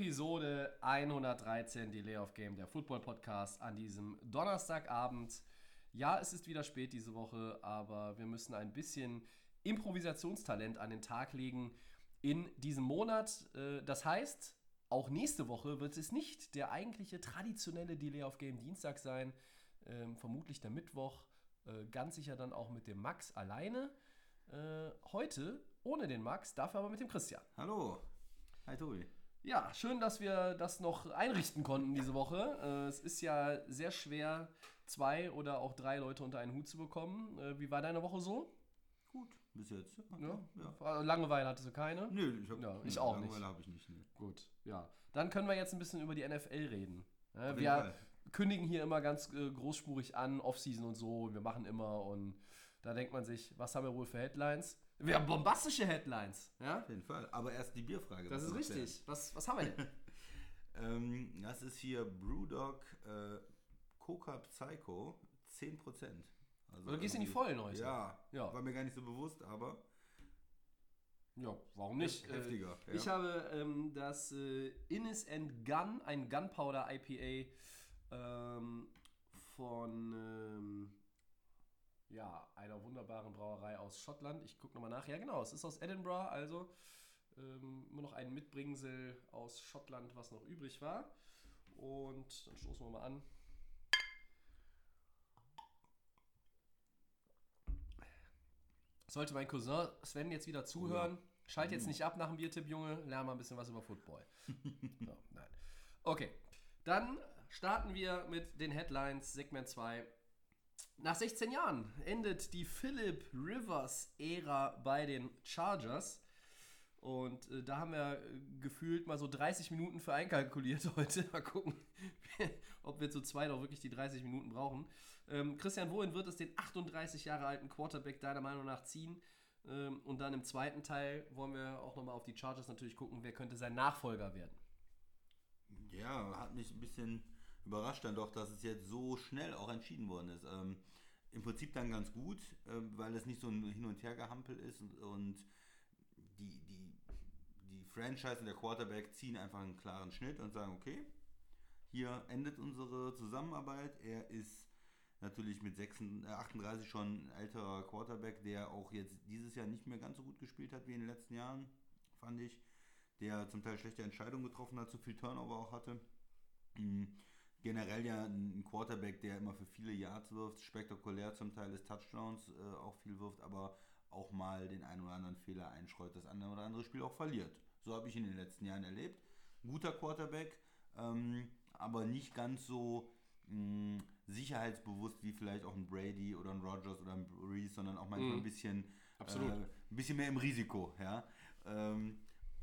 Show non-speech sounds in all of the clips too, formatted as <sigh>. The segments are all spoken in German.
Episode 113 Delay of Game, der Football Podcast an diesem Donnerstagabend. Ja, es ist wieder spät diese Woche, aber wir müssen ein bisschen Improvisationstalent an den Tag legen in diesem Monat. Äh, Das heißt, auch nächste Woche wird es nicht der eigentliche traditionelle Delay of Game Dienstag sein, ähm, vermutlich der Mittwoch, äh, ganz sicher dann auch mit dem Max alleine. Äh, Heute ohne den Max, dafür aber mit dem Christian. Hallo. Hi Tobi. Ja, schön, dass wir das noch einrichten konnten diese Woche. Äh, es ist ja sehr schwer, zwei oder auch drei Leute unter einen Hut zu bekommen. Äh, wie war deine Woche so? Gut, bis jetzt. Ja. Ja? ja. Langeweile hattest du keine? Nö, ich, hab, Ja, ich auch nicht. Langeweile habe ich nicht. Nee. Gut, ja. Dann können wir jetzt ein bisschen über die NFL reden. Ja, jeden wir Fall. kündigen hier immer ganz äh, großspurig an, Offseason und so. Wir machen immer und da denkt man sich, was haben wir wohl für Headlines? Wir haben bombastische Headlines. Ja? Auf jeden Fall. Aber erst die Bierfrage. Das ist richtig. Was, was haben wir denn? <laughs> Ähm, das ist hier Brewdog äh, Coca Psycho 10%. Also Du gehst in die Vollen heute. Ja, Ja. war mir gar nicht so bewusst, aber Ja, warum nicht? Heftiger, Äh, ja. Ich habe ähm, das äh, Innis and Gun, ein Gunpowder IPA ähm, von ähm, ja, einer wunderbaren Brauerei aus Schottland. Ich gucke nochmal nach. Ja, genau, es ist aus Edinburgh, also ähm, immer noch ein Mitbringsel aus Schottland, was noch übrig war. Und dann stoßen wir mal an. Sollte mein Cousin Sven jetzt wieder zuhören, schalt jetzt nicht ab nach dem Biertipp, Junge, lern mal ein bisschen was über Football. <laughs> so, nein. Okay, dann starten wir mit den Headlines, Segment 2. Nach 16 Jahren endet die Philip Rivers-Ära bei den Chargers. Und äh, da haben wir äh, gefühlt mal so 30 Minuten für einkalkuliert <laughs> heute. Mal gucken, <laughs> ob wir zu zweit auch wirklich die 30 Minuten brauchen. Ähm, Christian, wohin wird es den 38 Jahre alten Quarterback deiner Meinung nach ziehen? Ähm, und dann im zweiten Teil wollen wir auch nochmal auf die Chargers natürlich gucken, wer könnte sein Nachfolger werden. ja, hat mich ein bisschen überrascht dann doch, dass es jetzt so schnell auch entschieden worden ist. Ähm, Im Prinzip dann ganz gut, ähm, weil es nicht so ein Hin- und Hergehampel ist und, und die, die, die Franchise und der Quarterback ziehen einfach einen klaren Schnitt und sagen, okay, hier endet unsere Zusammenarbeit. Er ist natürlich mit 36, äh, 38 schon ein älterer Quarterback, der auch jetzt dieses Jahr nicht mehr ganz so gut gespielt hat wie in den letzten Jahren, fand ich. Der zum Teil schlechte Entscheidungen getroffen hat, zu viel Turnover auch hatte. Mhm. Generell ja ein Quarterback, der immer für viele Yards wirft, spektakulär zum Teil des Touchdowns äh, auch viel wirft, aber auch mal den einen oder anderen Fehler einschreut, das eine oder andere Spiel auch verliert. So habe ich ihn in den letzten Jahren erlebt. Guter Quarterback, ähm, aber nicht ganz so mh, sicherheitsbewusst wie vielleicht auch ein Brady oder ein Rogers oder ein Breeze, sondern auch manchmal ein bisschen. Äh, ein bisschen mehr im Risiko. Ja? Ähm,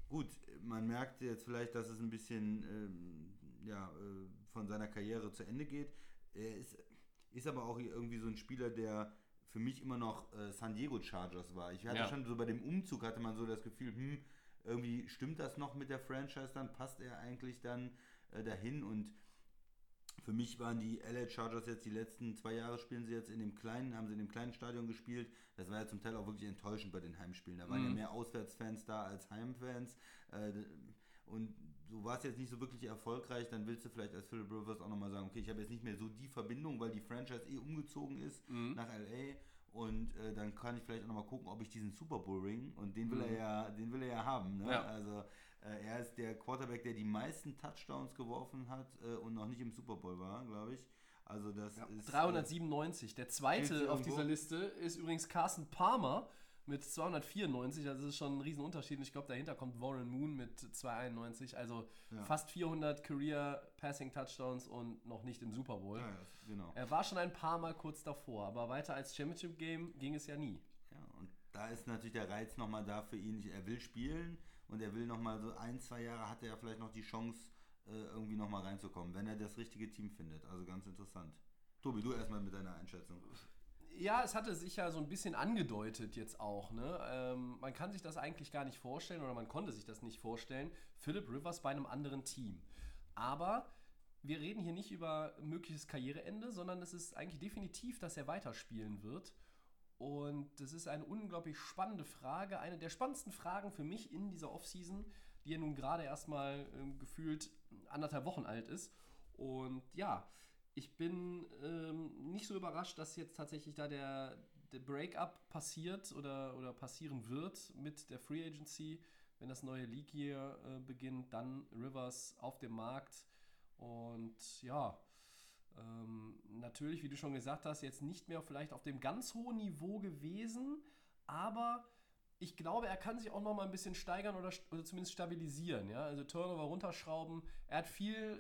gut, man merkt jetzt vielleicht, dass es ein bisschen ähm, ja, äh, von seiner Karriere zu Ende geht. Er ist, ist aber auch irgendwie so ein Spieler, der für mich immer noch äh, San Diego Chargers war. Ich hatte Ja. schon so bei dem Umzug hatte man so das Gefühl, hm, irgendwie stimmt das noch mit der Franchise dann, passt er eigentlich dann äh, dahin und für mich waren die LA Chargers jetzt die letzten zwei Jahre spielen sie jetzt in dem kleinen, haben sie in dem kleinen Stadion gespielt. Das war ja zum Teil auch wirklich enttäuschend bei den Heimspielen. Da waren ja mehr Auswärtsfans da als Heimfans. Äh, Und so war es jetzt nicht so wirklich erfolgreich. Dann willst du vielleicht als Philip Rivers auch nochmal sagen, okay, ich habe jetzt nicht mehr so die Verbindung, weil die Franchise eh umgezogen ist nach LA. Und äh, dann kann ich vielleicht auch nochmal gucken, ob ich diesen Super Bowl Ring und den will er ja, den will er ja haben. Ne? Ja. Also äh, er ist der Quarterback, der die meisten Touchdowns geworfen hat äh, und noch nicht im Super Bowl war, glaube ich. Also das ist 397. Der Steht's zweite auf dieser Liste ist übrigens Carsten Palmer mit 294. Also das ist schon ein Riesenunterschied. Und ich glaube, dahinter kommt Warren Moon mit 291. Also fast 400 Career Passing Touchdowns und noch nicht im Super Bowl. Ja, ja, genau. Er war schon ein paar Mal kurz davor, aber weiter als Championship Game ging es ja nie. Ja, und da ist natürlich der Reiz nochmal da für ihn. Er will spielen und er will nochmal so ein, zwei Jahre hat er ja vielleicht noch die Chance, äh, irgendwie nochmal reinzukommen, wenn er das richtige Team findet. Also ganz interessant. Tobi, du erstmal mit deiner Einschätzung. Ja, es hatte sich ja so ein bisschen angedeutet jetzt auch. Ne? Ähm, man kann sich das eigentlich gar nicht vorstellen oder man konnte sich das nicht vorstellen. Philip Rivers bei einem anderen Team. Aber wir reden hier nicht über mögliches Karriereende, sondern es ist eigentlich definitiv, dass er weiterspielen wird. Und das ist eine unglaublich spannende Frage, eine der spannendsten Fragen für mich in dieser Offseason, die ja nun gerade erstmal ähm, gefühlt anderthalb Wochen alt ist. Und ja, ich bin ähm, nicht so überrascht, dass jetzt tatsächlich da der, der Breakup passiert oder, oder passieren wird mit der Free Agency, wenn das neue League Year äh, beginnt, dann Rivers auf dem Markt. Und ja, ähm, natürlich, wie du schon gesagt hast, jetzt nicht mehr vielleicht auf dem ganz hohen Niveau gewesen, aber ich glaube, er kann sich auch noch mal ein bisschen steigern oder, oder zumindest stabilisieren. Ja? Also Turnover runterschrauben. Er hat viel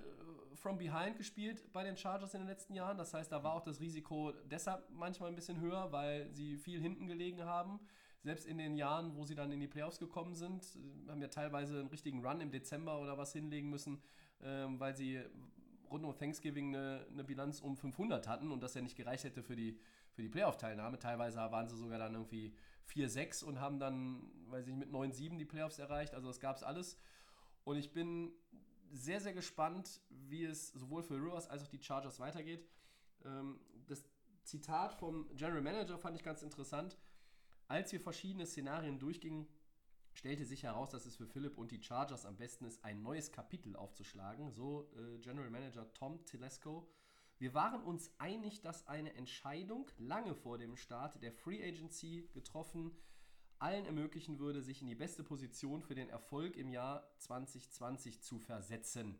from behind gespielt bei den Chargers in den letzten Jahren. Das heißt, da war auch das Risiko deshalb manchmal ein bisschen höher, weil sie viel hinten gelegen haben. Selbst in den Jahren, wo sie dann in die Playoffs gekommen sind, äh, haben ja teilweise einen richtigen Run im Dezember oder was hinlegen müssen, ähm, weil sie rund um Thanksgiving eine, eine, Bilanz um 500 hatten und das ja nicht gereicht hätte für die, für die Playoff-Teilnahme. Teilweise waren sie sogar dann irgendwie 4-6 und haben dann, weiß ich nicht, mit 9-7 die Playoffs erreicht. Also das gab es alles. Und ich bin sehr, sehr gespannt, wie es sowohl für Rivers als auch die Chargers weitergeht. Ähm, das Zitat vom General Manager fand ich ganz interessant. Als wir verschiedene Szenarien durchgingen, stellte sich heraus, dass es für Philipp und die Chargers am besten ist, ein neues Kapitel aufzuschlagen. So äh, General Manager Tom Telesco. Wir waren uns einig, dass eine Entscheidung lange vor dem Start der Free Agency getroffen allen ermöglichen würde, sich in die beste Position für den Erfolg im Jahr 2020 zu versetzen.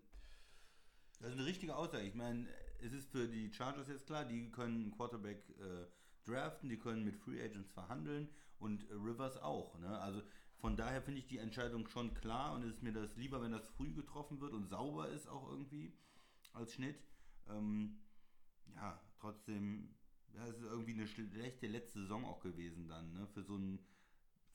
Das ist eine richtige Aussage. Ich meine, es ist für die Chargers jetzt klar, die können einen Quarterback äh, draften, die können mit Free Agents verhandeln und äh, Rivers auch. Ne? Also von daher finde ich die Entscheidung schon klar und es ist mir das lieber, wenn das früh getroffen wird und sauber ist auch irgendwie als Schnitt. Ähm, ja, trotzdem, ja, es ist irgendwie eine schlechte letzte Saison auch gewesen dann, ne? Für so ein,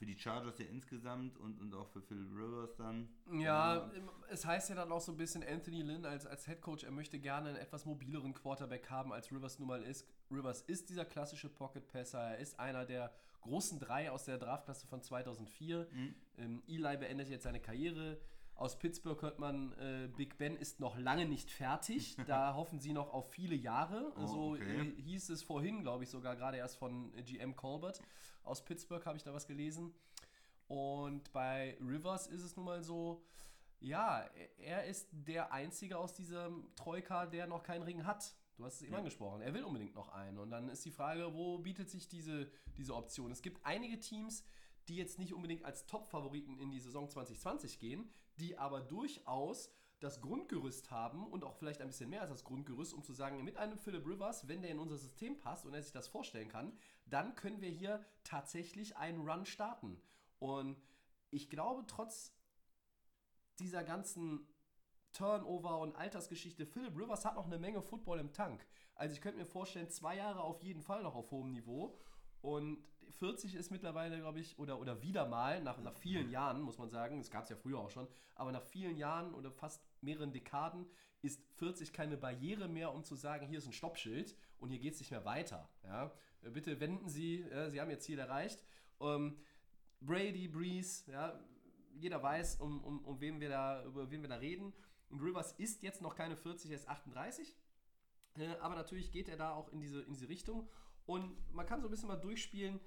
für die Chargers ja insgesamt und, und auch für Phil Rivers dann. Ja, ähm, es heißt ja dann auch so ein bisschen Anthony Lynn als, als Head Coach, er möchte gerne einen etwas mobileren Quarterback haben, als Rivers nun mal ist. Rivers ist dieser klassische Pocket Passer, er ist einer der großen drei aus der Draftklasse von 2004. Mhm. Ähm, Eli beendet jetzt seine Karriere. Aus Pittsburgh hört man, äh, Big Ben ist noch lange nicht fertig. <laughs> Da hoffen sie noch auf viele Jahre. Oh, so okay. äh, hieß es vorhin, glaube ich, sogar gerade erst von GM Colbert. Aus Pittsburgh habe ich da was gelesen. Und bei Rivers ist es nun mal so, ja, er ist der Einzige aus diesem Troika, der noch keinen Ring hat. Du hast es eben ja. angesprochen. Er will unbedingt noch einen. Und dann ist die Frage, wo bietet sich diese, diese Option? Es gibt einige Teams, die jetzt nicht unbedingt als Top-Favoriten in die Saison 2020 gehen, die aber durchaus das Grundgerüst haben und auch vielleicht ein bisschen mehr als das Grundgerüst, um zu sagen, mit einem Philip Rivers, wenn der in unser System passt und er sich das vorstellen kann, dann können wir hier tatsächlich einen Run starten. Und ich glaube, trotz dieser ganzen Turnover und Altersgeschichte, Philip Rivers hat noch eine Menge Football im Tank. Also ich könnte mir vorstellen, zwei Jahre auf jeden Fall noch auf hohem Niveau. Und 40 ist mittlerweile, glaube ich, oder, oder wieder mal, nach, nach vielen Jahren, muss man sagen, es gab es ja früher auch schon, aber nach vielen Jahren oder fast mehreren Dekaden ist 40 keine Barriere mehr, um zu sagen, hier ist ein Stoppschild und hier geht es nicht mehr weiter. Ja? Bitte wenden Sie, ja, Sie haben Ihr Ziel erreicht. Ähm, Brady, Breeze, ja, jeder weiß, um, um, um wen wir da, über wen wir da reden. Und Rivers ist jetzt noch keine 40, er ist 38. Äh, aber natürlich geht er da auch in diese, in diese Richtung. Und man kann so ein bisschen mal durchspielen,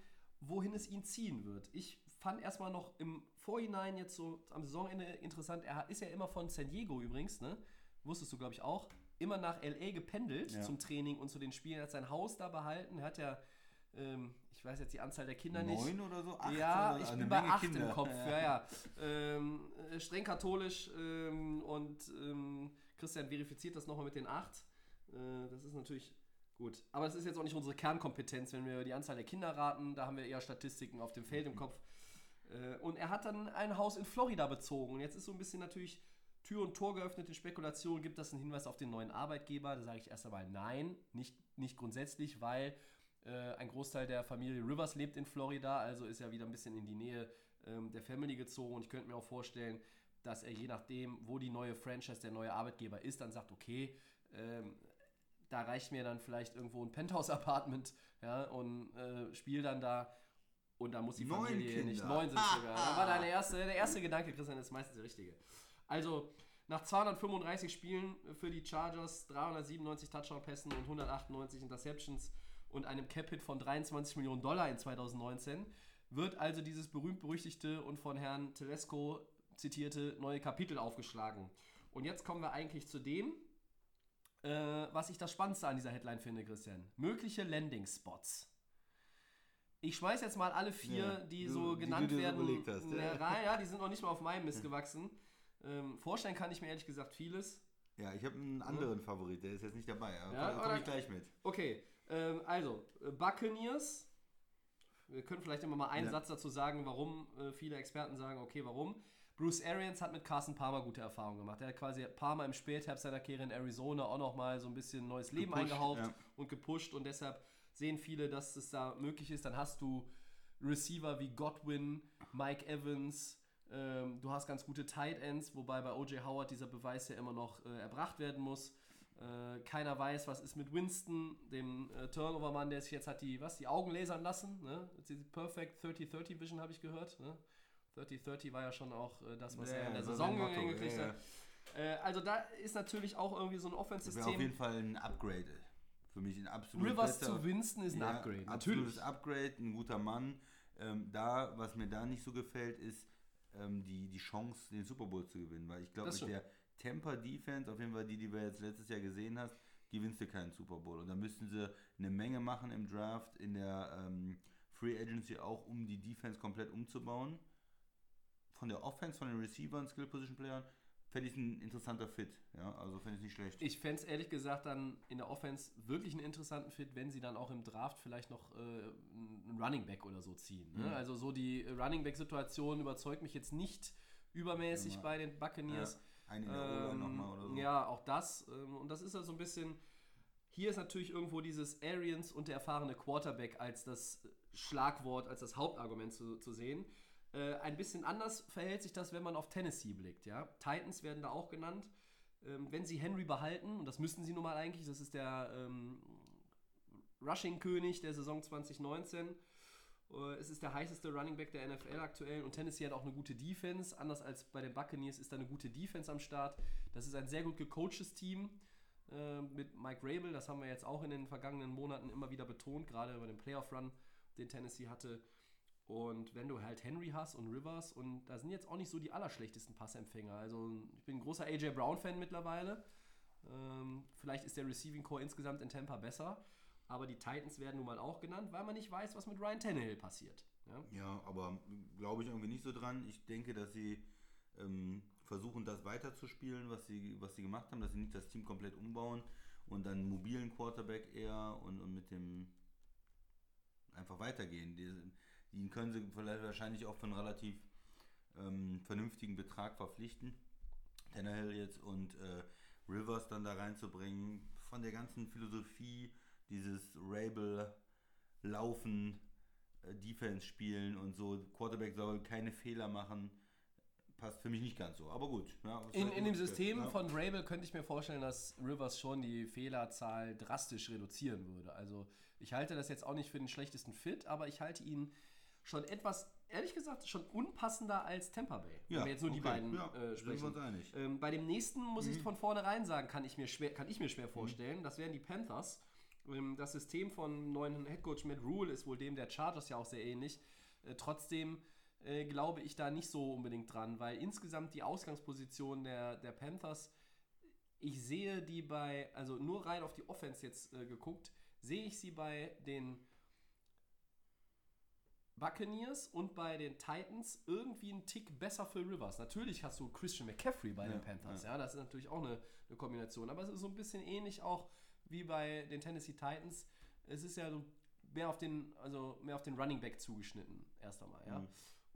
wohin es ihn ziehen wird. Ich fand erstmal noch im Vorhinein jetzt so am Saisonende interessant, er ist ja immer von San Diego übrigens, ne? Wusstest du, glaube ich, auch. Immer nach LA gependelt ja. zum Training und zu den Spielen. Er hat sein Haus da behalten. Er hat ja, ähm, ich weiß jetzt die Anzahl der Kinder Neun nicht. Neun oder so? Acht ja, ich bin bei Menge acht Kinder. im Kopf. Ja, ja. ja. Ähm, äh, streng katholisch ähm, und ähm, Christian verifiziert das nochmal mit den acht. Äh, das ist natürlich Gut, aber es ist jetzt auch nicht unsere Kernkompetenz, wenn wir die Anzahl der Kinder raten. Da haben wir eher Statistiken auf dem Feld im Kopf. Äh, und er hat dann ein Haus in Florida bezogen. Und jetzt ist so ein bisschen natürlich Tür und Tor geöffnet in Spekulation. Gibt das einen Hinweis auf den neuen Arbeitgeber? Da sage ich erst einmal nein, nicht, nicht grundsätzlich, weil äh, ein Großteil der Familie Rivers lebt in Florida. Also ist er wieder ein bisschen in die Nähe ähm, der Family gezogen. Und ich könnte mir auch vorstellen, dass er je nachdem, wo die neue Franchise, der neue Arbeitgeber ist, dann sagt, okay, ähm, da reicht mir dann vielleicht irgendwo ein Penthouse-Apartment ja, und äh, spiel dann da und da muss die Neun Familie nicht Kinder. neun sind sogar. <laughs> Da war deine erste, der erste Gedanke, Christian, ist meistens der richtige. Also, nach 235 Spielen für die Chargers, 397 Touchdown-Pässen und 198 Interceptions und einem Cap-Hit von 23 Millionen Dollar in 2019, wird also dieses berühmt-berüchtigte und von Herrn Telesco zitierte neue Kapitel aufgeschlagen. Und jetzt kommen wir eigentlich zu dem, äh, was ich das Spannendste an dieser Headline finde, Christian. Mögliche Landing-Spots. Ich schmeiß jetzt mal alle vier, Ja, die du- so die genannt dir werden, überlegt hast, ja. ja, <laughs> rein. Ja, die sind noch nicht mal auf meinem Mist gewachsen. Ähm, vorstellen kann ich mir ehrlich gesagt vieles. Ja, ich habe einen anderen Favorit, der ist jetzt nicht dabei. Aber Ja, komm, oder- komm ich gleich mit. Okay, ähm, also, äh, Buccaneers. Wir können vielleicht immer mal einen Ja. Satz dazu sagen, warum äh, viele Experten sagen, okay, warum. Bruce Arians hat mit Carson Palmer gute Erfahrungen gemacht. Er hat quasi Palmer im Spätherbst seiner Karriere in Arizona auch nochmal so ein bisschen neues Leben Gepusht, eingehaucht ja. und gepusht und deshalb sehen viele, dass es da möglich ist. Dann hast du Receiver wie Godwin, Mike Evans, ähm, du hast ganz gute Tight Ends, wobei bei O.J. Howard dieser Beweis ja immer noch äh, erbracht werden muss. Äh, keiner weiß, was ist mit Winston, dem äh, Turnover-Mann, der sich jetzt hat die, was, die Augen lasern lassen. Ne? Die Perfect 30-30 Vision habe ich gehört. Ne? 30-30 war ja schon auch äh, das, was Ja, er in der Saison ja, hat. Äh, also da ist natürlich auch irgendwie so ein Das wäre auf Offense-System. jeden Fall ein Upgrade. Für mich ein absolut Rivers bester- zu Winston ist ein Ja, Upgrade, Absolutes natürlich. Upgrade, ein guter Mann. Ähm, da, was mir da nicht so gefällt, ist ähm, die, die Chance, den Super Bowl zu gewinnen. Weil ich glaube, mit der Temper Defense, auf jeden Fall die, die wir jetzt letztes Jahr gesehen hast, gewinnst du keinen Super Bowl. Und da müssten sie eine Menge machen im Draft, in der ähm, Free Agency auch, um die Defense komplett umzubauen. Von der Offense, von den Receivern, Skill Position Playern, fände ich ein interessanter Fit. Ja, also fände ich nicht schlecht. Ich fände es ehrlich gesagt dann in der Offense wirklich einen interessanten Fit, wenn sie dann auch im Draft vielleicht noch äh, einen Running Back oder so ziehen. Ne? Mhm. Also so die Running Back-Situation überzeugt mich jetzt nicht übermäßig Ja. bei den Buccaneers. Einen in der Ähm, nochmal oder so. Ja, auch das. Ähm, und das ist ja so ein bisschen. Hier ist natürlich irgendwo dieses Arians und der erfahrene Quarterback als das Schlagwort, als das Hauptargument zu, zu sehen. Äh, ein bisschen anders verhält sich das, wenn man auf Tennessee blickt. Ja? Titans werden da auch genannt. Ähm, wenn sie Henry behalten, und das müssten sie nun mal eigentlich, das ist der ähm, Rushing-König der Saison 2019. Äh, Es ist der heißeste Running Back der NFL aktuell und Tennessee hat auch eine gute Defense. Anders als bei den Buccaneers ist da eine gute Defense am Start. Das ist ein sehr gut gecoachtes Team äh, mit Mike Rabel. Das haben wir jetzt auch in den vergangenen Monaten immer wieder betont, gerade über den Playoff-Run, den Tennessee hatte. Und wenn du halt Henry hast und Rivers und da sind jetzt auch nicht so die allerschlechtesten Passempfänger. Also ich bin ein großer AJ Brown-Fan mittlerweile. Ähm, vielleicht ist der Receiving Core insgesamt in Tampa besser. Aber die Titans werden nun mal auch genannt, weil man nicht weiß, was mit Ryan Tannehill passiert. Ja? Ja, aber glaube ich irgendwie nicht so dran. Ich denke, dass sie ähm, versuchen, das weiterzuspielen, was sie, was sie gemacht haben, dass sie nicht das Team komplett umbauen und dann mobilen Quarterback eher und, und mit dem einfach weitergehen. Die, den können sie vielleicht wahrscheinlich auch für einen relativ ähm, vernünftigen Betrag verpflichten. Tannehill jetzt und äh, Rivers dann da reinzubringen, von der ganzen Philosophie, dieses Rabel laufen, äh, Defense spielen und so. Quarterback soll keine Fehler machen. Passt für mich nicht ganz so, aber gut. Ja, In, halt in dem. System Ja. von Rabel könnte ich mir vorstellen, dass Rivers schon die Fehlerzahl drastisch reduzieren würde. Also ich halte das jetzt auch nicht für den schlechtesten Fit, aber ich halte ihn schon etwas, ehrlich gesagt, schon unpassender als Tampa Bay. Ja, wenn wir jetzt nur die okay. beiden Ja, äh, sprechen. Mhm. Ähm, bei dem nächsten muss ich von vornherein sagen, kann ich mir schwer, kann ich mir schwer vorstellen. Das wären die Panthers. Ähm, das System von neuen Headcoach Matt Rule ist wohl dem der Chargers ja auch sehr ähnlich. Äh, trotzdem äh, glaube ich da nicht so unbedingt dran, weil insgesamt die Ausgangsposition der, der Panthers, ich sehe die bei, also nur rein auf die Offense jetzt äh, geguckt, sehe ich sie bei den Buccaneers und bei den Titans irgendwie einen Tick besser für Rivers. Natürlich hast du Christian McCaffrey bei den Ja, Panthers, ja. ja. das ist natürlich auch eine, eine Kombination. Aber es ist so ein bisschen ähnlich auch wie bei den Tennessee Titans. Es ist ja so mehr auf den, also mehr auf den Running Back zugeschnitten, erst einmal, ja. Mhm.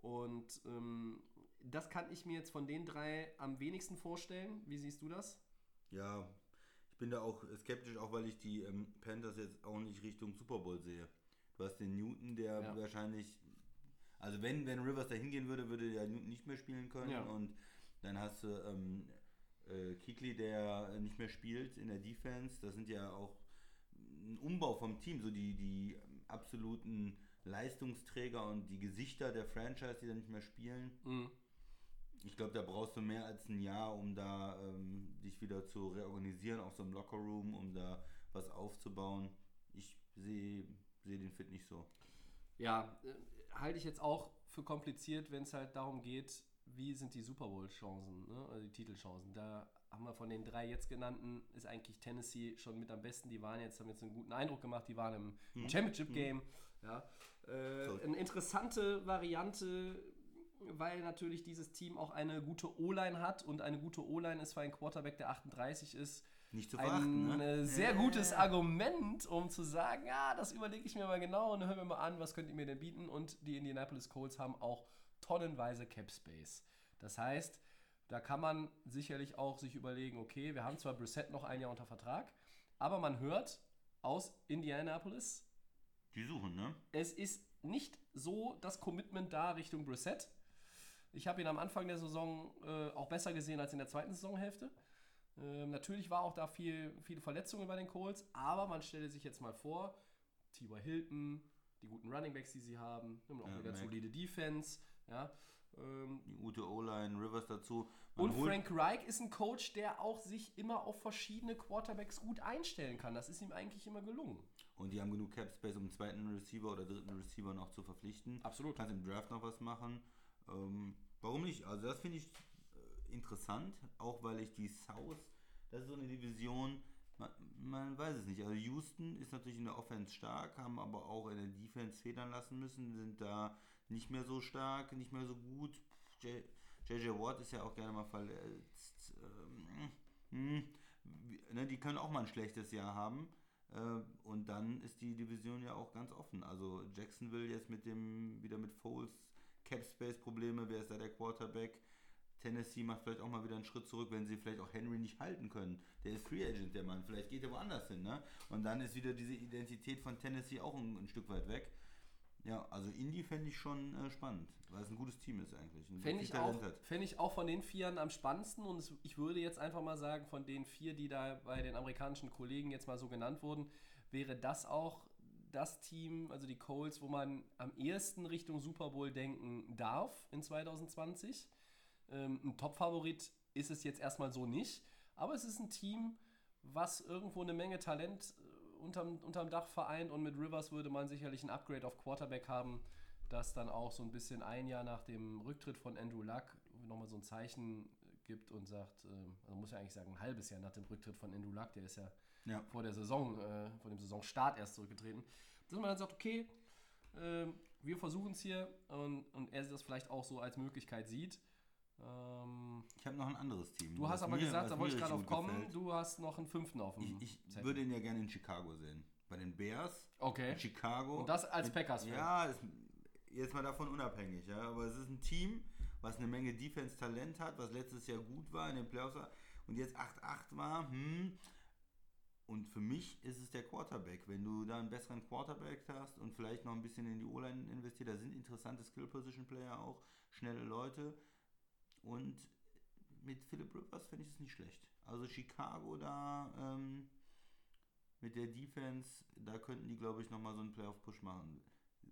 Und ähm, das kann ich mir jetzt von den drei am wenigsten vorstellen. Wie siehst du das? Ja, ich bin da auch skeptisch, auch weil ich die ähm, Panthers jetzt auch nicht Richtung Super Bowl sehe. Du hast den Newton, der Ja. wahrscheinlich, also wenn, wenn Rivers da hingehen würde, würde der Newton nicht mehr spielen können Ja. und Dann hast du ähm, äh, Kikli, der nicht mehr spielt in der Defense. Das sind ja auch ein Umbau vom Team, so die, die absoluten Leistungsträger und die Gesichter der Franchise, die da nicht mehr spielen. Mhm. Ich glaube, da brauchst du mehr als ein Jahr, um da ähm, dich wieder zu reorganisieren, auch so im Lockerroom, um da was aufzubauen. Ich sehe seh den Fit nicht so. Ja, äh, halte ich jetzt auch für kompliziert, wenn es halt darum geht, wie sind die Super Bowl-Chancen, ne? also die Titelchancen. Da haben wir von den drei jetzt genannten, ist eigentlich Tennessee schon mit am besten. Die waren jetzt, haben jetzt einen guten Eindruck gemacht, die waren im, Mhm. Championship-Game. Ja. Äh, So. eine interessante Variante, weil natürlich dieses Team auch eine gute O-Line hat und eine gute O-Line ist für einen Quarterback, der 38 ist, Nicht zu ein verachten, ne? äh, sehr gutes Argument, um zu sagen, ja, das überlege ich mir mal genau und hören wir mal an, was könnt ihr mir denn bieten. Und die Indianapolis Colts haben auch tonnenweise Cap Space. Das heißt, da kann man sicherlich auch sich überlegen, okay, wir haben zwar Brissett noch ein Jahr unter Vertrag, aber man hört aus Indianapolis, Die suchen, ne? es ist nicht so das Commitment da Richtung Brissett. Ich habe ihn am Anfang der Saison äh, auch besser gesehen als in der zweiten Saisonhälfte. Ähm, natürlich war auch da viel, viele Verletzungen bei den Colts, aber man stelle sich jetzt mal vor, T.Y. Hilton, die guten Runningbacks, die sie haben, haben auch Ja, wieder Mac. solide Defense, ja. Ähm, Die gute O-Line, Rivers dazu. Man und Frank Reich ist ein Coach, der auch sich immer auf verschiedene Quarterbacks gut einstellen kann. Das ist ihm eigentlich immer gelungen. Und die haben genug Cap Space, um einen zweiten Receiver oder dritten Receiver noch zu verpflichten. Absolut. Kannst im Draft noch was machen. Ähm, warum nicht? Also das finde ich interessant, auch weil ich die South, das ist so eine Division, man, man weiß es nicht. Also Houston ist natürlich in der Offense stark, haben aber auch in der Defense federn lassen müssen, sind da nicht mehr so stark, nicht mehr so gut. JJ Watt ist ja auch gerne mal verletzt. Ähm, hm, ne, die können auch mal ein schlechtes Jahr haben. Äh, und dann ist die Division ja auch ganz offen. Also Jacksonville jetzt mit dem, wieder mit Foles, Cap Space Probleme, wer ist da der Quarterback? Tennessee macht vielleicht auch mal wieder einen Schritt zurück, wenn sie vielleicht auch Henry nicht halten können. Der ist Free Agent, der Mann. Vielleicht geht er woanders hin, ne? Und dann ist wieder diese Identität von Tennessee auch ein, ein Stück weit weg. Ja, also Indy fände ich schon äh, spannend, weil es ein gutes Team ist eigentlich. Fände ich, auch, fänd ich auch von den Vieren am spannendsten und es, ich würde jetzt einfach mal sagen, von den vier, die da bei den amerikanischen Kollegen jetzt mal so genannt wurden, wäre das auch das Team, also die Colts, wo man am ehesten Richtung Super Bowl denken darf in 2020. Ähm, ein Top-Favorit ist es jetzt erstmal so nicht, aber es ist ein Team, was irgendwo eine Menge Talent äh, unterm, unterm Dach vereint und mit Rivers würde man sicherlich ein Upgrade auf Quarterback haben, das dann auch so ein bisschen ein Jahr nach dem Rücktritt von Andrew Luck nochmal so ein Zeichen gibt und sagt, ähm, also muss ja eigentlich sagen, ein halbes Jahr nach dem Rücktritt von Andrew Luck, der ist ja Ja. vor der Saison, äh, vor dem Saisonstart erst zurückgetreten, dass man dann sagt, okay, ähm, wir versuchen es hier und, und er das vielleicht auch so als Möglichkeit sieht. Ähm, Ich habe noch ein anderes Team. du hast aber mir- gesagt, da wollte ich gerade auf richtig gut kommen, gefällt. du hast noch einen fünften auf dem Ich, ich würde ihn ja gerne in Chicago sehen. Bei den Bears, Okay. in Chicago. Und das als Packers-Fan. Ja, ist, jetzt mal davon unabhängig. Ja, aber es ist ein Team, was eine Menge Defense-Talent hat, was letztes Jahr gut war in den Playoffs war und jetzt 8-8 war. Hm. Und für mich ist es der Quarterback. Wenn du da einen besseren Quarterback hast und vielleicht noch ein bisschen in die O-Line investiert, da sind interessante Skill-Position-Player auch, schnelle Leute. Und mit Philip Rivers finde ich es nicht schlecht. Also Chicago da ähm, mit der Defense, da könnten die, glaube ich, nochmal so einen Playoff-Push machen.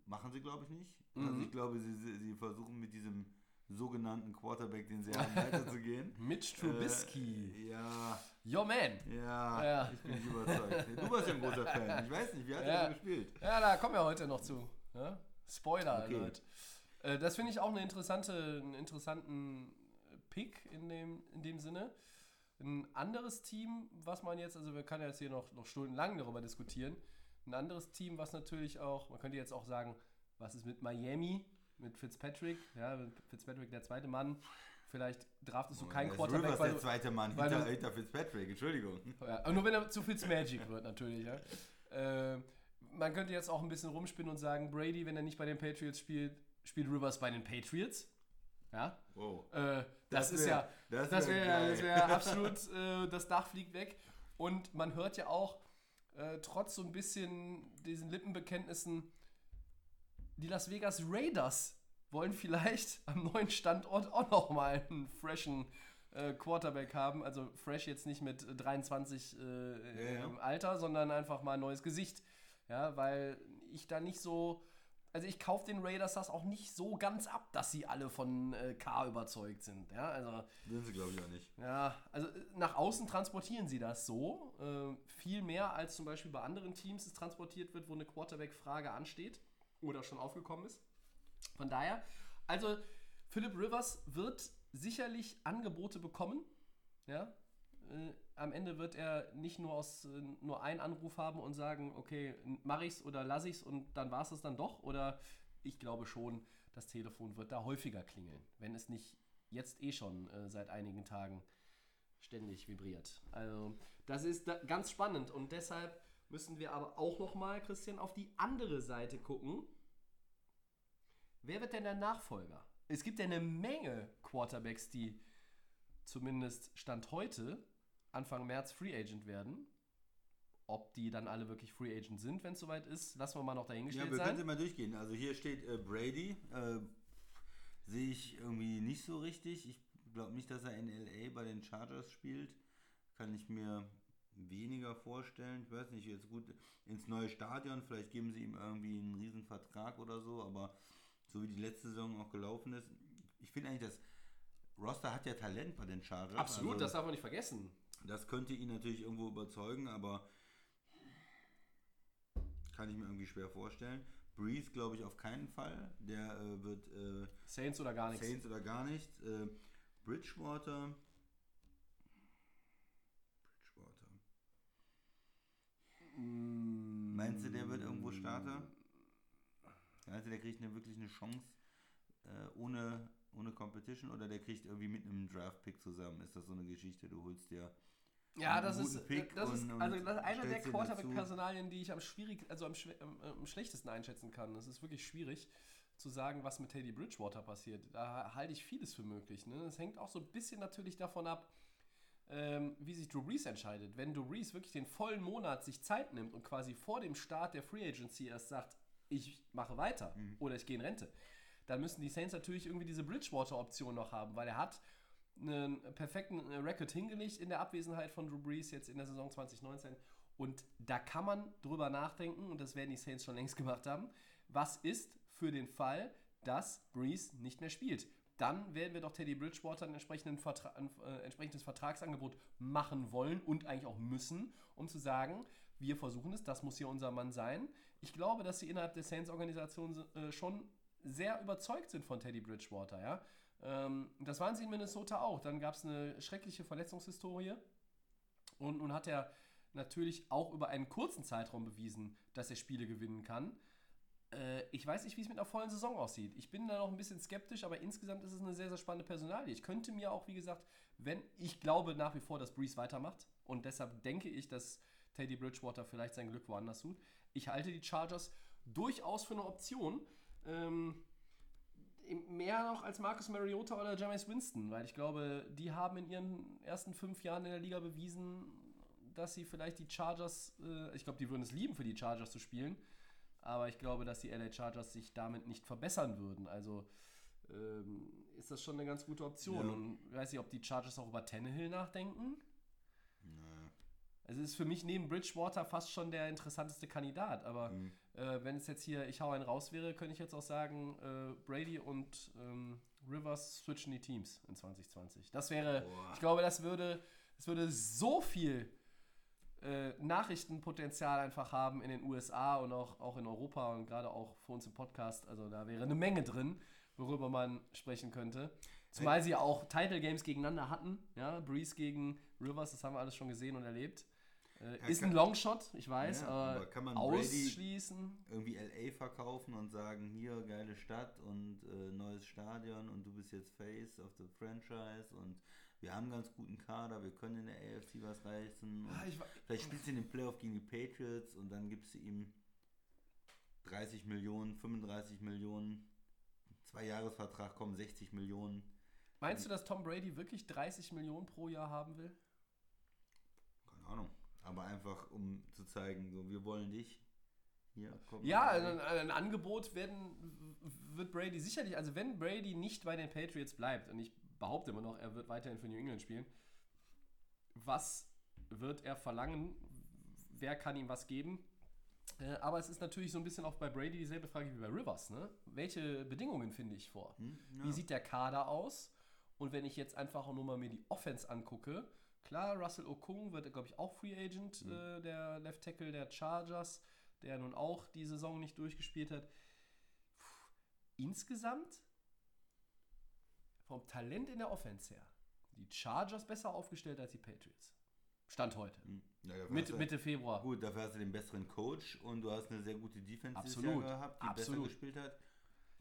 Machen sie, glaube ich, nicht. Also Mhm. ich glaube, sie, sie, sie versuchen mit diesem sogenannten Quarterback, den sie haben, <laughs> weiterzugehen. Mitch Trubisky. Äh, ja, Yo, man. ja, Ja. ich bin nicht überzeugt. Du warst ja ein großer Fan. Ich weiß nicht, wie hat Ja. er so gespielt? Ja, da kommen wir heute noch zu. Ja? Spoiler Okay. Alert. Äh, das finde ich auch eine interessante, einen interessanten Pick in dem, in dem Sinne. Ein anderes Team, was man jetzt, also wir können jetzt hier noch, noch stundenlang darüber diskutieren. Ein anderes Team, was natürlich auch, man könnte jetzt auch sagen, was ist mit Miami, mit Fitzpatrick, ja, mit Fitzpatrick der zweite Mann. Vielleicht draftest du keinen Da ist Quarterback, Rivers weil der zweite Mann hinter, du- hinter Fitzpatrick, Entschuldigung. ja, nur wenn er zu Fitzmagic wird, natürlich. Ja. Äh, man könnte jetzt auch ein bisschen rumspinnen und sagen, Brady, wenn er nicht bei den Patriots spielt, spielt Rivers bei den Patriots. Ja. Wow. Äh, das, Das ist wär- ja, das das wär wäre das wär absolut, äh, das Dach fliegt weg. Und man hört ja auch, äh, trotz so ein bisschen diesen Lippenbekenntnissen, die Las Vegas Raiders wollen vielleicht am neuen Standort auch noch mal einen freshen äh, Quarterback haben. Also fresh jetzt nicht mit 23 äh, ja. im Alter, sondern einfach mal ein neues Gesicht. Ja, weil ich da nicht so. Also ich kaufe den Raiders das auch nicht so ganz ab, dass sie alle von äh, K überzeugt sind. Ja, also Sind sie, glaube ich, auch nicht. ja, also äh, nach außen transportieren sie das so. Äh, viel mehr als zum Beispiel bei anderen Teams es transportiert wird, wo eine Quarterback-Frage ansteht oder schon aufgekommen ist. Von daher, also Philip Rivers wird sicherlich Angebote bekommen. Ja, äh, am Ende wird er nicht nur aus äh, nur einen Anruf haben und sagen, okay, mach ich's oder lass ich's und dann war es es dann doch. Oder ich glaube schon, das Telefon wird da häufiger klingeln, wenn es nicht jetzt eh schon äh, seit einigen Tagen ständig vibriert. Also das ist da ganz spannend und deshalb müssen wir aber auch noch mal, Christian, auf die andere Seite gucken. Wer wird denn der Nachfolger? Es gibt ja eine Menge Quarterbacks, die zumindest Stand heute Anfang März Free Agent werden. Ob die dann alle wirklich Free Agent sind, wenn es soweit ist, lassen wir mal noch Ja, dahingestellt wir können sie mal durchgehen. Also hier steht äh, Brady. Äh, Sehe ich irgendwie nicht so richtig. Ich glaube nicht, dass er in LA bei den Chargers spielt. Kann ich mir weniger vorstellen. Ich weiß nicht, jetzt gut ins neue Stadion. Vielleicht geben sie ihm irgendwie einen riesen Vertrag oder so. Aber so wie die letzte Saison auch gelaufen ist, ich finde eigentlich, das Roster hat ja Talent bei den Chargers. Absolut, Also- das darf man nicht vergessen. Das könnte ihn natürlich irgendwo überzeugen, aber kann ich mir irgendwie schwer vorstellen. Breeze glaube ich auf keinen Fall. Der äh, wird äh, Saints oder gar nichts. Saints oder gar nicht. Äh, Bridgewater. Bridgewater. Meinst du, der wird irgendwo Starter? Meinst du, der kriegt eine, wirklich eine Chance äh, ohne, ohne Competition oder der kriegt irgendwie mit einem Draft-Pick zusammen? Ist das so eine Geschichte? Du holst dir Ja, das ist, Pick das ist und- also das einer der. Quarterback-Personalien, die ich am schwierig, also am, am, am schlechtesten einschätzen kann. Es ist wirklich schwierig zu sagen, was mit Teddy Bridgewater passiert. Da halte ich vieles für möglich. Ne? Es hängt auch so ein bisschen natürlich davon ab, ähm, wie sich Drew Brees entscheidet. Wenn Drew Brees wirklich den vollen Monat sich Zeit nimmt und quasi vor dem Start der Free Agency erst sagt, ich mache weiter oder ich gehe in Rente, dann müssen die Saints natürlich irgendwie diese Bridgewater-Option noch haben, weil er hat einen perfekten äh, Record hingelegt in der Abwesenheit von Drew Brees jetzt in der Saison 2019. Und da kann man drüber nachdenken, und das werden die Saints schon längst <laughs> gemacht haben, was ist für den Fall, dass Brees nicht mehr spielt. Dann werden wir doch Teddy Bridgewater ein, Vertra ein äh, entsprechendes Vertragsangebot machen wollen und eigentlich auch müssen, um zu sagen, wir versuchen es, das muss hier unser Mann sein. Ich glaube, dass sie innerhalb der Saints-Organisation äh, schon sehr überzeugt sind von Teddy Bridgewater. Ja? Ähm, das waren sie in Minnesota auch. Dann gab es eine schreckliche Verletzungshistorie. Und nun hat er natürlich auch über einen kurzen Zeitraum bewiesen, dass er Spiele gewinnen kann. Äh, ich weiß nicht, wie es mit einer vollen Saison aussieht. Ich bin da noch ein bisschen skeptisch, aber insgesamt ist es eine sehr, sehr spannende Personalie. Ich könnte mir auch, wie gesagt, wenn ich glaube nach wie vor, dass Breeze weitermacht und deshalb denke ich, dass Teddy Bridgewater vielleicht sein Glück woanders tut. Ich halte die Chargers durchaus für eine Option. Ähm, mehr noch als Marcus Mariota oder Jameis Winston, weil ich glaube, die haben in ihren ersten fünf Jahren in der Liga bewiesen, dass sie vielleicht die Chargers, äh, ich glaube, die würden es lieben, für die Chargers zu spielen, aber ich glaube, dass die LA Chargers sich damit nicht verbessern würden. Also ähm, ist das schon eine ganz gute Option. Ja. Und ich weiß nicht, ob die Chargers auch über Tannehill nachdenken. Naja. Also ist für mich neben Bridgewater fast schon der interessanteste Kandidat. Aber Mhm. Äh, wenn es jetzt hier, ich hau einen raus wäre, könnte ich jetzt auch sagen, äh, Brady und ähm, Rivers switchen die Teams in 2020. Das wäre, Boah. ich glaube, das würde, das würde so viel äh, Nachrichtenpotenzial einfach haben in den USA und auch, auch in Europa und gerade auch für uns im Podcast. Also da wäre eine Menge drin, worüber man sprechen könnte. Zumal sie auch Title Games gegeneinander hatten. Ja, Breeze gegen Rivers, das haben wir alles schon gesehen und erlebt. Äh, Ja, ist ein Longshot, ich weiß, Ja, aber, aber kann man Brady- ausschließen. Irgendwie LA verkaufen und sagen, hier geile Stadt und äh, neues Stadion und du bist jetzt Face of the Franchise und wir haben einen ganz guten Kader, wir können in der AFC was reißen. Und Ah, vielleicht spielst du in den Playoff gegen die Patriots und dann gibst du ihm 30 Millionen, 35 Millionen, zwei Jahresvertrag kommen 60 Millionen. Meinst du, dass Tom Brady wirklich 30 Millionen pro Jahr haben will? Keine Ahnung. Aber einfach um zu zeigen, so wir wollen dich, Hier, Ja, mal. ein, ein Angebot werden, wird Brady sicherlich, also wenn Brady nicht bei den Patriots bleibt, und ich behaupte immer noch, er wird weiterhin für New England spielen, was wird er verlangen? Wer kann ihm was geben? Äh, aber es ist natürlich so ein bisschen auch bei Brady dieselbe Frage wie bei Rivers. Ne? Welche Bedingungen finde ich vor? Wie sieht der Kader aus? Und wenn ich jetzt einfach nur mal mir die Offense angucke, klar, Russell Okung wird, glaube ich, auch Free Agent, äh, der Left Tackle der Chargers, der nun auch die Saison nicht durchgespielt hat. Puh, insgesamt vom Talent in der Offense her, die Chargers besser aufgestellt als die Patriots. Stand heute. Ja, dafür hast Mitte, du- Mitte Februar. Gut, dafür hast du den besseren Coach und du hast eine sehr gute Defense dieses Absolut, Jahr gehabt, die absolut. besser gespielt hat.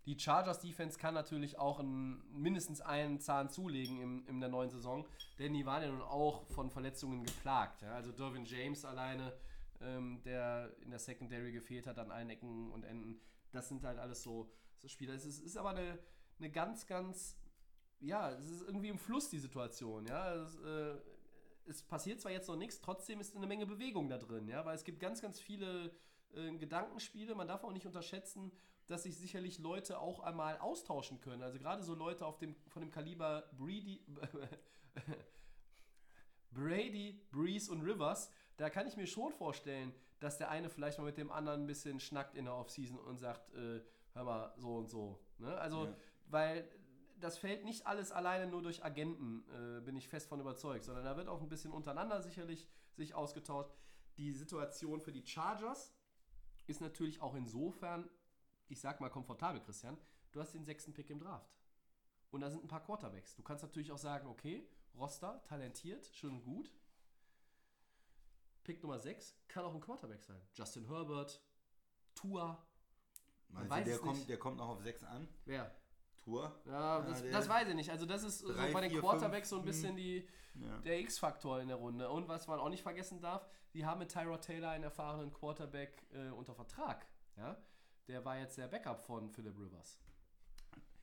Die Chargers Defense kann natürlich auch einen, mindestens einen Zahn zulegen im, in der neuen Saison, denn die waren ja nun auch von Verletzungen geplagt. Ja? Also Dervin James alleine, ähm, der in der Secondary gefehlt hat an allen Ecken und Enden, das sind halt alles so, so Spieler. Es ist, ist aber eine, eine ganz, ganz, ja, es ist irgendwie im Fluss die Situation. Ja? Es, äh, es passiert zwar jetzt noch nichts, trotzdem ist eine Menge Bewegung da drin, ja, weil es gibt ganz, ganz viele äh, Gedankenspiele. Man darf auch nicht unterschätzen, dass sich sicherlich Leute auch einmal austauschen können. Also gerade so Leute auf dem, von dem Kaliber Brady, <laughs> Brady, Breeze und Rivers, da kann ich mir schon vorstellen, dass der eine vielleicht mal mit dem anderen ein bisschen schnackt in der Offseason und sagt, äh, hör mal, so und so. Ne? Also, Ja. weil das fällt nicht alles alleine nur durch Agenten, äh, bin ich fest von überzeugt, sondern da wird auch ein bisschen untereinander sicherlich sich ausgetauscht. Die Situation für die Chargers ist natürlich auch insofern, ich sag mal komfortabel, Christian, du hast den sechsten Pick im Draft. Und da sind ein paar Quarterbacks. Du kannst natürlich auch sagen, okay, Roster, talentiert, schön und gut. Pick Nummer 6 kann auch ein Quarterback sein. Justin Herbert, Tua, Meinst weiß du, der kommt, nicht. der kommt noch auf 6 an? wer? Tour? Ja, das, der- das weiß ich nicht. Also das ist so Drei, bei den vier, Quarterbacks fünf, so ein bisschen die, Ja. der X-Faktor in der Runde. Und was man auch nicht vergessen darf, die haben mit Tyrod Taylor einen erfahrenen Quarterback äh, unter Vertrag. Ja? Der war jetzt der Backup von Philip Rivers.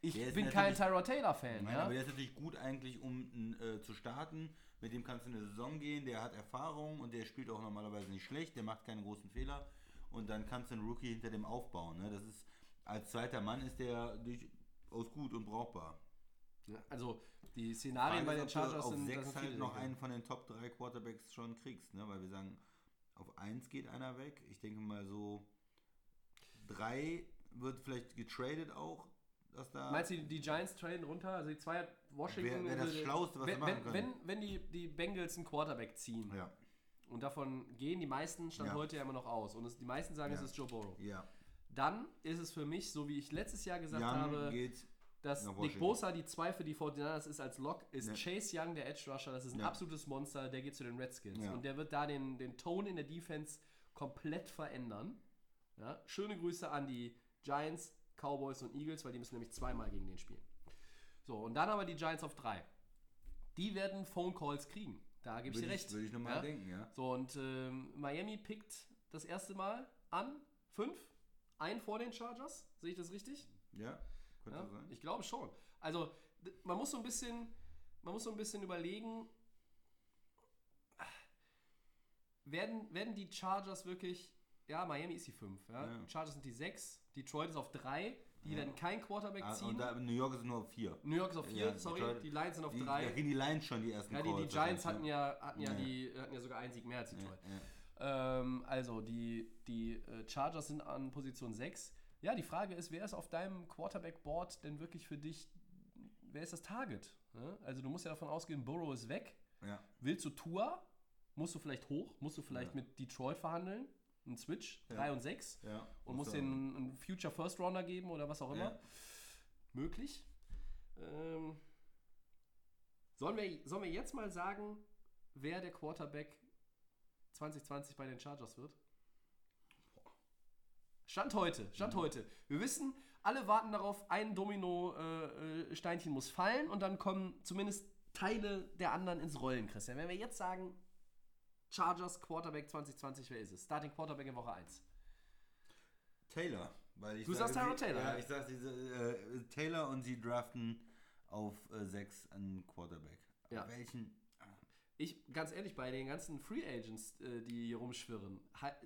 Ich bin kein Tyrod Taylor-Fan. Nein, Ja? aber der ist natürlich gut eigentlich, um äh, zu starten. Mit dem kannst du in eine Saison gehen, der hat Erfahrung und der spielt auch normalerweise nicht schlecht, der macht keine großen Fehler und dann kannst du einen Rookie hinter dem aufbauen. Ne? Das ist, als zweiter Mann ist der durchaus gut und brauchbar. Ja, Also die Szenarien Frage bei den Chargers auf sind, da 6 sind halt noch einen von den Top 3 Quarterbacks schon kriegst, ne? weil wir sagen, auf 1 geht einer weg. Ich denke mal so 3 wird vielleicht getradet auch, dass da... Meinst du, die, Giants traden runter? Also die zwei Washington. Wär- wär das Schlauste, was wenn, sie machen können. wenn, wenn die, die Bengals einen Quarterback ziehen ja, und davon gehen die meisten stand Ja. heute ja immer noch aus und es, die meisten sagen, Ja. es ist Joe Burrow. ja. Dann ist es für mich, so wie ich letztes Jahr gesagt Young habe, geht dass Nick. Bosa die 2 für die 49ers ist als Lock, ist Ja. Chase Young, der Edge Rusher, das ist ein absolutes Monster, der geht zu den Redskins. Und der wird da den, den Ton in der Defense komplett verändern. Ja? Schöne Grüße an die Giants, Cowboys und Eagles, weil die müssen nämlich zweimal gegen den spielen. So, und dann aber die Giants auf 3. Die werden Phone Calls kriegen. Da gebe ich dir recht. würde ich nochmal ja? denken, ja. So, und ähm, Miami pickt das erste Mal an 5, ein vor den Chargers. Sehe ich das richtig? Ja, könnte Ja, sein. ich glaube schon. Also man muss so ein bisschen, man muss so ein bisschen überlegen, werden, werden die Chargers wirklich, ja, Miami ist die 5, ja? Ja. die Chargers sind die 6, Detroit ist auf 3, die Ja. werden kein Quarterback Ah, ziehen. da, New York ist nur auf 4. New York ist auf 4, Ja, sorry, Detroit- die Lions sind auf Die, da 3. kriegen die Lions schon die ersten Ja, die, die Giants hatten wahrscheinlich, ja, hatten, ja die, hatten ja sogar einen Sieg mehr als ne? Detroit. Ähm, also, die, die äh, Chargers sind an Position 6. Ja, die Frage ist, wer ist auf deinem Quarterback-Board denn wirklich für dich, wer ist das Target? Ne? Also, du musst ja davon ausgehen, Burrow ist weg. Willst du Tour? Musst du vielleicht hoch? Musst du vielleicht mit Detroit verhandeln? Ein Switch? 3 und 6? Ja, Und muss den einen Future First Rounder geben oder was auch immer? Möglich. Ähm, sollen, wir, sollen wir jetzt mal sagen, wer der Quarterback 2020 bei den Chargers wird? Stand heute, Stand heute. Wir wissen, alle warten darauf, ein Domino-Steinchen muss fallen und dann kommen zumindest Teile der anderen ins Rollen, Christian. Wenn wir jetzt sagen, Chargers Quarterback 2020, wer ist es? Starting Quarterback in Woche 1. Taylor. Weil ich Du sage, sagst Tyrod Taylor, Ja, ich sag diese, äh, Taylor und sie draften auf 6 einen Quarterback. Aber Ja. Welchen? Ah, ich, ganz ehrlich, bei den ganzen Free Agents, äh, die hier rumschwirren,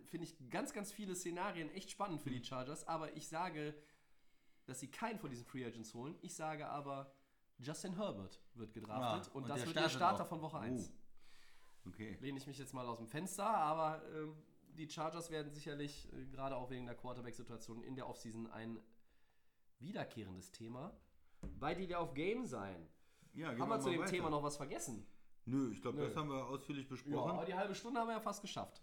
finde ich ganz, ganz viele Szenarien echt spannend Mhm. für die Chargers, aber ich sage, dass sie keinen von diesen Free Agents holen. Ich sage aber, Justin Herbert wird gedraftet Ah, und, und das wird der Starter auch. von Woche Oh. 1. Okay. Lehne ich mich jetzt mal aus dem Fenster, aber ähm, die Chargers werden sicherlich, äh, gerade auch wegen der Quarterback-Situation in der Offseason, ein wiederkehrendes Thema bei die auf Game sein. Ja, Haben wir zu dem weiter. Thema noch was vergessen? Nö, ich glaube, das haben wir ausführlich Ja, besprochen. aber die halbe Stunde haben wir ja fast geschafft.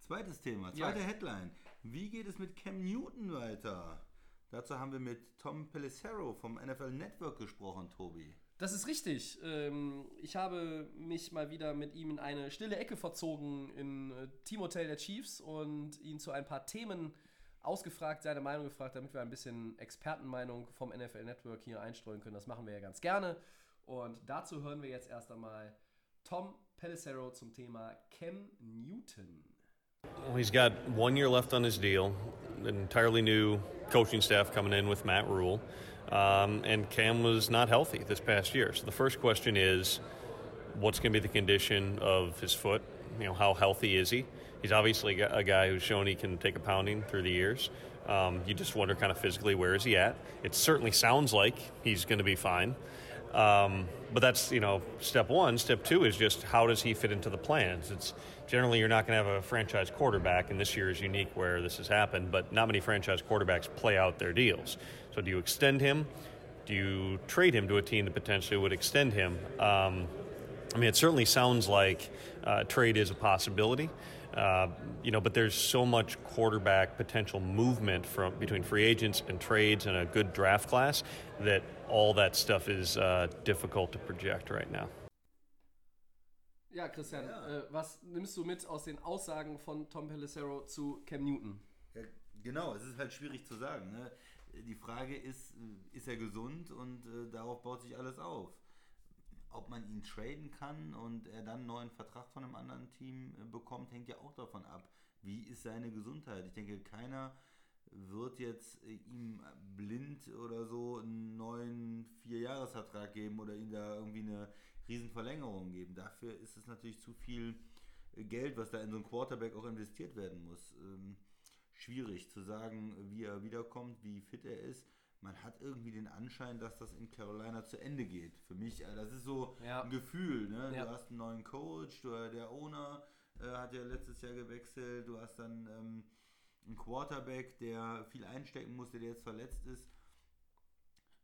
Zweites Thema, Ja. zweite Headline. Wie geht es mit Cam Newton weiter? Dazu haben wir mit Tom Pelissero vom NFL Network gesprochen, Tobi. Das ist richtig. Ähm, ich habe mich mal wieder mit ihm in eine stille Ecke verzogen im äh, Teamhotel der Chiefs und ihn zu ein paar Themen ausgefragt, seine Meinung gefragt, damit wir ein bisschen Expertenmeinung vom NFL Network hier einstreuen können. Das machen wir ja ganz gerne. Und dazu hören wir jetzt erst einmal Tom Pelissero zum Thema Cam Newton. He's got one year left on his deal, an entirely new coaching staff coming in with Matt Rule. Um, and Cam was not healthy this past year. So the first question is what's going to be the condition of his foot? You know, how healthy is he? He's obviously a guy who's shown he can take a pounding through the years. Um, you just wonder kind of physically where is he at. It certainly sounds like he's going to be fine. Um, but that's you know step one. Step two is just how does he fit into the plans? It's generally you're not going to have a franchise quarterback, and this year is unique where this has happened. But not many franchise quarterbacks play out their deals. So do you extend him? Do you trade him to a team that potentially would extend him? Um, I mean, it certainly sounds like uh, trade is a possibility. Uh, you know, but there's so much quarterback potential movement from between free agents and trades and a good draft class that all that stuff is uh, difficult to project right now. Ja, Christian, Ja. Äh, was nimmst du mit aus den Aussagen von Tom Pelissero zu Cam Newton? Ja, genau, es ist halt schwierig zu sagen. Ne? Die Frage ist, äh, ist er gesund und äh, darauf baut sich alles auf. Ob man ihn traden kann und er dann einen neuen Vertrag von einem anderen Team äh, bekommt, hängt ja auch davon ab. Wie ist seine Gesundheit? Ich denke, keiner wird jetzt äh, ihm blind oder so einen neuen Vierjahresvertrag geben oder ihm da irgendwie eine Riesenverlängerung geben. Dafür ist es natürlich zu viel Geld, was da in so einen Quarterback auch investiert werden muss. Ähm, schwierig zu sagen, wie er wiederkommt, wie fit er ist. Man hat irgendwie den Anschein, dass das in Carolina zu Ende geht. Für mich, äh, das ist so Ja. ein Gefühl. Ne? Ja. Du hast einen neuen Coach, du, der Owner äh, hat ja letztes Jahr gewechselt, du hast dann ähm, einen Quarterback, der viel einstecken musste, der jetzt verletzt ist.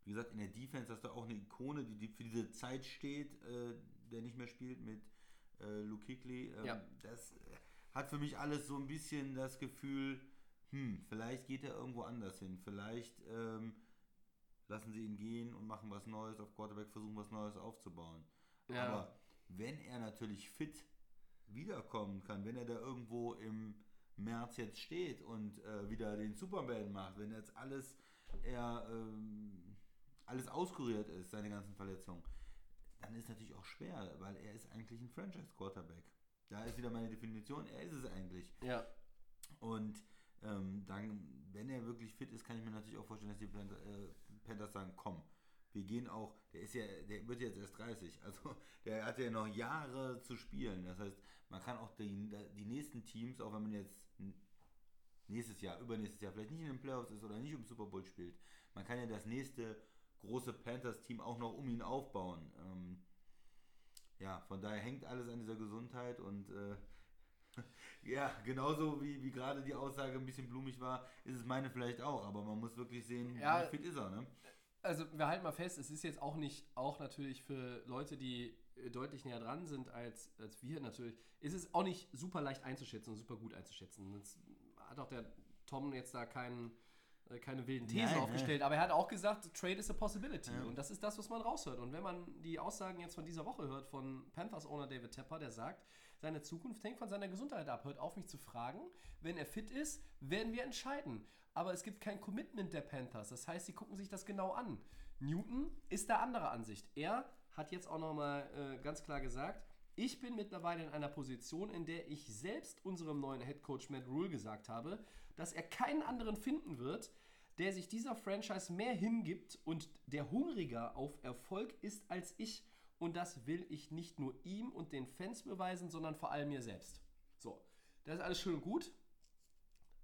Wie gesagt, in der Defense hast du auch eine Ikone, die, die für diese Zeit steht, äh, der nicht mehr spielt mit äh, Luke Kuechly. Ähm, Ja. Das äh, hat für mich alles so ein bisschen das Gefühl, hm, vielleicht geht er irgendwo anders hin. Vielleicht ähm, lassen sie ihn gehen und machen was Neues auf Quarterback, versuchen was Neues aufzubauen. Ja. Aber wenn er natürlich fit wiederkommen kann, wenn er da irgendwo im März jetzt steht und äh, wieder den Superman macht, wenn jetzt alles er ähm, alles auskuriert ist, seine ganzen Verletzungen, dann ist natürlich auch schwer, weil er ist eigentlich ein Franchise-Quarterback. Da ist wieder meine Definition, er ist es eigentlich. Ja. Und ähm, dann, wenn er wirklich fit ist, kann ich mir natürlich auch vorstellen, dass die Panthers, äh, Panthers sagen, komm, wir gehen auch, der ist ja, der wird jetzt erst 30, also der hat ja noch Jahre zu spielen. Das heißt, man kann auch die, die nächsten Teams, auch wenn man jetzt nächstes Jahr, übernächstes Jahr vielleicht nicht in den Playoffs ist oder nicht im Super Bowl spielt, man kann ja das nächste große Panthers-Team auch noch um ihn aufbauen. Ähm, ja, von daher hängt alles an dieser Gesundheit und äh, ja, genauso wie, wie gerade die Aussage ein bisschen blumig war, ist es meine vielleicht auch, aber man muss wirklich sehen, Ja. wie fit ist er, ne? Also wir halten mal fest, es ist jetzt auch nicht, auch natürlich für Leute, die äh, deutlich näher dran sind als, als wir natürlich, ist es auch nicht super leicht einzuschätzen und super gut einzuschätzen. Das hat auch der Tom jetzt da keinen, äh, keine wilden Thesen Nein, aufgestellt, aber er hat auch gesagt, Trade is a possibility. Ja. Und das ist das, was man raushört. Und wenn man die Aussagen jetzt von dieser Woche hört von Panthers-Owner David Tepper, der sagt, seine Zukunft hängt von seiner Gesundheit ab. Hört auf, mich zu fragen. Wenn er fit ist, werden wir entscheiden. Aber es gibt kein Commitment der Panthers. Das heißt, sie gucken sich das genau an. Newton ist der anderer Ansicht. Er hat jetzt auch nochmal äh, ganz klar gesagt, ich bin mittlerweile in einer Position, in der ich selbst unserem neuen Head Coach Matt Rule gesagt habe, dass er keinen anderen finden wird, der sich dieser Franchise mehr hingibt und der hungriger auf Erfolg ist als ich Und das will ich nicht nur ihm und den Fans beweisen, sondern vor allem mir selbst. So, das ist alles schön und gut.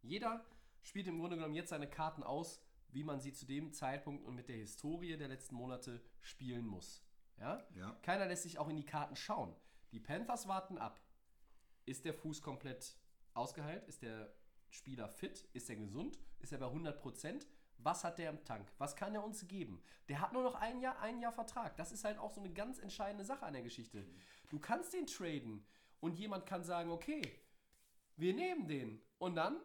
Jeder spielt im Grunde genommen jetzt seine Karten aus, wie man sie zu dem Zeitpunkt und mit der Historie der letzten Monate spielen muss. Ja? Ja. Keiner lässt sich auch in die Karten schauen. Die Panthers warten ab. Ist der Fuß komplett ausgeheilt? Ist der Spieler fit? Ist er gesund? Ist er bei 100%? Was hat der im Tank? Was kann er uns geben? Der hat nur noch ein Jahr, ein Jahr Vertrag. Das ist halt auch so eine ganz entscheidende Sache an der Geschichte. Du kannst den traden und jemand kann sagen, okay, wir nehmen den. Und dann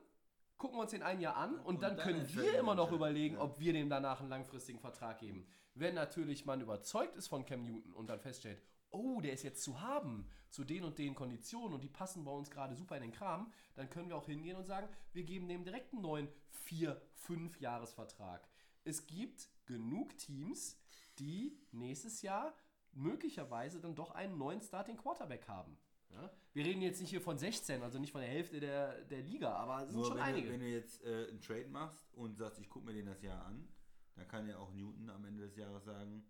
gucken wir uns den ein Jahr an und, dann, dann können wir immer noch überlegen, Ja. ob wir dem danach einen langfristigen Vertrag geben. Wenn natürlich man überzeugt ist von Cam Newton und dann feststellt, oh, der ist jetzt zu haben zu den und den Konditionen und die passen bei uns gerade super in den Kram, dann können wir auch hingehen und sagen, wir geben dem direkt einen neuen 4, 5 Jahresvertrag. Es gibt genug Teams, die nächstes Jahr möglicherweise dann doch einen neuen Starting Quarterback haben. Ja? Wir reden jetzt nicht hier von 16, also nicht von der Hälfte der, der Liga, aber es sind Nur schon wenn, einige. Du, wenn du jetzt äh, einen Trade machst und sagst, ich gucke mir den das Jahr an, dann kann ja auch Newton am Ende des Jahres sagen,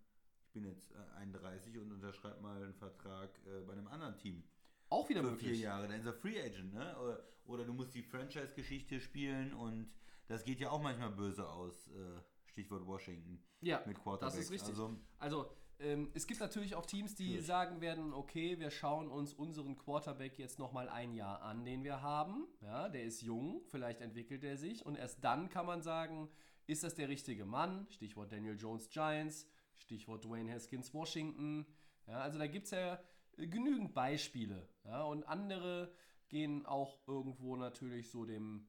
bin jetzt äh, 31 und unterschreibe mal einen Vertrag äh, bei einem anderen Team. auch wieder Für vier möglich. Jahre, dann ist er Free Agent, ne? Oder, oder du musst die Franchise-Geschichte spielen und das geht ja auch manchmal böse aus. Äh, Stichwort Washington. Ja, mit das Quarterbacks. ist richtig. Also, Also, ähm, es gibt natürlich auch Teams, die Natürlich. sagen werden, okay, wir schauen uns unseren Quarterback jetzt nochmal ein Jahr an, den wir haben. Ja, der ist jung, vielleicht entwickelt er sich und erst dann kann man sagen, ist das der richtige Mann? Stichwort Daniel Jones Giants, Stichwort Dwayne Haskins Washington. Ja, also da gibt es ja äh, genügend Beispiele. Ja, und andere gehen auch irgendwo natürlich so dem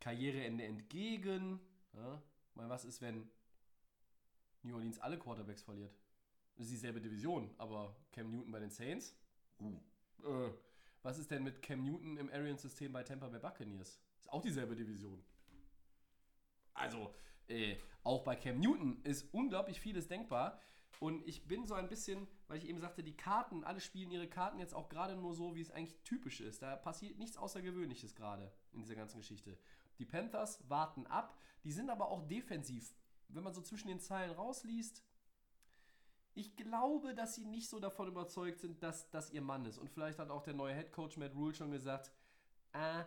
Karriereende entgegen. Ja, mal was ist, wenn New Orleans alle Quarterbacks verliert? Das ist dieselbe Division, aber Cam Newton bei den Saints? uh, Äh, was ist denn mit Cam Newton im Arians-System bei Tampa Bay Buccaneers? Ist auch dieselbe Division. Also, äh, auch bei Cam Newton ist unglaublich vieles denkbar. Und ich bin so ein bisschen, weil ich eben sagte, die Karten, alle spielen ihre Karten jetzt auch gerade nur so, wie es eigentlich typisch ist. Da passiert nichts Außergewöhnliches gerade in dieser ganzen Geschichte. Die Panthers warten ab, die sind aber auch defensiv. Wenn man so zwischen den Zeilen rausliest, ich glaube, dass sie nicht so davon überzeugt sind, dass das ihr Mann ist. Und vielleicht hat auch der neue Head Coach Matt Rule schon gesagt, äh,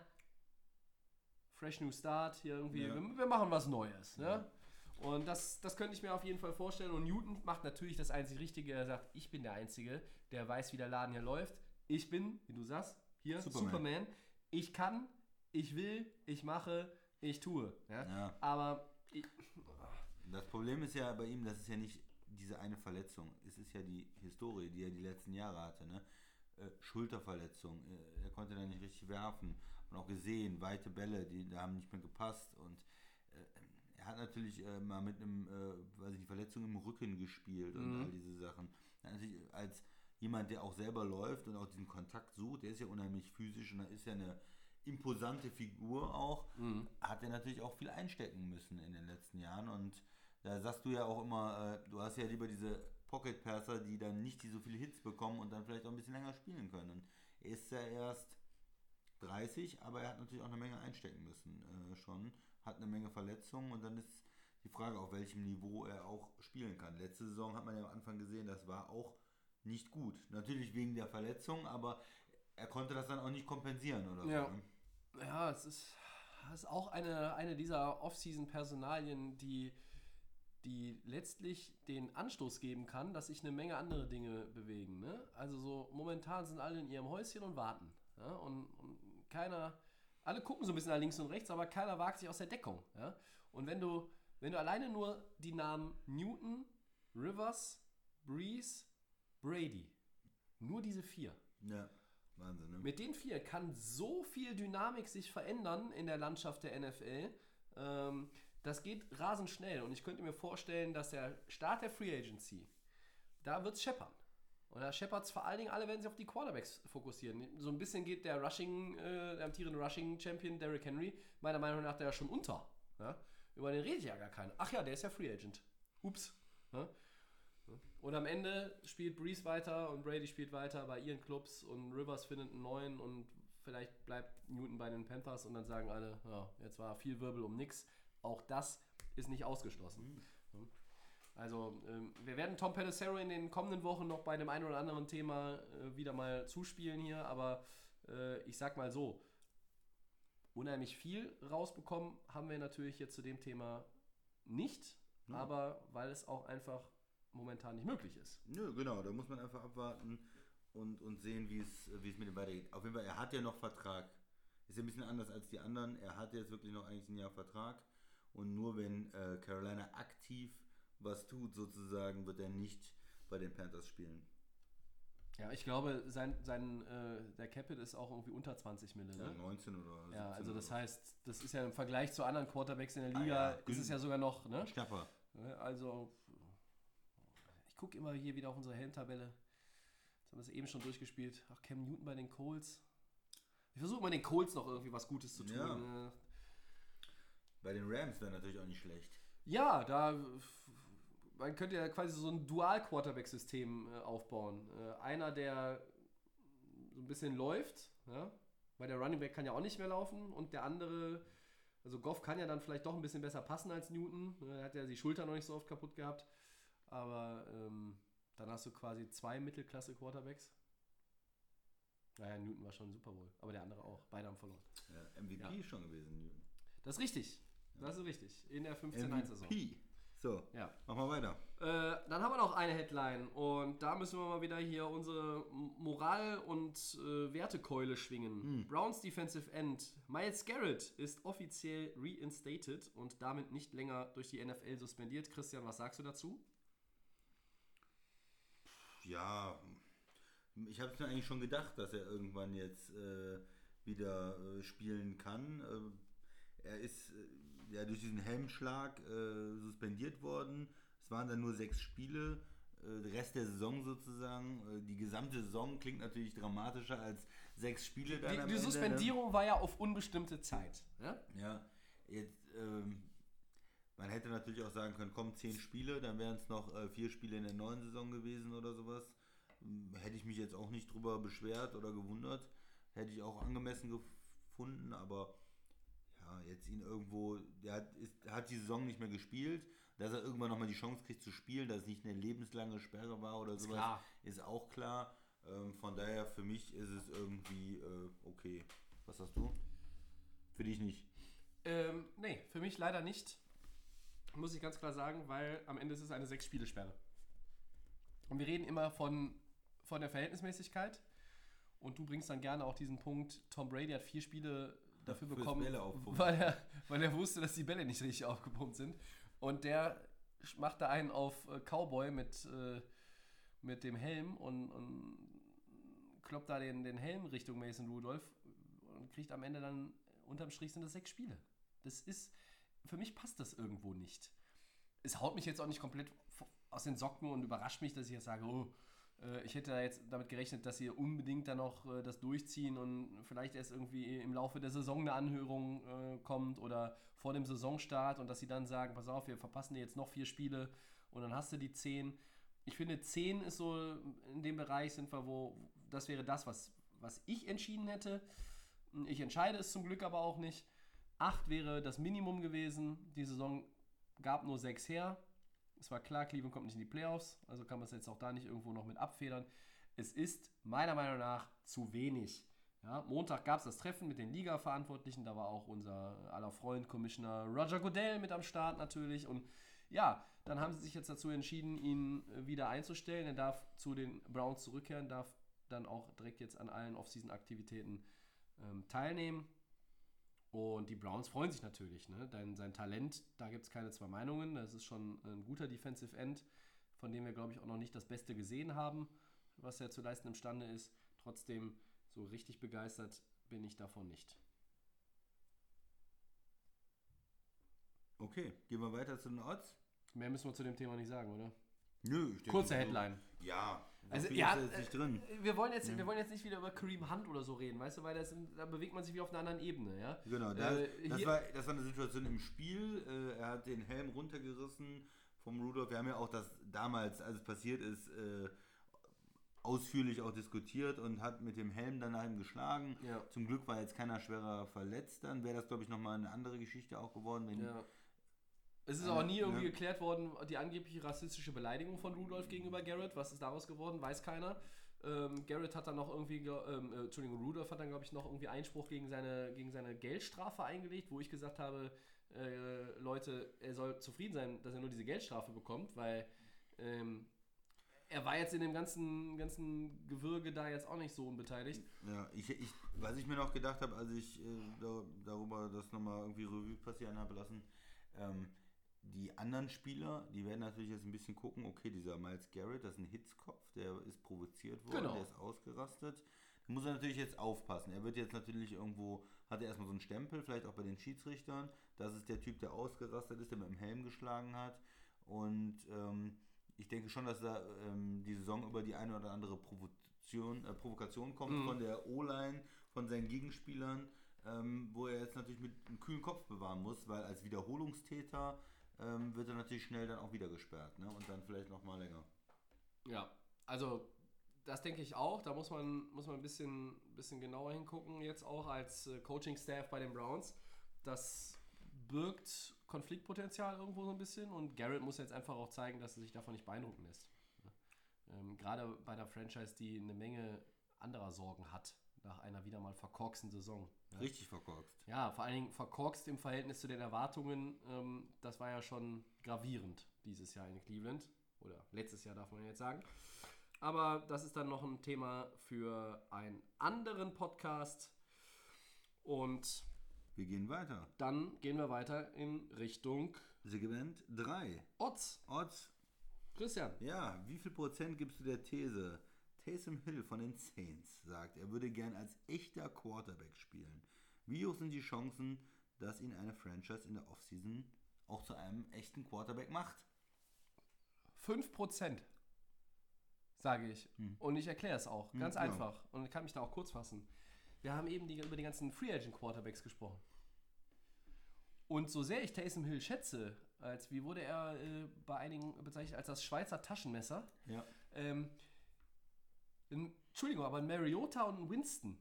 fresh new start, hier irgendwie, Ja. wir, wir machen was Neues. Ne? Und das, das könnte ich mir auf jeden Fall vorstellen. Und Newton macht natürlich das einzig Richtige. Er sagt, ich bin der Einzige, der weiß, wie der Laden hier läuft. Ich bin, wie du sagst, hier Superman. Superman. Ich kann, ich will, ich mache, ich tue. Ja? Ja. Aber ich, Das Problem ist ja bei ihm, das ist ja nicht diese eine Verletzung. Es ist ja die Historie, die er die letzten Jahre hatte. Ne? Äh, Schulterverletzung. Äh, er konnte da nicht richtig werfen. Und auch gesehen, weite Bälle, die da haben nicht mehr gepasst. Und hat natürlich äh, mal mit einem, äh, weiß ich nicht, Verletzung im Rücken gespielt und all diese Sachen. Er hat Natürlich als jemand, der auch selber läuft und auch diesen Kontakt sucht, der ist ja unheimlich physisch und er ist ja eine imposante Figur auch, hat er natürlich auch viel einstecken müssen in den letzten Jahren und da sagst du ja auch immer, äh, du hast ja lieber diese Pocket Passer, die dann nicht die so viele Hits bekommen und dann vielleicht auch ein bisschen länger spielen können. Und er ist ja erst 30, aber er hat natürlich auch eine Menge einstecken müssen äh, schon, hat eine Menge Verletzungen und dann ist die Frage, auf welchem Niveau er auch spielen kann. Letzte Saison hat man ja am Anfang gesehen, das war auch nicht gut. Natürlich wegen der Verletzung, aber er konnte das dann auch nicht kompensieren oder Ja. so. Ne? Ja, es ist, es ist auch eine, eine dieser Off-Season-Personalien, die, die letztlich den Anstoß geben kann, dass sich eine Menge andere Dinge bewegen. Ne? Also so momentan sind alle in ihrem Häuschen und warten. Ja? Und, und keiner, alle gucken so ein bisschen nach links und rechts, aber keiner wagt sich aus der Deckung. Ja? Und wenn du, wenn du alleine nur die Namen Newton, Rivers, Breeze, Brady, nur diese vier, Ja, Wahnsinn, ne? mit den vier kann so viel Dynamik sich verändern in der Landschaft der NFL. Ähm, das geht rasend schnell und ich könnte mir vorstellen, dass der Start der Free Agency, da wird es scheppern. Und da scheppert es vor allen Dingen alle, wenn sie auf die Quarterbacks fokussieren. So ein bisschen geht der Rushing, äh, der amtierende Rushing-Champion Derrick Henry meiner Meinung nach da ja schon unter. Ja? Über den redet ja gar keiner. Ach ja, der ist ja Free Agent. Ups. Ja? Und am Ende spielt Breeze weiter und Brady spielt weiter bei ihren Clubs und Rivers findet einen neuen und vielleicht bleibt Newton bei den Panthers und dann sagen alle, ja, jetzt war viel Wirbel um nix. Auch das ist nicht ausgeschlossen. Also, ähm, wir werden Tom Pelissero in den kommenden Wochen noch bei dem einen oder anderen Thema äh, wieder mal zuspielen hier, aber äh, ich sag mal so, unheimlich viel rausbekommen haben wir natürlich jetzt zu dem Thema nicht, aber weil es auch einfach momentan nicht möglich ist. Nö, genau, da muss man einfach abwarten und, und sehen, wie es wie es mit ihm weitergeht. Auf jeden Fall, er hat ja noch Vertrag. Ist ja ein bisschen anders als die anderen. Er hat jetzt wirklich noch eigentlich ein Jahr Vertrag. Und nur wenn äh, Carolina aktiv was tut, sozusagen, wird er nicht bei den Panthers spielen. Ja, ich glaube, sein, sein, äh, der Capit ist auch irgendwie unter 20 Mille. Ja, Ne? 19 oder 17 Ja, also das heißt, das ist ja im Vergleich zu anderen Quarterbacks in der Liga, ja, ist es ja sogar noch, ne? Schnapper. Ne, Also, ich gucke immer hier wieder auf unsere Helmtabelle. Jetzt haben wir es eben schon durchgespielt. Ach, Cam Newton bei den Colts. Ich versuche mal den Colts noch irgendwie was Gutes zu tun. Ja. ne? Bei den Rams wäre natürlich auch nicht schlecht. Ja, da man könnte ja quasi so ein Dual-Quarterback-System äh, aufbauen. Äh, einer, der so ein bisschen läuft, ja? weil der Running Back kann ja auch nicht mehr laufen und der andere, also Goff kann ja dann vielleicht doch ein bisschen besser passen als Newton. ne, Er hat ja die Schulter noch nicht so oft kaputt gehabt. Aber ähm, dann hast du quasi zwei Mittelklasse-Quarterbacks. Naja, Newton war schon Super Bowl, aber der andere auch. Beide haben verloren. Ja, MVP Ja. schon gewesen, Newton. Das ist richtig. Das ist richtig. In der 15-1-Saison. MVP. So, Ja. machen wir weiter. Äh, dann haben wir noch eine Headline und da müssen wir mal wieder hier unsere Moral- und äh, Wertekeule schwingen. Browns Defensive End Miles Garrett ist offiziell reinstated und damit nicht länger durch die NFL suspendiert. Christian, was sagst du dazu? Ja, ich habe es mir eigentlich schon gedacht, dass er irgendwann jetzt äh, wieder äh, spielen kann. Äh, er ist äh, ja durch diesen Helmschlag äh, suspendiert worden. Es waren dann nur sechs Spiele. Äh, der Rest der Saison sozusagen. Äh, die gesamte Saison klingt natürlich dramatischer als sechs Spiele dann Die, am die Ende, ne? Suspendierung war ja auf unbestimmte Zeit. Ja? Ja, jetzt, ähm, man hätte natürlich auch sagen können, komm, zehn Spiele, dann wären es noch äh, vier Spiele in der neuen Saison gewesen oder sowas. Hm, Hätte ich mich jetzt auch nicht drüber beschwert oder gewundert. Hätte ich auch angemessen gefunden, aber ja, jetzt ihn irgendwo, der hat, ist, hat die Saison nicht mehr gespielt. Dass er irgendwann nochmal die Chance kriegt zu spielen, dass es nicht eine lebenslange Sperre war oder sowas, klar. ist auch klar. Ähm, von daher, für mich ist es irgendwie äh, okay. Was hast du? Für dich nicht. Ähm, nee, für mich leider nicht. Muss ich ganz klar sagen, weil am Ende ist es eine Sechs-Spiele-Sperre. Und wir reden immer von, von der Verhältnismäßigkeit. Und du bringst dann gerne auch diesen Punkt, Tom Brady hat vier Spiele dafür bekommen, weil er, weil er wusste, dass die Bälle nicht richtig aufgepumpt sind. Und der macht da einen auf äh, Cowboy mit, äh, mit dem Helm und, und kloppt da den, den Helm Richtung Mason Rudolph und kriegt am Ende dann, unterm Strich sind das sechs Spiele. Das ist, für mich passt das irgendwo nicht. Es haut mich jetzt auch nicht komplett aus den Socken und überrascht mich, dass ich jetzt sage, oh, ich hätte da jetzt damit gerechnet, dass sie unbedingt dann noch äh, das durchziehen und vielleicht erst irgendwie im Laufe der Saison eine Anhörung äh, kommt oder vor dem Saisonstart und dass sie dann sagen, pass auf, wir verpassen dir jetzt noch vier Spiele und dann hast du die zehn. Ich finde, zehn ist so in dem Bereich sind wir, wo das wäre das, was, was ich entschieden hätte. Ich entscheide es zum Glück aber auch nicht. Acht wäre das Minimum gewesen. Die Saison gab nur sechs her. Es war klar, Cleveland kommt nicht in die Playoffs, also kann man es jetzt auch da nicht irgendwo noch mit abfedern. Es ist meiner Meinung nach zu wenig. Ja, Montag gab es das Treffen mit den Liga-Verantwortlichen, da war auch unser aller Freund, Commissioner Roger Goodell mit am Start natürlich. Und ja, dann haben sie sich jetzt dazu entschieden, ihn wieder einzustellen. Er darf zu den Browns zurückkehren, darf dann auch direkt jetzt an allen Off-Season-Aktivitäten ähm, teilnehmen. Und die Browns freuen sich natürlich, ne? Denn sein Talent, da gibt es keine zwei Meinungen. Das ist schon ein guter Defensive End, von dem wir, glaube ich, auch noch nicht das Beste gesehen haben, was er zu leisten imstande ist. Trotzdem, so richtig begeistert bin ich davon nicht. Okay, gehen wir weiter zu den Odds. Mehr müssen wir zu dem Thema nicht sagen, oder? Nö, ich denke, Kurze so- Headline. Ja, so Also, ja, ist jetzt nicht drin. Äh, Wir wollen, jetzt, wir wollen jetzt nicht wieder über Kareem Hunt oder so reden, weißt du, weil das, da bewegt man sich wie auf einer anderen Ebene, ja? Genau, das, Äh, das, war, das war eine Situation im Spiel. Äh, er hat den Helm runtergerissen vom Rudolph. Wir haben ja auch das damals, als es passiert ist, äh, ausführlich auch diskutiert und hat mit dem Helm dann nach ihm geschlagen. Ja. Zum Glück war jetzt keiner schwerer verletzt. Dann wäre das, glaube ich, nochmal eine andere Geschichte auch geworden, wenn Ja. Es ist auch nie irgendwie ja. geklärt worden, die angebliche rassistische Beleidigung von Rudolph gegenüber Garrett. Was ist daraus geworden, weiß keiner. Ähm, Garrett hat dann noch irgendwie, ge- ähm, äh, Entschuldigung, Rudolph hat dann, glaube ich, noch irgendwie Einspruch gegen seine, gegen seine Geldstrafe eingelegt, wo ich gesagt habe, äh, Leute, er soll zufrieden sein, dass er nur diese Geldstrafe bekommt, weil ähm, er war jetzt in dem ganzen, ganzen Gewürge da jetzt auch nicht so unbeteiligt. Ja, ich, ich, was ich mir noch gedacht habe, als ich äh, da, darüber das nochmal irgendwie Revue passieren habe lassen, ähm, die anderen Spieler, die werden natürlich jetzt ein bisschen gucken, okay, dieser Miles Garrett, das ist ein Hitzkopf, der ist provoziert worden, Genau. der ist ausgerastet. Da muss er natürlich jetzt aufpassen. Er wird jetzt natürlich irgendwo, hat er erstmal so einen Stempel, vielleicht auch bei den Schiedsrichtern. Das ist der Typ, der ausgerastet ist, der mit dem Helm geschlagen hat. Und ähm, ich denke schon, dass da ähm, die Saison über die eine oder andere Provokation, äh, Provokation kommt Mhm. von der O-Line, von seinen Gegenspielern, ähm, wo er jetzt natürlich mit einem kühlen Kopf bewahren muss, weil als Wiederholungstäter ähm, wird er natürlich schnell dann auch wieder gesperrt ne? und dann vielleicht noch mal länger. Ja, also das denke ich auch. Da muss man, muss man ein bisschen, bisschen genauer hingucken, jetzt auch als äh, Coaching-Staff bei den Browns. Das birgt Konfliktpotenzial irgendwo so ein bisschen und Garrett muss jetzt einfach auch zeigen, dass er sich davon nicht beeindrucken lässt. Ähm, Gerade bei einer Franchise, die eine Menge anderer Sorgen hat, nach einer wieder mal verkorksten Saison. Ja. Richtig verkorkst. Ja, vor allen Dingen verkorkst im Verhältnis zu den Erwartungen. Ähm, das war ja schon gravierend dieses Jahr in Cleveland. Oder letztes Jahr darf man jetzt sagen. Aber das ist dann noch ein Thema für einen anderen Podcast. Und Wir gehen weiter. dann gehen wir weiter in Richtung Segment 3. Odds. Odds. Christian. Ja, wie viel Prozent gibst du der These? Taysom Hill von den Saints sagt, er würde gern als echter Quarterback spielen. Wie hoch sind die Chancen, dass ihn eine Franchise in der Offseason auch zu einem echten Quarterback macht? 5%, sage ich. Und ich erkläre es auch. Ganz ja. einfach. Und kann mich da auch kurz fassen. Wir haben eben die, über die ganzen Free Agent Quarterbacks gesprochen. Und so sehr ich Taysom Hill schätze, als wie wurde er äh, bei einigen bezeichnet als das Schweizer Taschenmesser. Ja. Ähm, ein- Entschuldigung, aber ein Mariota und ein Winston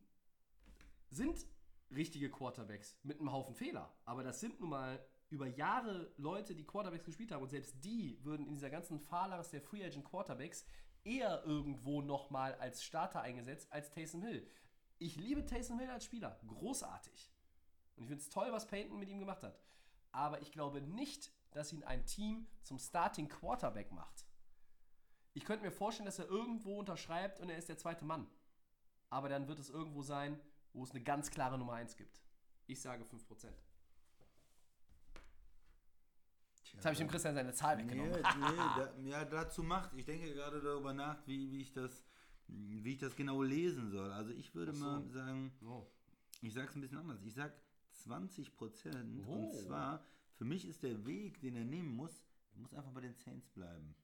sind richtige Quarterbacks mit einem Haufen Fehler. Aber das sind nun mal über Jahre Leute, die Quarterbacks gespielt haben. Und selbst die würden in dieser ganzen Phalanx der Free Agent Quarterbacks eher irgendwo nochmal als Starter eingesetzt als Taysom Hill. Ich liebe Taysom Hill als Spieler. Großartig. Und ich finde es toll, was Peyton mit ihm gemacht hat. Aber ich glaube nicht, dass ihn ein Team zum Starting Quarterback macht. Ich könnte mir vorstellen, dass er irgendwo unterschreibt und er ist der zweite Mann. Aber dann wird es irgendwo sein, wo es eine ganz klare Nummer 1 gibt. Ich sage 5%. Jetzt habe ich dem Christian seine Zahl Nee, weggenommen. nee, <laughs> da, ja, dazu macht. Ich denke gerade darüber nach, wie, wie, ich das, wie ich das genau lesen soll. Also ich würde so. mal sagen, Oh. ich sage es ein bisschen anders. Ich sage 20 Prozent. Oh. Und zwar, für mich ist der Weg, den er nehmen muss, er muss einfach bei den Saints bleiben.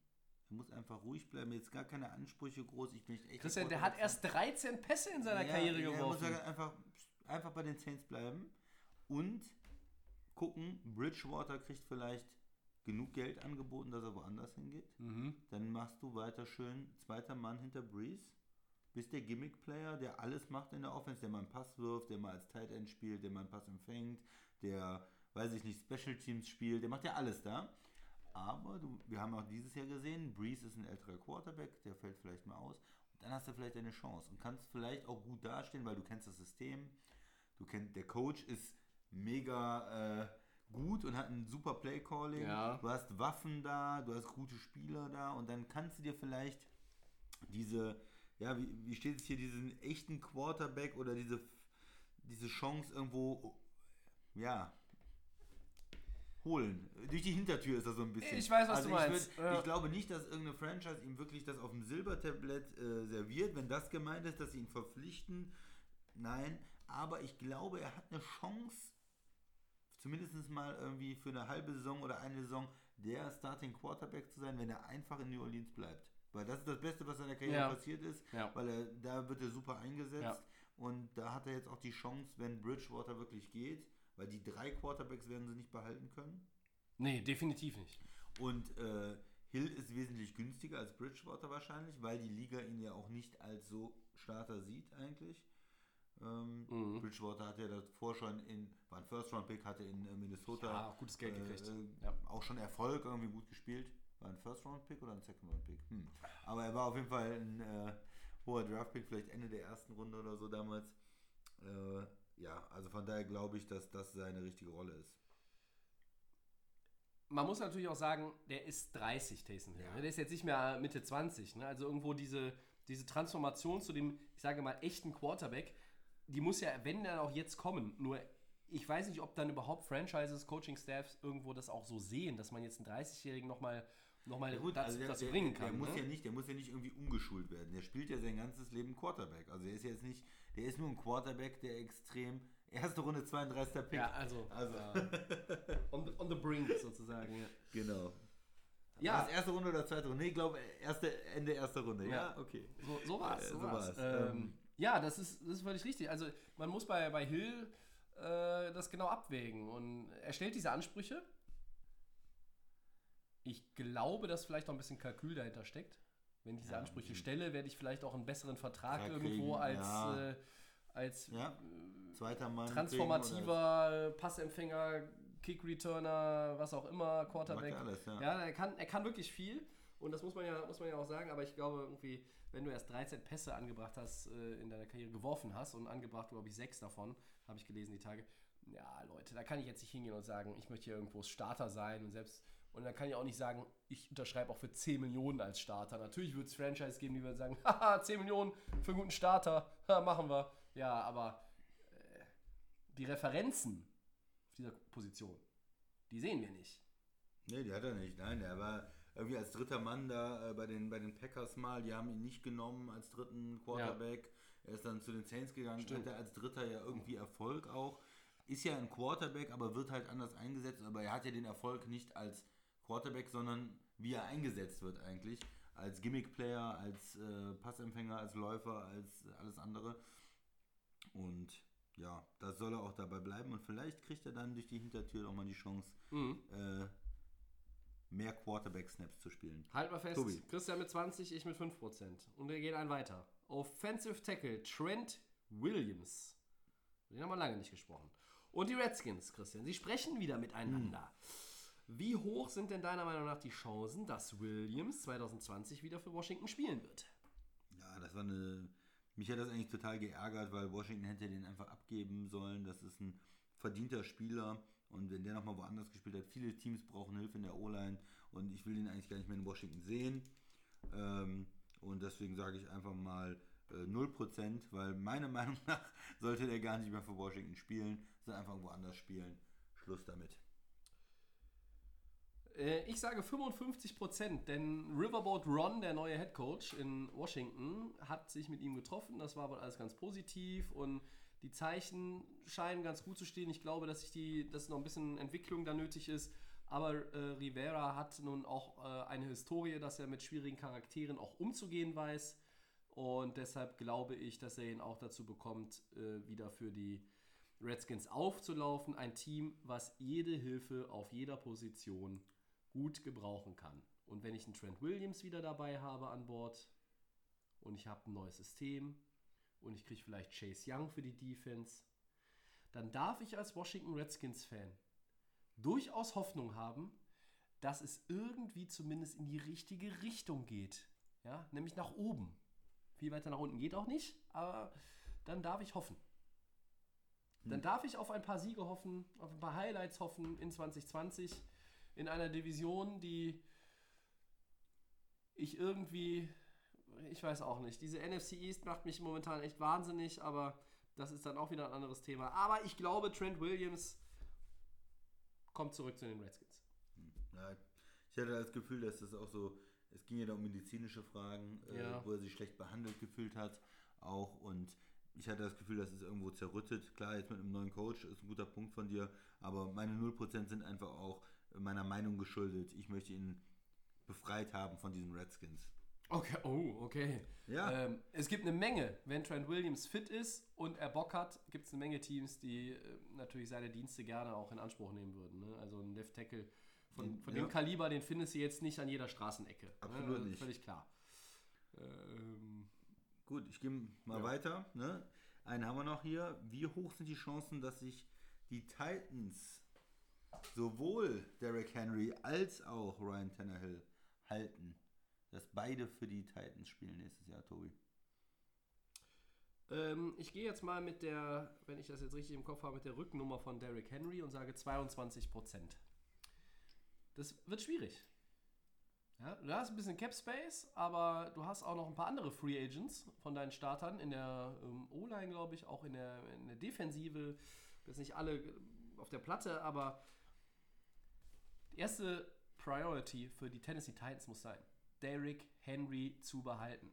Er muss einfach ruhig bleiben. Jetzt gar keine Ansprüche groß. Ich bin echt. Christian, der hat erst 13 Pässe in seiner ja, Karriere ja, Er muss geworfen. sagen, einfach, einfach bei den Saints bleiben und gucken, Bridgewater kriegt vielleicht genug Geld angeboten, dass er woanders hingeht. Mhm. Dann machst du weiter schön zweiter Mann hinter Breeze. Bist der Gimmick-Player, der alles macht in der Offense, der mal einen Pass wirft, der mal als Tight End spielt, der mal einen Pass empfängt, der, weiß ich nicht, Special Teams spielt, der macht ja alles da. Aber du, wir haben auch dieses Jahr gesehen, Breeze ist ein älterer Quarterback, der fällt vielleicht mal aus. Und dann hast du vielleicht eine Chance und kannst vielleicht auch gut dastehen, weil du kennst das System. Du kennst, der Coach ist mega äh, gut und hat ein super Play-Calling. Ja. Du hast Waffen da, du hast gute Spieler da und dann kannst du dir vielleicht diese, ja, wie, wie steht es hier, diesen echten Quarterback oder diese, diese Chance irgendwo, ja, holen. Durch die Hintertür ist das so ein bisschen. Ich weiß, was also du ich meinst. würd- Ja. Ich glaube nicht, dass irgendeine Franchise ihm wirklich das auf dem Silbertablett äh, serviert, wenn das gemeint ist, dass sie ihn verpflichten. Nein, aber ich glaube, er hat eine Chance, zumindest mal irgendwie für eine halbe Saison oder eine Saison der Starting Quarterback zu sein, wenn er einfach in New Orleans bleibt. Weil das ist das Beste, was in der Karriere Ja. passiert ist, Ja. weil er, da wird er super eingesetzt. Und da hat er jetzt auch die Chance, wenn Bridgewater wirklich geht, weil die drei Quarterbacks werden sie nicht behalten können. Nee, definitiv nicht. Und äh, Hill ist wesentlich günstiger als Bridgewater wahrscheinlich, weil die Liga ihn ja auch nicht als so Starter sieht eigentlich. Ähm, Mhm. Bridgewater hat ja davor schon in, war ein First-Round-Pick, hatte in äh, Minnesota Ja, auch gutes Geld gekriegt. Äh, Ja. Auch schon Erfolg, irgendwie gut gespielt. War ein First-Round-Pick oder ein Second-Round-Pick? Hm. Aber er war auf jeden Fall ein äh, hoher Draft-Pick, vielleicht Ende der ersten Runde oder so damals. Ja, also von daher glaube ich, dass das seine richtige Rolle ist. Man muss natürlich auch sagen, der ist 30, Taysom Hill. Ja. ne? Der ist jetzt nicht mehr Mitte 20. Ne? Also irgendwo diese, diese Transformation zu dem, ich sage mal, echten Quarterback, die muss ja, wenn dann auch jetzt kommen. Nur ich weiß nicht, ob dann überhaupt Franchises, Coaching-Staffs irgendwo das auch so sehen, dass man jetzt einen 30-Jährigen nochmal noch mal dazu, also der, dazu der, bringen der kann. muss ne? ja nicht, der muss ja nicht irgendwie umgeschult werden. Der spielt ja sein ganzes Leben Quarterback. Also er ist jetzt nicht, der ist nur ein Quarterback, der extrem erste Runde 32. Pick. ja, also, Also. äh, on, the, on the brink sozusagen. Ja. Genau. Ja. Das erste Runde oder zweite Runde? Nee, ich glaube erste, Ende erster Runde. Ja, Ja. okay. So, so war es. So so war's. war's. Ähm, Ähm, ja, das ist, das ist völlig richtig. Also man muss bei, bei Hill äh, das genau abwägen. Und er stellt diese Ansprüche. Ich glaube, dass vielleicht noch ein bisschen Kalkül dahinter steckt. Wenn ich diese Ja, Ansprüche stelle, werde ich vielleicht auch einen besseren Vertrag irgendwo kriegen, als, ja. äh, als Ja. Zweiter Mann. kriegen transformativer Passempfänger, Kick-Returner, was auch immer, Quarterback. Alles, ja. Ja, er kann, er kann wirklich viel und das muss man, ja, muss man ja auch sagen, aber ich glaube irgendwie, wenn du erst 13 Pässe angebracht hast, äh, in deiner Karriere geworfen hast und angebracht, glaube ich, sechs davon, habe ich gelesen die Tage. Ja, Leute, da kann ich jetzt nicht hingehen und sagen, ich möchte hier irgendwo Starter sein und selbst, und dann kann ich auch nicht sagen, ich unterschreibe auch für 10 Millionen als Starter. Natürlich wird es Franchise geben, die würden sagen, <laughs> haha, 10 Millionen für einen guten Starter, ha, machen wir. Ja, aber äh, die Referenzen auf dieser Position, die sehen wir nicht. Nee, die hat er nicht. Nein, er war irgendwie als dritter Mann da äh, bei, den, bei den Packers mal. Die haben ihn nicht genommen als dritten Quarterback. Er ist dann zu den Saints gegangen, Stimmt. hatte als dritter ja irgendwie Erfolg auch. Ist ja ein Quarterback, aber wird halt anders eingesetzt. Aber er hat ja den Erfolg nicht als Quarterback, sondern wie er eingesetzt wird eigentlich. Als Gimmick-Player, als äh, Passempfänger, als Läufer, als alles andere. Und ja, das soll er auch dabei bleiben. Und vielleicht kriegt er dann durch die Hintertür nochmal die Chance, Mhm. äh, mehr Quarterback-Snaps zu spielen. Halt mal fest, Tobi. Christian mit 20, ich mit 5%. Und wir gehen einen weiter. Offensive Tackle Trent Williams. Den haben wir lange nicht gesprochen. Und die Redskins, Christian, sie sprechen wieder miteinander. Wie hoch sind denn deiner Meinung nach die Chancen, dass Williams 2020 wieder für Washington spielen wird? Ja, das war eine. Mich hat das eigentlich total geärgert, weil Washington hätte den einfach abgeben sollen. Das ist ein verdienter Spieler. Und wenn der nochmal woanders gespielt hat, viele Teams brauchen Hilfe in der O-Line. Und ich will ihn eigentlich gar nicht mehr in Washington sehen. Ähm, und deswegen sage ich einfach mal äh, 0%, weil meiner Meinung <laughs> nach sollte der gar nicht mehr für Washington spielen, sondern einfach woanders spielen. Schluss damit. Äh, ich sage 55%, denn Riverboat Ron, der neue Head Coach in Washington, hat sich mit ihm getroffen. Das war wohl alles ganz positiv und die Zeichen scheinen ganz gut zu stehen. Ich glaube, dass, ich die, dass noch ein bisschen Entwicklung da nötig ist. Aber äh, Rivera hat nun auch äh, eine Historie, dass er mit schwierigen Charakteren auch umzugehen weiß. Und deshalb glaube ich, dass er ihn auch dazu bekommt, äh, wieder für die Redskins aufzulaufen. Ein Team, was jede Hilfe auf jeder Position gut gebrauchen kann. Und wenn ich einen Trent Williams wieder dabei habe an Bord und ich habe ein neues System und ich kriege vielleicht Chase Young für die Defense, dann darf ich als Washington Redskins-Fan durchaus Hoffnung haben, dass es irgendwie zumindest in die richtige Richtung geht. Ja, nämlich nach oben. Viel weiter nach unten geht auch nicht, aber dann darf ich hoffen. Dann darf ich auf ein paar Siege hoffen, auf ein paar Highlights hoffen in 2020 in einer Division, die ich irgendwie, ich weiß auch nicht, diese NFC East macht mich momentan echt wahnsinnig, aber das ist dann auch wieder ein anderes Thema. Aber ich glaube, Trent Williams kommt zurück zu den Redskins. Ja, ich hatte das Gefühl, dass das auch so, es ging ja da um medizinische Fragen, äh, Ja. wo er sich schlecht behandelt gefühlt hat, auch und ich hatte das Gefühl, das ist irgendwo zerrüttet. Klar, jetzt mit einem neuen Coach ist ein guter Punkt von dir, aber meine 0% sind einfach auch meiner Meinung geschuldet. Ich möchte ihn befreit haben von diesen Redskins. Okay, oh, okay. Ja. Ähm, es gibt eine Menge, wenn Trent Williams fit ist und er Bock hat, gibt es eine Menge Teams, die äh, natürlich seine Dienste gerne auch in Anspruch nehmen würden. Ne? Also ein Left Tackle von, von Ja. dem Kaliber, den findest du jetzt nicht an jeder Straßenecke. Absolut ne? nicht. Völlig klar. Ähm, Gut, ich gehe mal Ja. weiter. Ne? einen haben wir noch hier. Wie hoch sind die Chancen, dass sich die Titans sowohl Derrick Henry als auch Ryan Tannehill halten? Dass beide für die Titans spielen nächstes Jahr, Tobi. Ähm, ich gehe jetzt mal mit der, wenn ich das jetzt richtig im Kopf habe, mit der Rückennummer von Derrick Henry und sage 22%. Das wird schwierig. Ja, du hast ein bisschen Cap Space, aber du hast auch noch ein paar andere Free Agents von deinen Startern in der ähm, O-Line, glaube ich, auch in der, in der Defensive. Jetzt nicht alle auf der Platte, aber die erste Priority für die Tennessee Titans muss sein, Derrick Henry zu behalten.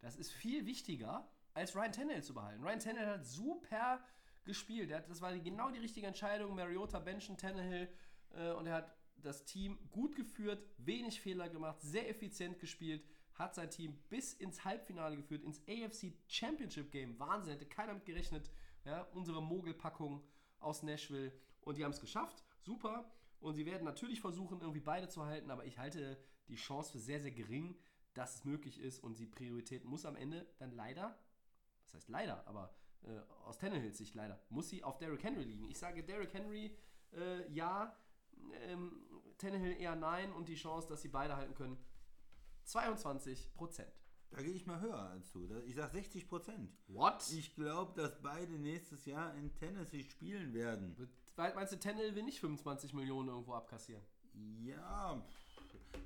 Das ist viel wichtiger, als Ryan Tannehill zu behalten. Ryan Tannehill hat super gespielt. Hat, das war genau die richtige Entscheidung. Mariota, Benchen, Tannehill äh, und er hat das Team gut geführt, wenig Fehler gemacht, sehr effizient gespielt, hat sein Team bis ins Halbfinale geführt, ins AFC Championship Game. Wahnsinn, hätte keiner mit gerechnet. Ja, unsere Mogelpackung aus Nashville. Und die haben es geschafft. Super. Und sie werden natürlich versuchen, irgendwie beide zu halten, aber ich halte die Chance für sehr, sehr gering, dass es möglich ist. Und die Priorität muss am Ende dann leider, was heißt leider, aber äh, aus Tannehills Sicht leider, muss sie auf Derrick Henry liegen. Ich sage Derrick Henry, äh, ja, ähm, Tannehill eher nein und die Chance, dass sie beide halten können, 22 Prozent. Da gehe ich mal höher als du. Ich sage 60 Prozent. What? Ich glaube, dass beide nächstes Jahr in Tennessee spielen werden. Meinst du, Tannehill will nicht 25 Millionen irgendwo abkassieren? Ja,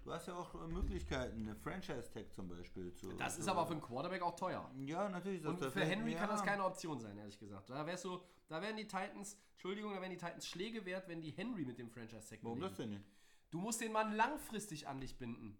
du hast ja auch äh, Möglichkeiten, eine Franchise-Tag zum Beispiel zu. Das ist aber für einen Quarterback auch teuer. Ja, natürlich. ist das Und für Henry ja. kann das keine Option sein, ehrlich gesagt. Da wär's so, da wären die Titans, Entschuldigung, da wären die Titans Schläge wert, wenn die Henry mit dem Franchise Tag Warum belegen. das denn nicht? Du musst den Mann langfristig an dich binden.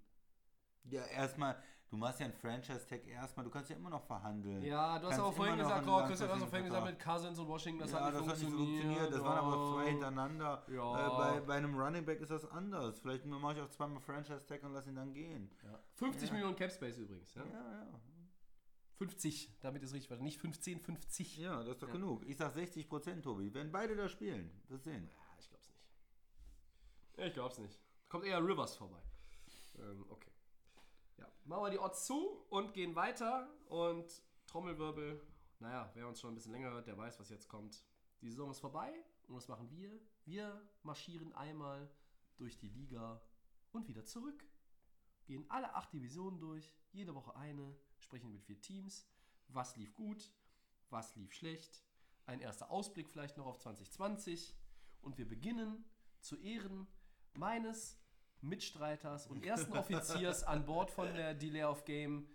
Ja, erstmal, du machst ja einen Franchise-Tag erstmal, du kannst ja immer noch verhandeln. Ja, du hast Kannst aber vorhin gesagt, oh, Christian, du hast doch vorhin gesagt, mit Cousins und Washington, das ja, hat nicht das hat nicht funktioniert. funktioniert. Das waren aber zwei hintereinander. Ja. Äh, bei, bei einem Running Back ist das anders. Vielleicht mache ich auch zweimal Franchise-Tag und lass ihn dann gehen. Ja. 50 Ja. Millionen Cap Space übrigens. Ja? Ja, ja. 50, damit ist richtig, nicht 15, 50. Ja, das ist doch Ja. genug. Ich sag 60 Prozent, Tobi. Wenn beide da spielen, wirst sehen. Ja, ich glaub's nicht. Ich glaub's nicht. Kommt eher Rivers vorbei. Ähm, okay. Ja, machen wir die Odds zu und gehen weiter. Und Trommelwirbel, naja, wer uns schon ein bisschen länger hört, der weiß, was jetzt kommt. Die Saison ist vorbei und was machen wir? Wir marschieren einmal durch die Liga und wieder zurück. Gehen alle acht Divisionen durch, jede Woche eine, sprechen mit vier Teams. Was lief gut, was lief schlecht. Ein erster Ausblick vielleicht noch auf 2020. Und wir beginnen zu Ehren meines Mitstreiters und ersten Offiziers an Bord von der Delay of Game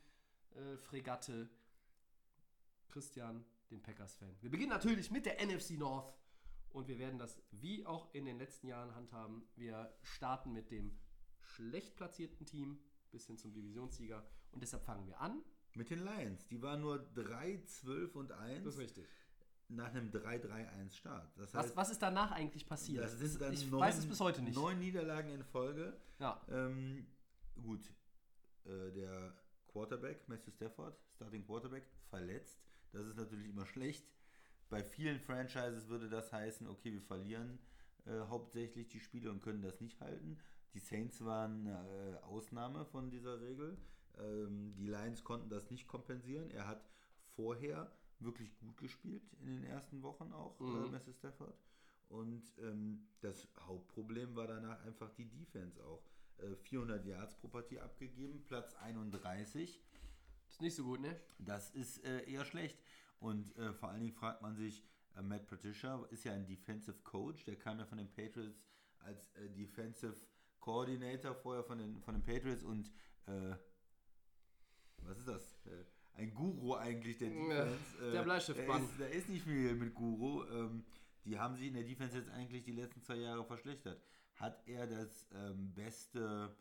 äh, Fregatte, Christian, den Packers-Fan. Wir beginnen natürlich mit der NFC North und wir werden das wie auch in den letzten Jahren handhaben. Wir starten mit dem schlecht platzierten Team bis hin zum Divisionssieger und deshalb fangen wir an. Mit den Lions. Die waren nur 3, 12 und 1 richtig. Nach einem 3-3-1 Start. Das Was, heißt, was ist danach eigentlich passiert? das sind dann ich neun, weiß es bis heute nicht. neun Niederlagen in Folge. Ja. Ähm, gut, äh, der Quarterback, Matthew Stafford, Starting Quarterback, verletzt. Das ist natürlich immer schlecht. Bei vielen Franchises würde das heißen, okay, wir verlieren äh, hauptsächlich die Spiele und können das nicht halten. Die Saints waren äh, Ausnahme von dieser Regel. Ähm, die Lions konnten das nicht kompensieren. Er hat vorher wirklich gut gespielt in den ersten Wochen auch, äh, Mhm. Matthew Stafford. Und ähm, das Hauptproblem war danach einfach die Defense auch. Äh, 400 Yards pro Partie abgegeben, Platz 31. Ist nicht so gut, ne? Das ist äh, eher schlecht. Und äh, vor allen Dingen fragt man sich, äh, Matt Patricia ist ja ein Defensive Coach, der kam ja von den Patriots als äh, Defensive Coordinator vorher von den, von den Patriots und äh, was ist das? Ein Guru eigentlich der Defense. der Äh, Bleistiftmann. Da ist, da ist nicht viel mit Guru. Ähm, die haben sich in der Defense jetzt eigentlich die letzten zwei Jahre verschlechtert. Hat er das ähm, beste,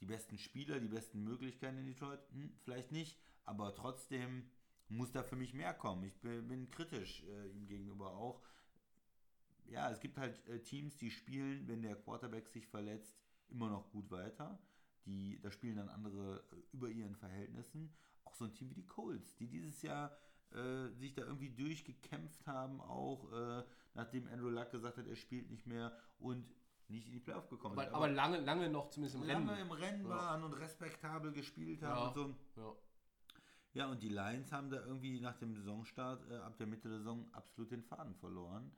die besten Spieler, die besten Möglichkeiten in Detroit? Hm, vielleicht nicht, aber trotzdem muss da für mich mehr kommen. Ich bin, bin kritisch äh, ihm gegenüber auch. Ja, es gibt halt äh, Teams, die spielen, wenn der Quarterback sich verletzt, immer noch gut weiter. Die, da spielen dann andere äh, über ihren Verhältnissen. Auch so ein Team wie die Colts, die dieses Jahr äh, sich da irgendwie durchgekämpft haben, auch äh, nachdem Andrew Luck gesagt hat, er spielt nicht mehr und nicht in die Playoff gekommen Aber, sind. aber lange, lange noch zumindest im lange Rennen. im Rennen Ja. waren und respektabel gespielt haben Ja. und so. Ja. Ja, und die Lions haben da irgendwie nach dem Saisonstart, äh, ab der Mitte der Saison, absolut den Faden verloren.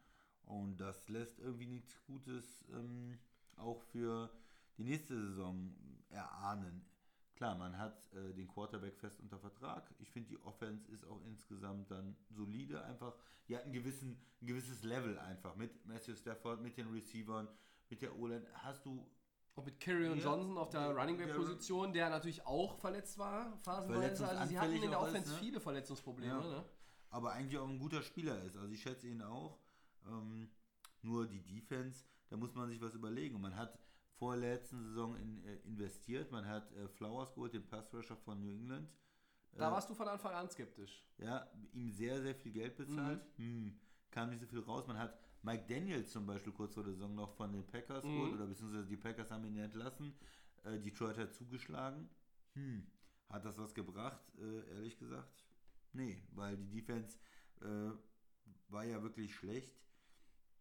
Und das lässt irgendwie nichts Gutes ähm, auch für die nächste Saison erahnen. Klar, man hat äh, den Quarterback fest unter Vertrag. Ich finde, die Offense ist auch insgesamt dann solide. Einfach, die hat einen gewissen, ein gewisses Level einfach mit Matthew Stafford, mit den Receivern, mit der O-Line. Hast du Und mit Carrion Ja, Johnson auf der Running Back der- Position, der natürlich auch verletzt war, phasenweise. Also sie hatten in der Offense ist, ne? viele Verletzungsprobleme. Ja. Ne? aber eigentlich auch ein guter Spieler ist. Also ich schätze ihn auch. Ähm, nur die Defense, da muss man sich was überlegen. Und man hat vor der letzten Saison in, äh, investiert. Man hat äh, Flowers geholt, den Pass-Rusher von New England. Da warst du von Anfang an skeptisch. Ja, ihm sehr, sehr viel Geld bezahlt. Hm, kam nicht so viel raus. Man hat Mike Daniels zum Beispiel kurz vor der Saison noch von den Packers geholt, oder beziehungsweise die Packers haben ihn entlassen. Äh, Detroit hat zugeschlagen. Hm, hat das was gebracht? Äh, ehrlich gesagt, nee, weil die Defense äh, war ja wirklich schlecht.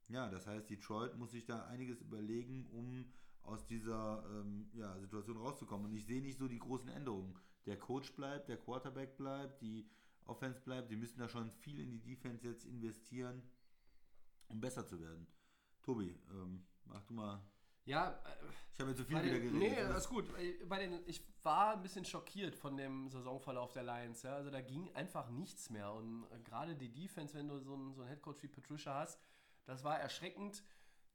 Ja, das heißt, Detroit muss sich da einiges überlegen, um aus dieser ähm, ja, Situation rauszukommen. Und ich sehe nicht so die großen Änderungen. Der Coach bleibt, der Quarterback bleibt, die Offense bleibt. Die müssen da schon viel in die Defense jetzt investieren, um besser zu werden. Tobi, ähm, mach du mal. Ja, äh, Ich habe jetzt so viel wieder geredet. nee, Das- alles gut. Bei den, ich war ein bisschen schockiert von dem Saisonverlauf der Lions. Ja? Also da ging einfach nichts mehr. Und gerade die Defense, wenn du so einen, so einen Headcoach wie Patricia hast, das war erschreckend.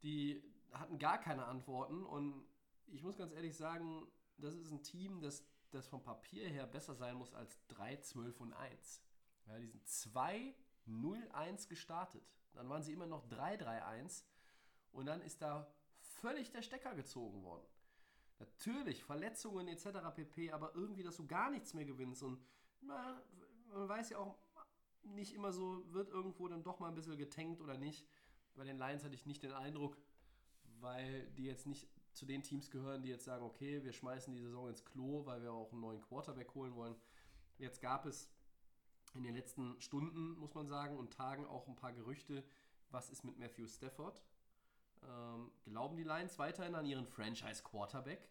Die hatten gar keine Antworten. Und ich muss ganz ehrlich sagen, das ist ein Team, das, das vom Papier her besser sein muss als 3, 12 und 1. Ja, die sind 2, 0, 1 gestartet. Dann waren sie immer noch 3, 3, 1. Und dann ist da völlig der Stecker gezogen worden. Natürlich, Verletzungen etc. pp., aber irgendwie, dass du gar nichts mehr gewinnst. Und na, man weiß ja auch nicht immer so, wird irgendwo dann doch mal ein bisschen getankt oder nicht. Bei den Lions hatte ich nicht den Eindruck, weil die jetzt nicht zu den Teams gehören, die jetzt sagen, okay, wir schmeißen die Saison ins Klo, weil wir auch einen neuen Quarterback holen wollen. Jetzt gab es in den letzten Stunden, muss man sagen, und Tagen auch ein paar Gerüchte, was ist mit Matthew Stafford? Ähm, glauben die Lions weiterhin an ihren Franchise-Quarterback?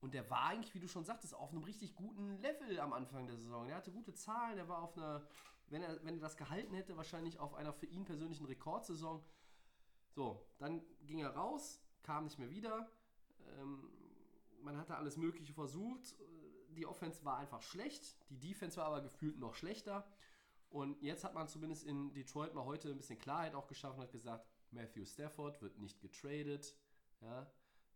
Und der war eigentlich, wie du schon sagtest, auf einem richtig guten Level am Anfang der Saison. Der hatte gute Zahlen, der war auf einer, wenn er, wenn er das gehalten hätte, wahrscheinlich auf einer für ihn persönlichen Rekordsaison. So, dann ging er raus, kam nicht mehr wieder. Ähm, man hatte alles Mögliche versucht. Die Offense war einfach schlecht, die Defense war aber gefühlt noch schlechter. Und jetzt hat man zumindest in Detroit mal heute ein bisschen Klarheit auch geschaffen und hat gesagt, Matthew Stafford wird nicht getradet. Ja,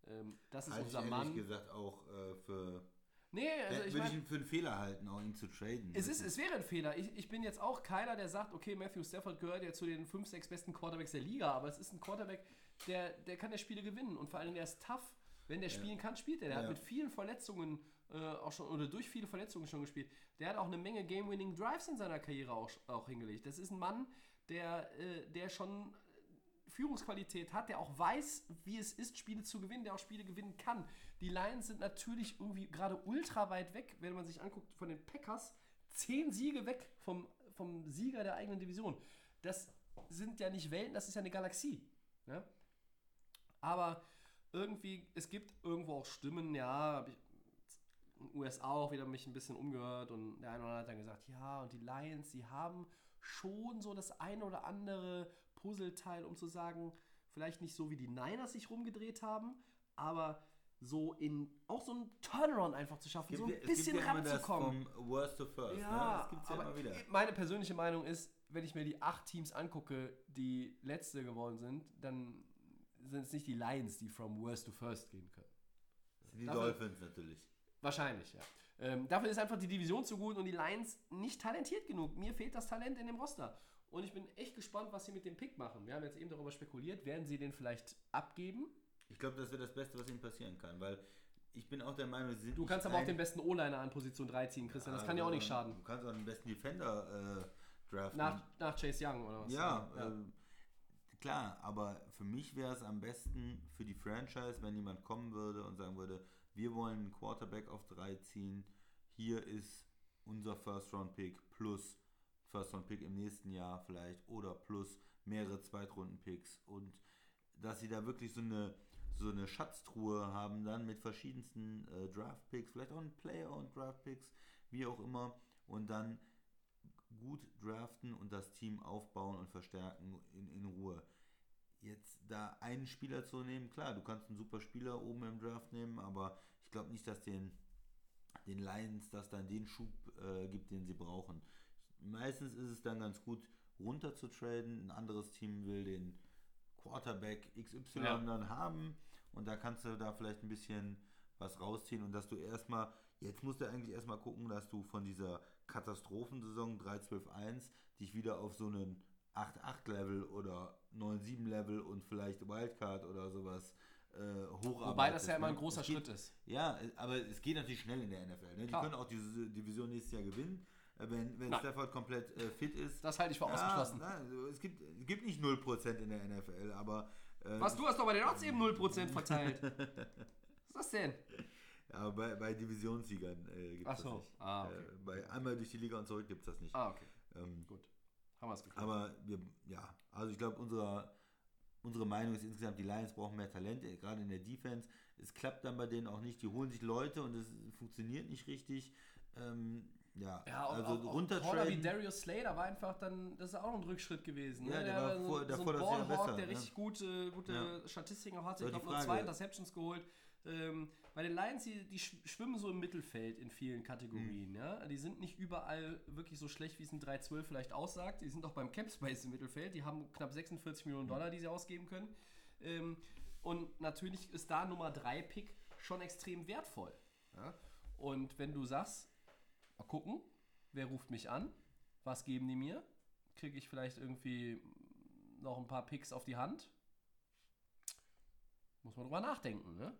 ähm, das ist Halte ich unser ehrlich Mann. gesagt auch äh, für. Nee, also Würde ich ich meine, ihn für einen Fehler halten, auch ihn zu traden. es, ist, es wäre ein Fehler. Ich, ich bin jetzt auch keiner, der sagt, okay, Matthew Stafford gehört ja zu den 5, 6 besten Quarterbacks der Liga, aber es ist ein Quarterback, der, der kann der Spiele gewinnen und vor allem der ist tough. Wenn der spielen kann, spielt er. Der hat Ja. mit vielen Verletzungen äh, auch schon, oder durch viele Verletzungen schon gespielt. Der hat auch eine Menge Game-Winning Drives in seiner Karriere auch, auch hingelegt. Das ist ein Mann, der, äh, der schon Führungsqualität hat, der auch weiß, wie es ist, Spiele zu gewinnen, der auch Spiele gewinnen kann. Die Lions sind natürlich irgendwie gerade ultra weit weg, wenn man sich anguckt von den Packers. Zehn Siege weg vom, vom Sieger der eigenen Division. Das sind ja nicht Welten, das ist ja eine Galaxie. Ja? Aber irgendwie, es gibt irgendwo auch Stimmen, ja, habe ich in den USA auch wieder mich ein bisschen umgehört und der eine oder andere hat dann gesagt, ja, und die Lions, die haben schon so das eine oder andere Puzzleteil, um zu sagen, vielleicht nicht so wie die Niners sich rumgedreht haben, aber so in auch so einen Turnaround einfach zu schaffen, so ein bisschen ja ranzukommen. vom Worst to First. Ja, ne? Das gibt es ja aber immer wieder. meine persönliche Meinung ist, wenn ich mir die acht Teams angucke, die letzte geworden sind, dann sind es nicht die Lions, die from worst to first gehen können. Die Dafür- Dolphins natürlich. Wahrscheinlich, ja. Ähm, dafür ist einfach die Division zu gut und die Lions nicht talentiert genug. Mir fehlt das Talent in dem Roster. Und ich bin echt gespannt, was sie mit dem Pick machen. Wir haben jetzt eben darüber spekuliert, werden sie den vielleicht abgeben? Ich glaube, das wäre das Beste, was ihnen passieren kann, weil ich bin auch der Meinung, sie sind Du kannst aber auch den besten O-Liner an Position 3 ziehen, Christian. Das kann ja auch nicht schaden. Du kannst auch den besten Defender äh, draften. Nach, nach Chase Young oder was? ja, Äh, klar, aber für mich wäre es am besten für die Franchise, wenn jemand kommen würde und sagen würde, wir wollen einen Quarterback auf drei ziehen, hier ist unser First-Round-Pick plus First-Round-Pick im nächsten Jahr vielleicht oder plus mehrere Zweitrunden-Picks und dass sie da wirklich so eine so eine Schatztruhe haben dann mit verschiedensten äh, Draft-Picks, vielleicht auch ein Player und Draft-Picks, wie auch immer. Und dann gut draften und das Team aufbauen und verstärken in, in Ruhe. Jetzt da einen Spieler zu nehmen, klar, du kannst einen super Spieler oben im Draft nehmen, aber ich glaube nicht, dass den, den Lions das dann den Schub äh, gibt, den sie brauchen. Meistens ist es dann ganz gut, runter zu traden. Ein anderes Team will den Quarterback XY Ja. dann haben und da kannst du da vielleicht ein bisschen was rausziehen und dass du erstmal, jetzt musst du eigentlich erstmal gucken, dass du von dieser Katastrophensaison 3-12-1 dich wieder auf so einen 8-8-Level oder 9-7-Level und vielleicht Wildcard oder sowas äh, hocharbeitest. Wobei das ja immer ein ne? großer geht- Schritt ist. ja, äh, aber es geht natürlich schnell in der NFL. Ne? Die können auch diese Division nächstes Jahr gewinnen, äh, wenn, wenn. Stafford komplett äh, fit ist. Das halte ich für ausgeschlossen. Ja, na, es, gibt, es gibt nicht 0% in der NFL, aber äh, Was, du hast doch bei den Odds <laughs> eben 0% verteilt. <laughs> Was ist das denn? Ja, bei, bei Divisionssiegern äh, gibt es so. das nicht. Ah, okay. äh, bei einmal durch die Liga und zurück gibt es das nicht. Ah, okay. Ähm, Gut. Haben wir es geklärt. aber wir, ja, also ich glaube, unsere, unsere Meinung ist insgesamt, die Lions brauchen mehr Talent, äh, gerade in der Defense. Es klappt dann bei denen auch nicht. Die holen sich Leute und es funktioniert nicht richtig. Ähm, ja, Ja, auch, also auch, auch runter ein Corner wie. Darius Slater war einfach dann, das ist auch ein Rückschritt gewesen. Ja, ne? der war so, vor- so davor ein das Jahr Ballhawk, besser, der ne? richtig gute, gute Ja. Statistiken auch hatte. So, Ich glaube, nur zwei Interceptions geholt. Ähm, bei den Lions, die, die sch- schwimmen so im Mittelfeld in vielen Mhm. Kategorien. Ja? Die sind nicht überall wirklich so schlecht, wie es ein 3-12 vielleicht aussagt. Die sind auch beim Capspace im Mittelfeld. Die haben knapp 46 Millionen Dollar, die sie ausgeben können. Ähm, und natürlich ist da Nummer 3 Pick schon extrem wertvoll. Ja? Und wenn du sagst, mal gucken, wer ruft mich an, was geben die mir, kriege ich vielleicht irgendwie noch ein paar Picks auf die Hand. Muss man drüber nachdenken, ne?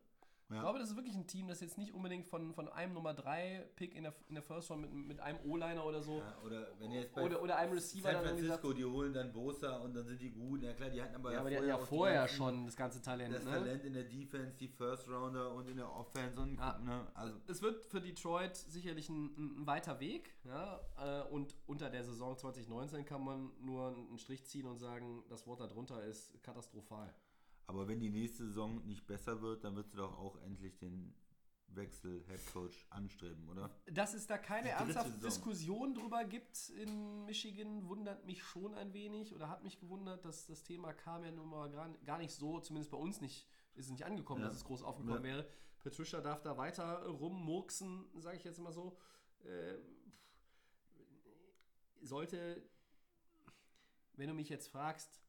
Ich Ja. glaube, das ist wirklich ein Team, das jetzt nicht unbedingt von, von einem Nummer 3 Pick in der, in der First Round mit, mit einem O-Liner oder so Ja, oder wenn ihr jetzt bei oder, oder einem Receiver San dann irgendwie sagt, Francisco, die holen dann Bosa und dann sind die gut. Ja klar, die hatten aber ja, ja aber die hatten ja vorher ganzen- schon das ganze Talent, das ne? Talent in der Defense, die First Rounder und in der Offense und Ja. ne, also Es wird für Detroit sicherlich ein, ein, ein weiter Weg. Ja? äh, Und unter der Saison 2019 kann man nur einen Strich ziehen und sagen, das Wort darunter ist katastrophal. Aber wenn die nächste Saison nicht besser wird, dann wird du doch auch endlich den Wechsel Head Coach anstreben, oder? Dass es da keine ernsthafte Saison. Diskussion drüber gibt in Michigan, wundert mich schon ein wenig oder hat mich gewundert, dass das Thema kam ja nun mal gar, gar nicht so, zumindest bei uns nicht, ist es nicht angekommen, Ja. dass es groß aufgekommen Ja. wäre. Patricia darf da weiter rummurksen, sage ich jetzt mal so. Äh, sollte, wenn du mich jetzt fragst,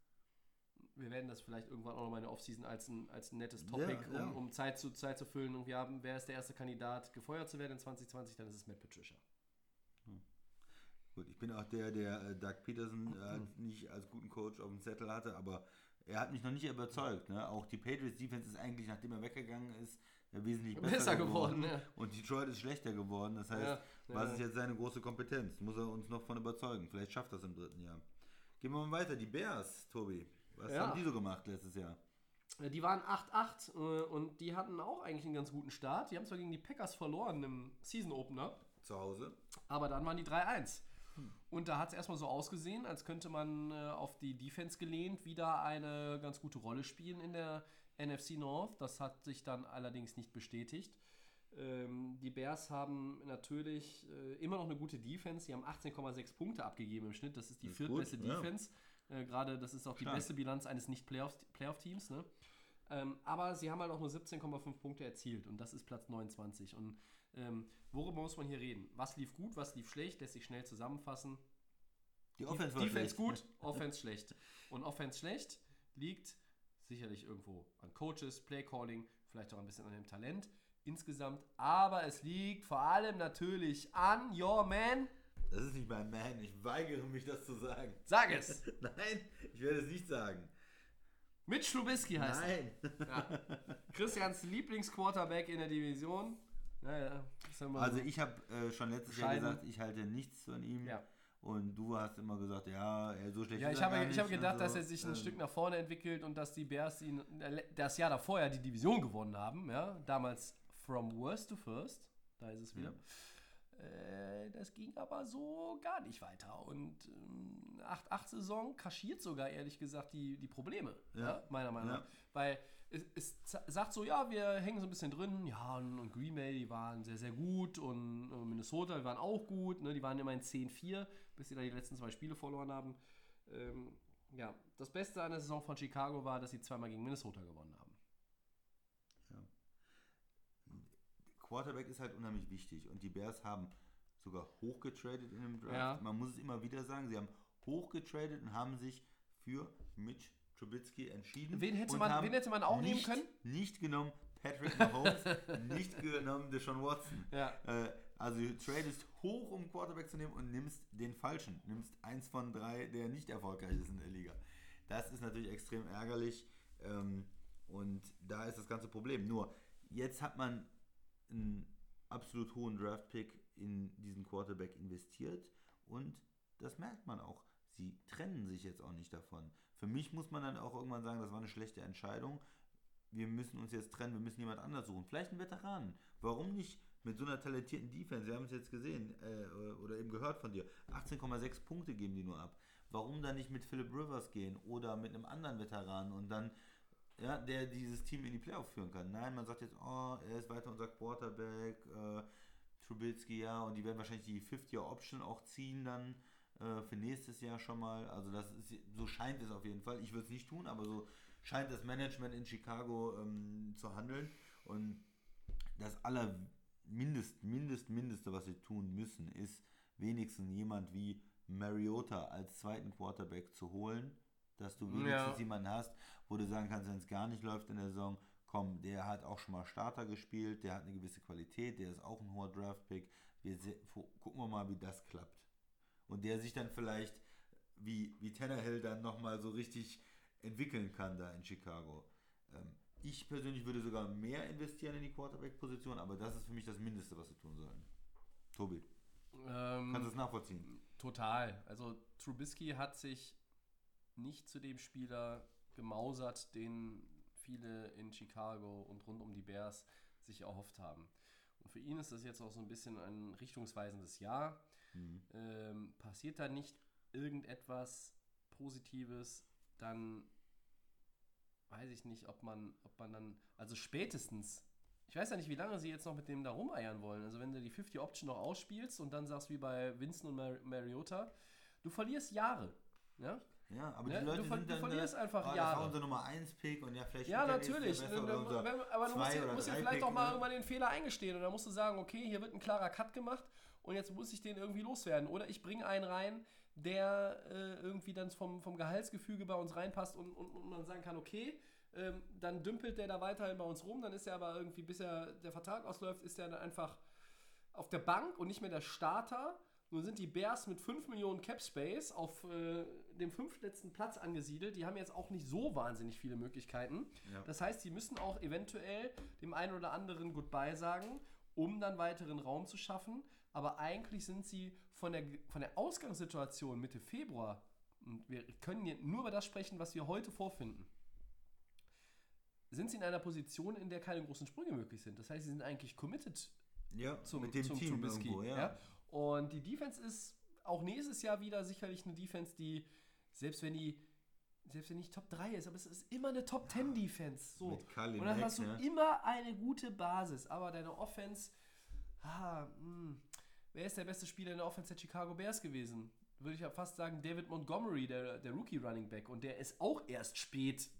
wir werden das vielleicht irgendwann auch noch mal in der Offseason als ein, als ein nettes Topic, Ja, ja. Um, um Zeit zu Zeit zu füllen. Und wir haben, wer ist der erste Kandidat, gefeuert zu werden in 2020, dann ist es Matt Patricia. Gut, ich bin auch der, der äh, Doug Peterson äh, nicht als guten Coach auf dem Zettel hatte, aber er hat mich noch nicht überzeugt. Ne? Auch die Patriots Defense ist eigentlich, nachdem er weggegangen ist, wesentlich besser, Besser geworden, ja. Und Detroit ist schlechter geworden. Das heißt, Ja, was ist jetzt seine große Kompetenz? Muss er uns noch von überzeugen? Vielleicht schafft er es im dritten Jahr. Gehen wir mal weiter. Die Bears, Tobi. Was Ja. haben die so gemacht letztes Jahr? Äh, Die waren 8-8 äh, und die hatten auch eigentlich einen ganz guten Start. Die haben zwar gegen die Packers verloren im Season Opener, Zu Hause? aber dann waren die 3-1. Und da hat es erstmal so ausgesehen, als könnte man äh, auf die Defense gelehnt wieder eine ganz gute Rolle spielen in der NFC North. Das hat sich dann allerdings nicht bestätigt. Ähm, die Bears haben natürlich immer noch eine gute Defense. Sie haben 18,6 Punkte abgegeben im Schnitt. Das ist die viertbeste gut, ja. Äh, Gerade das ist auch die Stark. beste Bilanz eines Nicht-Playoff-Teams. Playoff ne? ähm, aber sie haben halt auch nur 17,5 Punkte erzielt und das ist Platz 29. Und ähm, worüber muss man hier reden? Was lief gut, was lief schlecht? Lässt sich schnell zusammenfassen. Die Offense war Defense gut, <laughs> Offense schlecht. Und Offense schlecht liegt sicherlich irgendwo an Coaches, Playcalling, vielleicht auch ein bisschen an dem Talent insgesamt. Aber es liegt vor allem natürlich an your man. Das ist nicht mein Man. Ich weigere mich, das zu sagen. Sag es! <laughs> Nein, ich werde es nicht sagen. Mitch Trubisky heißt er. Nein. Ja. Christians Lieblingsquarterback in der Division. Naja, ja Also so. ich habe äh, schon letztes Jahr gesagt, ich halte nichts von ihm. Ja. Und du hast immer gesagt, ja, er so schlecht Ja, ist ich er habe, gar ich habe gedacht, und dass so. er sich ein Ähm, Stück nach vorne entwickelt und dass die Bears ihn das Jahr davor ja die Division gewonnen haben. Ja? Damals from worst to first. Da ist es wieder. Äh, das ging aber so gar nicht weiter. Und ähm, 8-8-Saison kaschiert sogar, ehrlich gesagt, die, die Probleme. Ja. Ja. meiner Meinung Ja. nach. Weil es, es sagt so, ja, wir hängen so ein bisschen drin. Ja, und, und Green Bay, die waren sehr, sehr gut. Und äh, Minnesota, die waren auch gut. Ne? Die waren immerhin 10-4, bis sie da die letzten zwei Spiele verloren haben. Ähm, ja, das Beste an der Saison von Chicago war, dass sie zweimal gegen Minnesota gewonnen haben. Quarterback ist halt unheimlich wichtig und die Bears haben sogar hochgetradet in dem Draft. Ja. Man muss es immer wieder sagen, sie haben hochgetradet und haben sich für Mitch Trubisky entschieden. Wen hätte man- wen hätte man auch nehmen nicht, können? Nicht genommen Patrick Mahomes, <laughs> nicht genommen Deshaun Watson. Ja. Äh, also du tradest hoch, um Quarterback zu nehmen und nimmst den falschen. Nimmst eins von drei, der nicht erfolgreich ist in der Liga. Das ist natürlich extrem ärgerlich ähm, und da ist das ganze Problem. Nur, jetzt hat man einen absolut hohen Draft-Pick in diesen Quarterback investiert und das merkt man auch. Sie trennen sich jetzt auch nicht davon. Für mich muss man dann auch irgendwann sagen, das war eine schlechte Entscheidung. Wir müssen uns jetzt trennen, wir müssen jemand anders suchen. Vielleicht einen Veteranen. Warum nicht mit so einer talentierten Defense? Wir haben es jetzt gesehen äh, oder eben gehört von dir. 18,6 Punkte geben die nur ab. Warum dann nicht mit Philip Rivers gehen oder mit einem anderen Veteranen und dann ja, der dieses Team in die Playoffs führen kann. Nein, man sagt jetzt, oh, er ist weiter unser Quarterback, äh, Trubisky, ja, und die werden wahrscheinlich die Fifth-Year-Option auch ziehen dann äh, für nächstes Jahr schon mal. Also das ist, so scheint es auf jeden Fall. Ich würde es nicht tun, aber so scheint das Management in Chicago ähm, zu handeln. Und das aller Mindest, Mindest, Mindeste, was sie tun müssen, ist wenigstens jemand wie Mariota als zweiten Quarterback zu holen, dass du wenigstens Ja. jemanden hast, wo du sagen kannst, wenn es gar nicht läuft in der Saison, komm, der hat auch schon mal Starter gespielt, der hat eine gewisse Qualität, der ist auch ein hoher Draftpick. Wir gucken wir mal, wie das klappt. Und der sich dann vielleicht wie, wie Tannehill dann nochmal so richtig entwickeln kann da in Chicago. Ähm, ich persönlich würde sogar mehr investieren in die Quarterback-Position, aber das ist für mich das Mindeste, was sie tun sollen. Tobi, Ähm, kannst du es nachvollziehen? Total. Also Trubisky hat sich nicht zu dem Spieler gemausert, den viele in Chicago und rund um die Bears sich erhofft haben. Und für ihn ist das jetzt auch so ein bisschen ein richtungsweisendes Jahr. Ähm, passiert da nicht irgendetwas Positives, dann weiß ich nicht, ob man, ob man dann, also spätestens, ich weiß ja nicht, wie lange sie jetzt noch mit dem da rumeiern wollen. Also wenn du die 50 Option noch ausspielst und dann sagst wie bei Winston und Mar Mariota, du verlierst Jahre. Ja, Ja, aber Ne, die Leute du sind du dann verlierst äh, einfach ah, das Jahre. war unser Nummer 1 Pick und ja, vielleicht ja natürlich. besser oder du- unser wenn, aber du musst, oder musst dir vielleicht auch mal ne? irgendwann den Fehler eingestehen und dann musst du sagen, okay, hier wird ein klarer Cut gemacht und jetzt muss ich den irgendwie loswerden. Oder ich bringe einen rein, der äh, irgendwie dann vom, vom Gehaltsgefüge bei uns reinpasst und, und, und man sagen kann, okay, ähm, dann dümpelt der da weiterhin bei uns rum, dann ist er aber irgendwie, bis er der Vertrag ausläuft, ist er dann einfach auf der Bank und nicht mehr der Starter. Nun sind die Bears mit 5 Millionen Cap Space auf äh, dem fünftletzten Platz angesiedelt. Die haben jetzt auch nicht so wahnsinnig viele Möglichkeiten. Ja. Das heißt, sie müssen auch eventuell dem einen oder anderen Goodbye sagen, um dann weiteren Raum zu schaffen. Aber eigentlich sind sie von der, von der Ausgangssituation Mitte Februar, und wir können hier nur über das sprechen, was wir heute vorfinden, sind sie in einer Position, in der keine großen Sprünge möglich sind. Das heißt, sie sind eigentlich committed ja, zum, mit dem zum Team Trubisky. irgendwo, ja. ja. Und die Defense ist auch nächstes Jahr wieder sicherlich eine Defense, die, selbst wenn die, selbst wenn nicht Top 3 ist, aber es ist immer eine Top 10 Defense. So. Mit Khalil Und dann hast du ne? immer eine gute Basis. Aber deine Offense, ah, mh, wer ist der beste Spieler in der Offense der Chicago Bears gewesen? Würde ich ja fast sagen, David Montgomery, der, der Rookie Running Back. Und der ist auch erst spät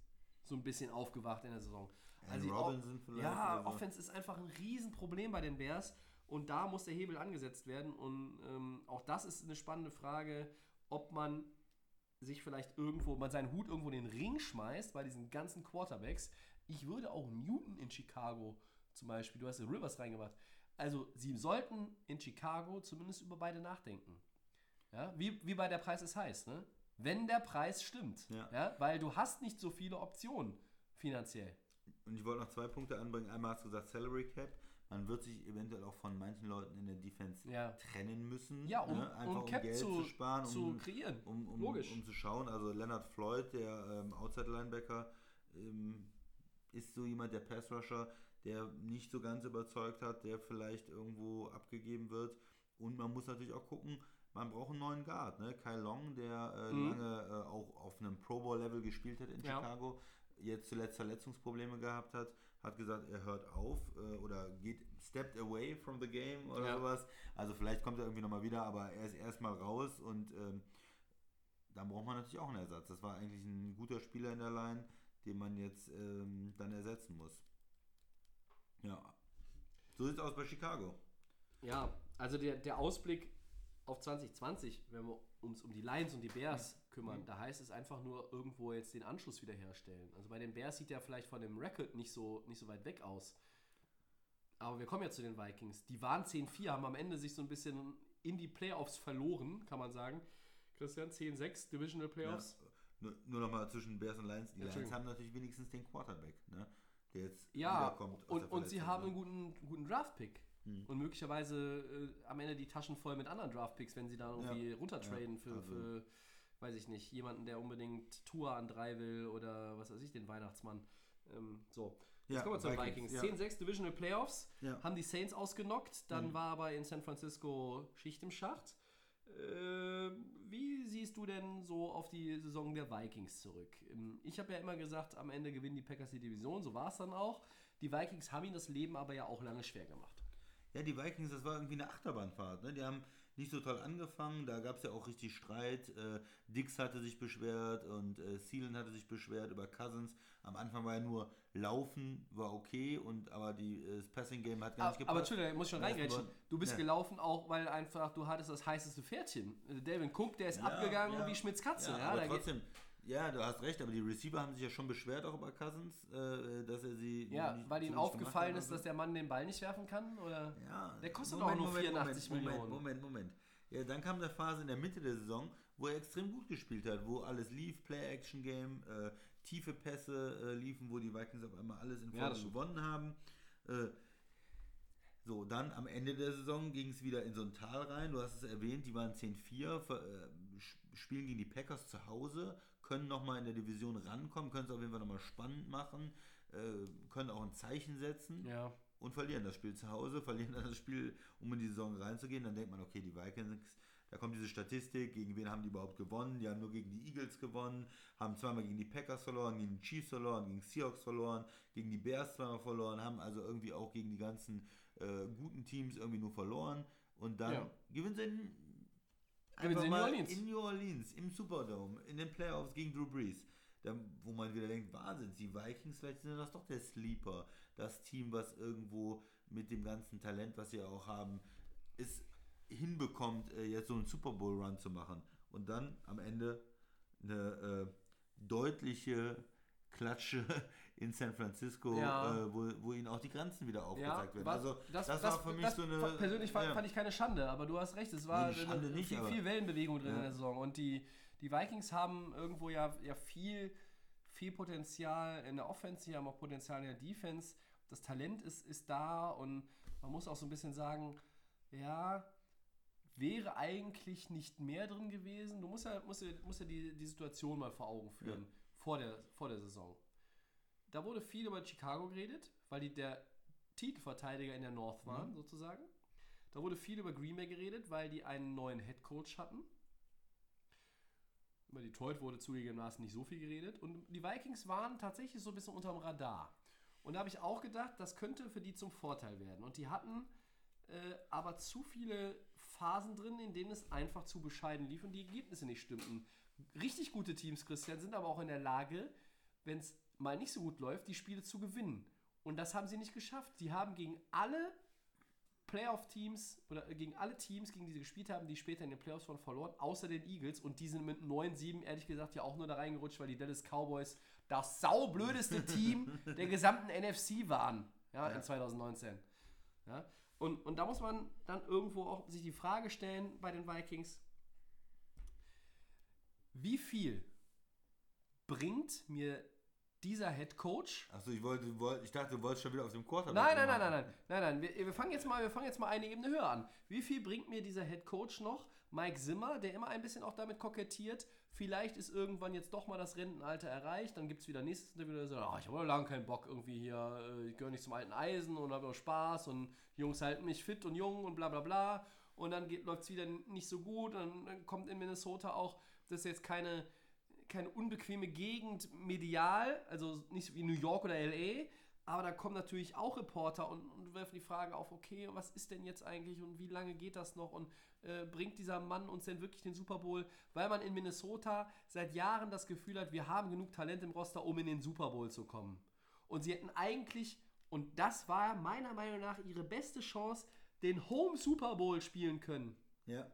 so ein bisschen aufgewacht in der Saison. Die Robinson O- vielleicht Ja, oder so. Offense ist einfach ein Riesenproblem bei den Bears. Und da muss der Hebel angesetzt werden. Und ähm, auch das ist eine spannende Frage, ob man sich vielleicht irgendwo, man seinen Hut irgendwo in den Ring schmeißt bei diesen ganzen Quarterbacks. Ich würde auch Newton in Chicago zum Beispiel, du hast ja Rivers reingemacht. Also, sie sollten in Chicago zumindest über beide nachdenken. Ja, wie, wie bei der Preis ist heiß, ne? Wenn der Preis stimmt. Ja. weil du hast nicht so viele Optionen finanziell. Und ich wollte noch zwei Punkte anbringen. Einmal hast du gesagt Salary Cap. Man wird sich eventuell auch von manchen Leuten in der Defense Ja. trennen müssen. Ja, um, ne? Einfach um Cap Geld zu, zu, sparen, zu um, kreieren. um, um, Logisch. um zu schauen. Also Leonard Floyd, der ähm, Outside Linebacker, ähm, ist so jemand, der Pass Rusher, der nicht so ganz überzeugt hat, der vielleicht irgendwo abgegeben wird. Und man muss natürlich auch gucken, man braucht einen neuen Guard. Ne? Kyle Long, der äh, Mhm. lange äh, auch auf einem Pro Bowl Level gespielt hat in Ja. Chicago, jetzt zuletzt Verletzungsprobleme gehabt hat, hat gesagt, er hört auf äh, oder geht stepped away from the game oder Ja. sowas. Also vielleicht kommt er irgendwie nochmal wieder, aber er ist erstmal raus und ähm, dann braucht man natürlich auch einen Ersatz. Das war eigentlich ein guter Spieler in der Line, den man jetzt ähm, dann ersetzen muss. Ja. So sieht es aus bei Chicago. Ja, also der, der Ausblick auf 2020, wenn wir uns um die Lions und die Bears kümmern, da heißt es einfach nur irgendwo jetzt den Anschluss wiederherstellen. Also bei den Bears sieht der vielleicht von dem Record nicht so, nicht so weit weg aus. Aber wir kommen ja zu den Vikings. Die waren 10-4, haben am Ende sich so ein bisschen in die Playoffs verloren, kann man sagen. Christian, 10-6, Divisional Playoffs. Ja, nur nur nochmal zwischen Bears und Lions. Die Lions haben natürlich wenigstens den Quarterback, ne? der jetzt Ja, wiederkommt. und, und sie haben ne? einen guten, guten Draft-Pick. Und möglicherweise äh, am Ende die Taschen voll mit anderen Draft-Picks, wenn sie da irgendwie Ja, runtertraden ja, für, also- für, weiß ich nicht, jemanden, der unbedingt Tour an drei will oder was weiß ich, den Weihnachtsmann. Ähm, so, jetzt Ja, kommen wir zu den Vikings, Vikings. ja. 10-6 Divisional Playoffs, Ja. haben die Saints ausgenockt, dann war aber in San Francisco Schicht im Schacht. Äh, wie siehst du denn so auf die Saison der Vikings zurück? Ähm, Ich habe ja immer gesagt, am Ende gewinnen die Packers die Division, so war es dann auch. Die Vikings haben ihnen das Leben aber ja auch lange schwer gemacht. Ja, die Vikings, das war irgendwie eine Achterbahnfahrt. Ne? Die haben nicht so toll angefangen, da gab es ja auch richtig Streit. Äh, Dix hatte sich beschwert und äh, Thielen hatte sich beschwert über Cousins. Am Anfang war ja nur Laufen, war okay, und aber die, äh, das Passing-Game hat gar nicht Aber, gepasst. aber Entschuldigung, ich muss schon reingrätschen. Du bist ja. gelaufen auch, weil einfach du hattest das heißeste Pferdchen. Äh, Devin Cook, der ist Ja, abgegangen ja. wie Schmitz Katze. Ja, aber trotzdem, ja, du hast recht, aber die Receiver haben sich ja schon beschwert auch über Cousins, äh, dass er sie. ja weil ihnen aufgefallen ist, dass der Mann den Ball nicht werfen kann? Oder? Ja, Der kostet Moment, auch nur Moment, 84 Moment, Millionen. Moment, Moment, Moment. Ja, dann kam eine Phase in der Mitte der Saison, wo er extrem gut gespielt hat, wo alles lief, Play-Action-Game, äh, tiefe Pässe äh, liefen, wo die Vikings auf einmal alles in Ja, Folge das stimmt. gewonnen haben. Äh, so, dann am Ende der Saison ging es wieder in so ein Tal rein. Du hast es erwähnt, die waren 10-4, ver- äh, spielen gegen die Packers zu Hause, können nochmal in der Division rankommen, können es auf jeden Fall nochmal spannend machen, äh, können auch ein Zeichen setzen Ja. und verlieren das Spiel zu Hause, verlieren dann das Spiel, um in die Saison reinzugehen. Dann denkt man, okay, die Vikings, da kommt diese Statistik, gegen wen haben die überhaupt gewonnen? Die haben nur gegen die Eagles gewonnen, haben zweimal gegen die Packers verloren, gegen die Chiefs verloren, gegen die Seahawks verloren, gegen die Bears zweimal verloren, haben also irgendwie auch gegen die ganzen äh, guten Teams irgendwie nur verloren. Und dann Ja. gewinnen sie in, einfach in New mal Orleans. in New Orleans, im Superdome, in den Playoffs gegen Drew Brees. Da, wo man wieder denkt, Wahnsinn, die Vikings, vielleicht sind das doch der Sleeper, das Team, was irgendwo mit dem ganzen Talent, was sie auch haben, es hinbekommt, äh, jetzt so einen Super Bowl Run zu machen. Und dann am Ende eine äh, deutliche Klatsche in San Francisco, Ja. äh, wo, wo ihnen auch die Grenzen wieder Ja, aufgezeigt werden. was- also das, war für mich das so eine... Persönlich fand, ja. fand ich keine Schande, aber du hast recht, es war Nee, eine, nicht, viel, viel Wellenbewegung drin Ja. in der Saison. Und die, die Vikings haben irgendwo ja, ja viel, viel Potenzial in der Offense, sie haben auch Potenzial in der Defense. Das Talent ist, ist da und man muss auch so ein bisschen sagen, ja, wäre eigentlich nicht mehr drin gewesen. Du musst ja, musst ja, musst ja die, die Situation mal vor Augen führen, vor, der, vor der Saison. Da wurde viel über Chicago geredet, weil die der Titelverteidiger in der North waren, sozusagen. Da wurde viel über Green Bay geredet, weil die einen neuen Head Coach hatten. Über Detroit wurde zugegebenermaßen nicht so viel geredet. Und die Vikings waren tatsächlich so ein bisschen unterm Radar. Und da habe ich auch gedacht, das könnte für die zum Vorteil werden. Und die hatten äh, aber zu viele Phasen drin, in denen es einfach zu bescheiden lief und die Ergebnisse nicht stimmten. Richtig gute Teams, Christian, sind aber auch in der Lage, wenn es mal nicht so gut läuft, die Spiele zu gewinnen. Und das haben sie nicht geschafft. Sie haben gegen alle Playoff-Teams oder äh, gegen alle Teams, gegen die sie gespielt haben, die später in den Playoffs waren, verloren, außer den Eagles. Und die sind mit 9-7, ehrlich gesagt, ja auch nur da reingerutscht, weil die Dallas Cowboys das saublödeste <laughs> Team der gesamten NFC waren. Ja, in 2019. Ja? Und, und da muss man dann irgendwo auch sich die Frage stellen bei den Vikings, wie viel bringt mir dieser Head Coach Achso, ich wollte, ich dachte, du wolltest schon wieder auf dem Quarterback. Nein, nein, nein, nein, nein, nein, nein. Wir, wir fangen jetzt mal, wir fangen jetzt mal eine Ebene höher an. Wie viel bringt mir dieser Head Coach noch? Mike Zimmer, der immer ein bisschen auch damit kokettiert. Vielleicht ist irgendwann jetzt doch mal das Rentenalter erreicht. Dann gibt es wieder nächstes Interview, der sagt, "Ah, ich habe aber lange keinen Bock irgendwie hier, äh, ich gehöre nicht zum alten Eisen und habe noch Spaß und die Jungs halten mich fit und jung und bla bla bla. Und dann läuft es wieder nicht so gut. Und dann kommt in Minnesota auch, das ist jetzt keine, keine unbequeme Gegend medial, also nicht wie New York oder LA, aber da kommen natürlich auch Reporter und, und werfen die Frage auf, okay, was ist denn jetzt eigentlich und wie lange geht das noch und äh, bringt dieser Mann uns denn wirklich den Super Bowl? Weil man in Minnesota seit Jahren das Gefühl hat, wir haben genug Talent im Roster, um in den Super Bowl zu kommen. Und sie hätten eigentlich, und das war meiner Meinung nach ihre beste Chance, den Home Super Bowl spielen können. Ja.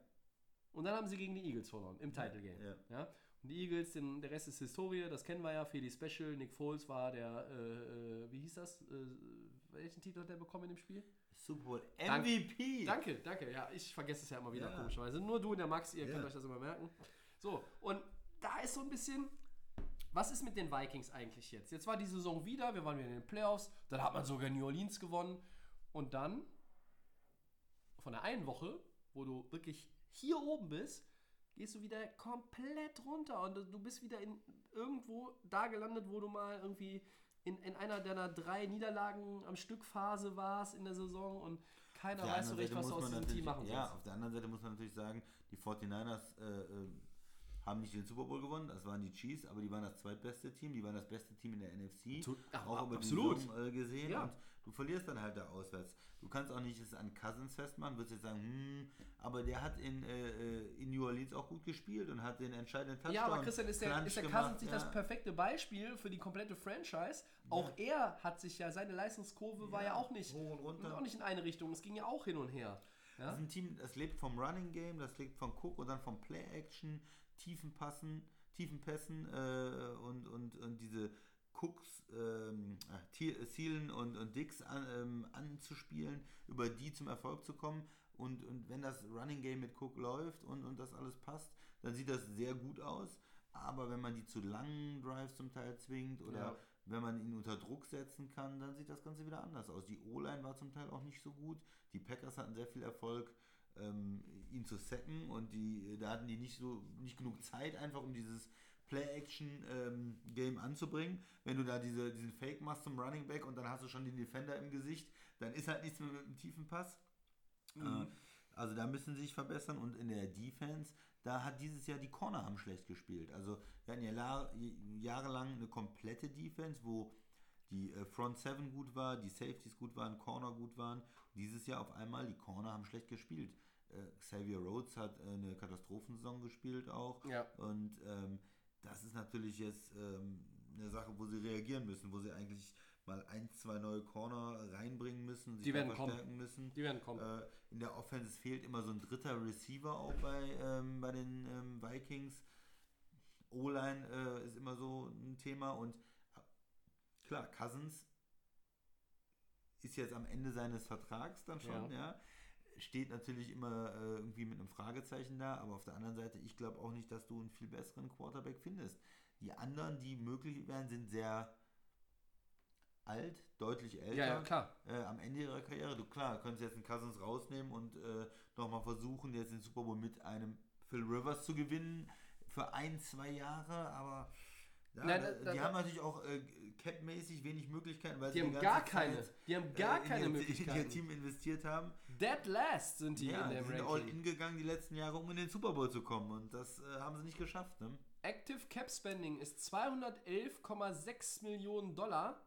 Und dann haben sie gegen die Eagles verloren im Title Game. Ja. Ja? Die Eagles, den, der Rest ist Historie, das kennen wir ja, Feli Special. Nick Foles war der, äh, äh, wie hieß das? Äh, welchen Titel hat er bekommen in dem Spiel? Super Bowl Dank- MVP. Danke, danke. Ja, ich vergesse es ja immer wieder, Ja. komischerweise. Nur du und der Max, ihr Ja. könnt euch das immer merken. So, und da ist so ein bisschen, was ist mit den Vikings eigentlich jetzt? Jetzt war die Saison wieder, wir waren wieder in den Playoffs, dann hat man sogar New Orleans gewonnen. Und dann, von der einen Woche, wo du wirklich hier oben bist, gehst du wieder komplett runter und du bist wieder in irgendwo da gelandet, wo du mal irgendwie in, in einer deiner drei Niederlagen am Stück Phase warst in der Saison und keiner weiß so recht, was du aus diesem Team machen Ja, sollst. auf der anderen Seite muss man natürlich sagen, die 49ers äh, äh, haben nicht den Super Bowl gewonnen, das waren die Chiefs, aber die waren das zweitbeste Team, die waren das beste Team in der NFC, ach, auch über absolut. die Saison äh, gesehen Ja. und du verlierst dann halt da auswärts. Du kannst auch nicht es an Cousins festmachen, würdest jetzt sagen, hm, aber der hat in, äh, äh, in New Orleans auch gut gespielt und hat den entscheidenden Touchdown Ja, aber Christian, ist der, ist der gemacht, Cousins nicht ja. das perfekte Beispiel für die komplette Franchise? Auch er hat sich ja, seine Leistungskurve war ja auch nicht, hoch und runter. auch nicht in eine Richtung, es ging ja auch hin und her. Ja? Das ist ein Team, das lebt vom Running Game, das lebt von Cook und dann vom Play Action, tiefen Passen, tiefen Pässen äh, und, und, und diese Cooks, ähm, äh, Thiel- Thielen und, und Dicks an, ähm, anzuspielen, über die zum Erfolg zu kommen. Und, und wenn das Running Game mit Cook läuft und, und das alles passt, dann sieht das sehr gut aus. Aber wenn man die zu langen Drives zum Teil zwingt oder Ja. wenn man ihn unter Druck setzen kann, dann sieht das Ganze wieder anders aus. Die O-Line war zum Teil auch nicht so gut. Die Packers hatten sehr viel Erfolg, ähm, ihn zu sacken und die, da hatten die nicht so nicht genug Zeit einfach, um dieses Play-Action-Game anzubringen. Wenn du da diese, diesen Fake machst zum Running Back und dann hast du schon den Defender im Gesicht, dann ist halt nichts mehr mit dem tiefen Pass. Äh, also da müssen sie sich verbessern und in der Defense, da hat dieses Jahr die Corner haben schlecht gespielt. Also wir hatten ja la- jahrelang eine komplette Defense, wo die äh, Front Seven gut war, die Safeties gut waren, Corner gut waren. Dieses Jahr auf einmal, die Corner haben schlecht gespielt. Äh, Xavier Rhodes hat äh, eine Katastrophensaison gespielt auch. Ja. Und ähm, das ist natürlich jetzt ähm, eine Sache, wo sie reagieren müssen, wo sie eigentlich mal ein, zwei neue Corner reinbringen müssen, sich Die werden kommen. verstärken müssen. Die werden kommen. Äh, in der Offense fehlt immer so ein dritter Receiver auch bei, ähm, bei den ähm, Vikings. O-Line äh, ist immer so ein Thema und äh, klar, Cousins ist jetzt am Ende seines Vertrags dann schon, ja. Steht natürlich immer äh, irgendwie mit einem Fragezeichen da, aber auf der anderen Seite, ich glaube auch nicht, dass du einen viel besseren Quarterback findest. Die anderen, die möglich wären, sind sehr alt, deutlich älter Ja, ja, klar. äh, am Ende ihrer Karriere. Du klar, könntest jetzt einen Cousins rausnehmen und äh, nochmal versuchen, jetzt den Super Bowl mit einem Phil Rivers zu gewinnen für ein, zwei Jahre, aber ja, Nein, da, da- die da- haben natürlich auch äh, capmäßig wenig Möglichkeiten, weil Die sie haben gar Zeit, keine. Die haben gar äh, in keine ihr, Möglichkeiten. in ihr Team investiert haben. Dead last sind die ja, in die dem sind all Ranking. in gegangen die letzten Jahre, um in den Super Bowl zu kommen und das äh, haben sie nicht geschafft. Ne? Active Cap Spending ist 211,6 Millionen Dollar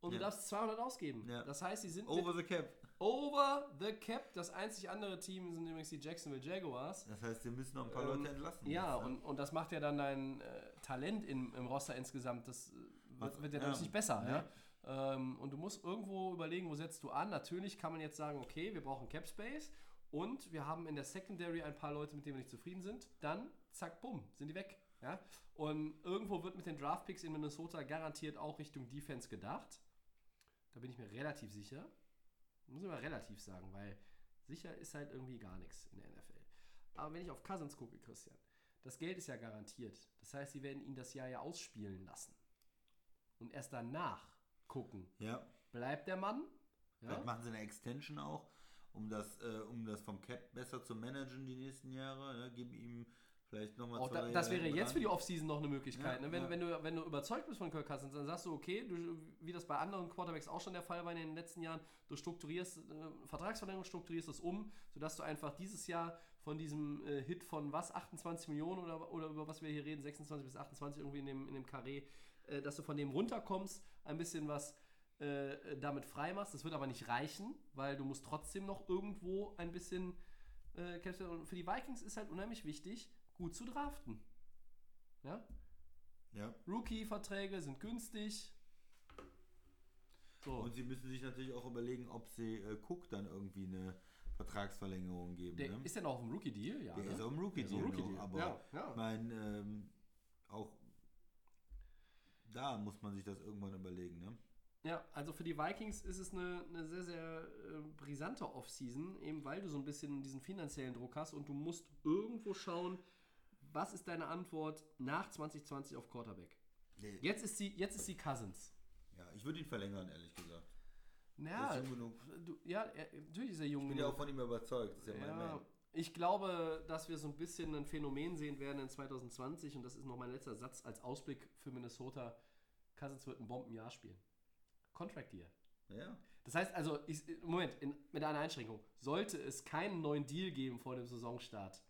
und du Ja. darfst 200 ausgeben. Ja. Das heißt, sie sind Over the cap. over the cap. Das einzig andere Team sind übrigens die Jacksonville Jaguars. Das heißt, sie müssen noch ein paar Ähm, Leute entlassen. Ja, jetzt, ne? und, und das macht ja dann dein äh, Talent im, im Roster insgesamt. Das äh, wird, wird ja ja. dadurch nicht besser. Ja? Ähm, und du musst irgendwo überlegen, wo setzt du an. Natürlich kann man jetzt sagen, okay, wir brauchen Cap Space und wir haben in der Secondary ein paar Leute, mit denen wir nicht zufrieden sind. Dann, zack, bumm, sind die weg. Ja? Und irgendwo wird mit den Draftpicks in Minnesota garantiert auch Richtung Defense gedacht. Da bin ich mir relativ sicher. Muss ich mal relativ sagen, weil sicher ist halt irgendwie gar nichts in der NFL. Aber wenn ich auf Cousins gucke, Christian, das Geld ist ja garantiert. Das heißt, sie werden ihn das Jahr ja ausspielen lassen. Und erst danach gucken, ja. bleibt der Mann? Vielleicht Ja? machen sie eine Extension auch, um das, äh, um das vom Cap besser zu managen die nächsten Jahre. Ne? Geben ihm vielleicht nochmal Auch zwei da, das wäre jetzt dran. für die Offseason noch eine Möglichkeit. Ja, ne? wenn, ja. wenn, du, wenn du überzeugt bist von Kirk Cousins, dann sagst du, okay, du, wie das bei anderen Quarterbacks auch schon der Fall war in den letzten Jahren, du strukturierst, äh, Vertragsverlängerung strukturierst es um, sodass du einfach dieses Jahr von diesem äh, Hit von was, 28 Millionen oder, oder über was wir hier reden, 26 bis 28 irgendwie in dem, in dem Karree, äh, dass du von dem runterkommst, ein bisschen was äh, damit frei machst. Das wird aber nicht reichen, weil du musst trotzdem noch irgendwo ein bisschen äh, und für die Vikings ist halt unheimlich wichtig, gut zu draften. Ja? Ja. Rookie-Verträge sind günstig. So. Und sie müssen sich natürlich auch überlegen, ob sie äh, Cook dann irgendwie eine Vertragsverlängerung geben. der ne? ist ja noch auf dem Rookie-Deal, ja. Der ne? ist auch im Rookie-Deal, Der ist auch im noch, Rookie-Deal. aber ja, ja. ich meine, ähm, da muss man sich das irgendwann überlegen. Ne? Ja, also für die Vikings ist es eine, eine sehr, sehr äh, brisante Offseason, eben weil du so ein bisschen diesen finanziellen Druck hast und du musst irgendwo schauen, was ist deine Antwort nach 2020 auf Quarterback. Nee, Jetzt ist sie, jetzt ist sie Cousins. Ja, ich würde ihn verlängern, ehrlich gesagt. Genug. du, ja, er, natürlich ist er jung Ich bin ja auch genug. von ihm überzeugt. Das ist ja mein Ja, Man. Ich glaube, dass wir so ein bisschen ein Phänomen sehen werden in 2020 und das ist noch mein letzter Satz als Ausblick für Minnesota. Cousins wird ein Bombenjahr spielen. Contract Year. Ja. Das heißt also, ich, Moment, in, mit einer Einschränkung. Sollte es keinen neuen Deal geben vor dem Saisonstart,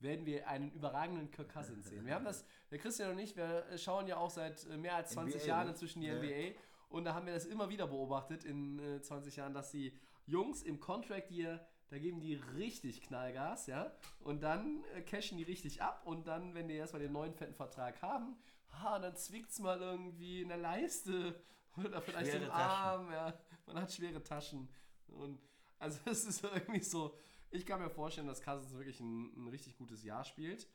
werden wir einen überragenden Kirk Cousins sehen. Wir haben das, der Christian und ich, wir schauen ja auch seit äh, mehr als 20 NBA, Jahren ne? inzwischen die Ja. NBA und da haben wir das immer wieder beobachtet in äh, 20 Jahren, dass die Jungs im Contract Year, da geben die richtig Knallgas, ja, und dann äh, cashen die richtig ab und dann, wenn die erstmal den neuen fetten Vertrag haben, ha, dann zwickt's mal irgendwie in der Leiste <laughs> oder vielleicht Schwere im Taschen. Arm, ja, man hat schwere Taschen und also <laughs> es ist irgendwie so, ich kann mir vorstellen, dass Cousins wirklich ein, ein richtig gutes Jahr spielt.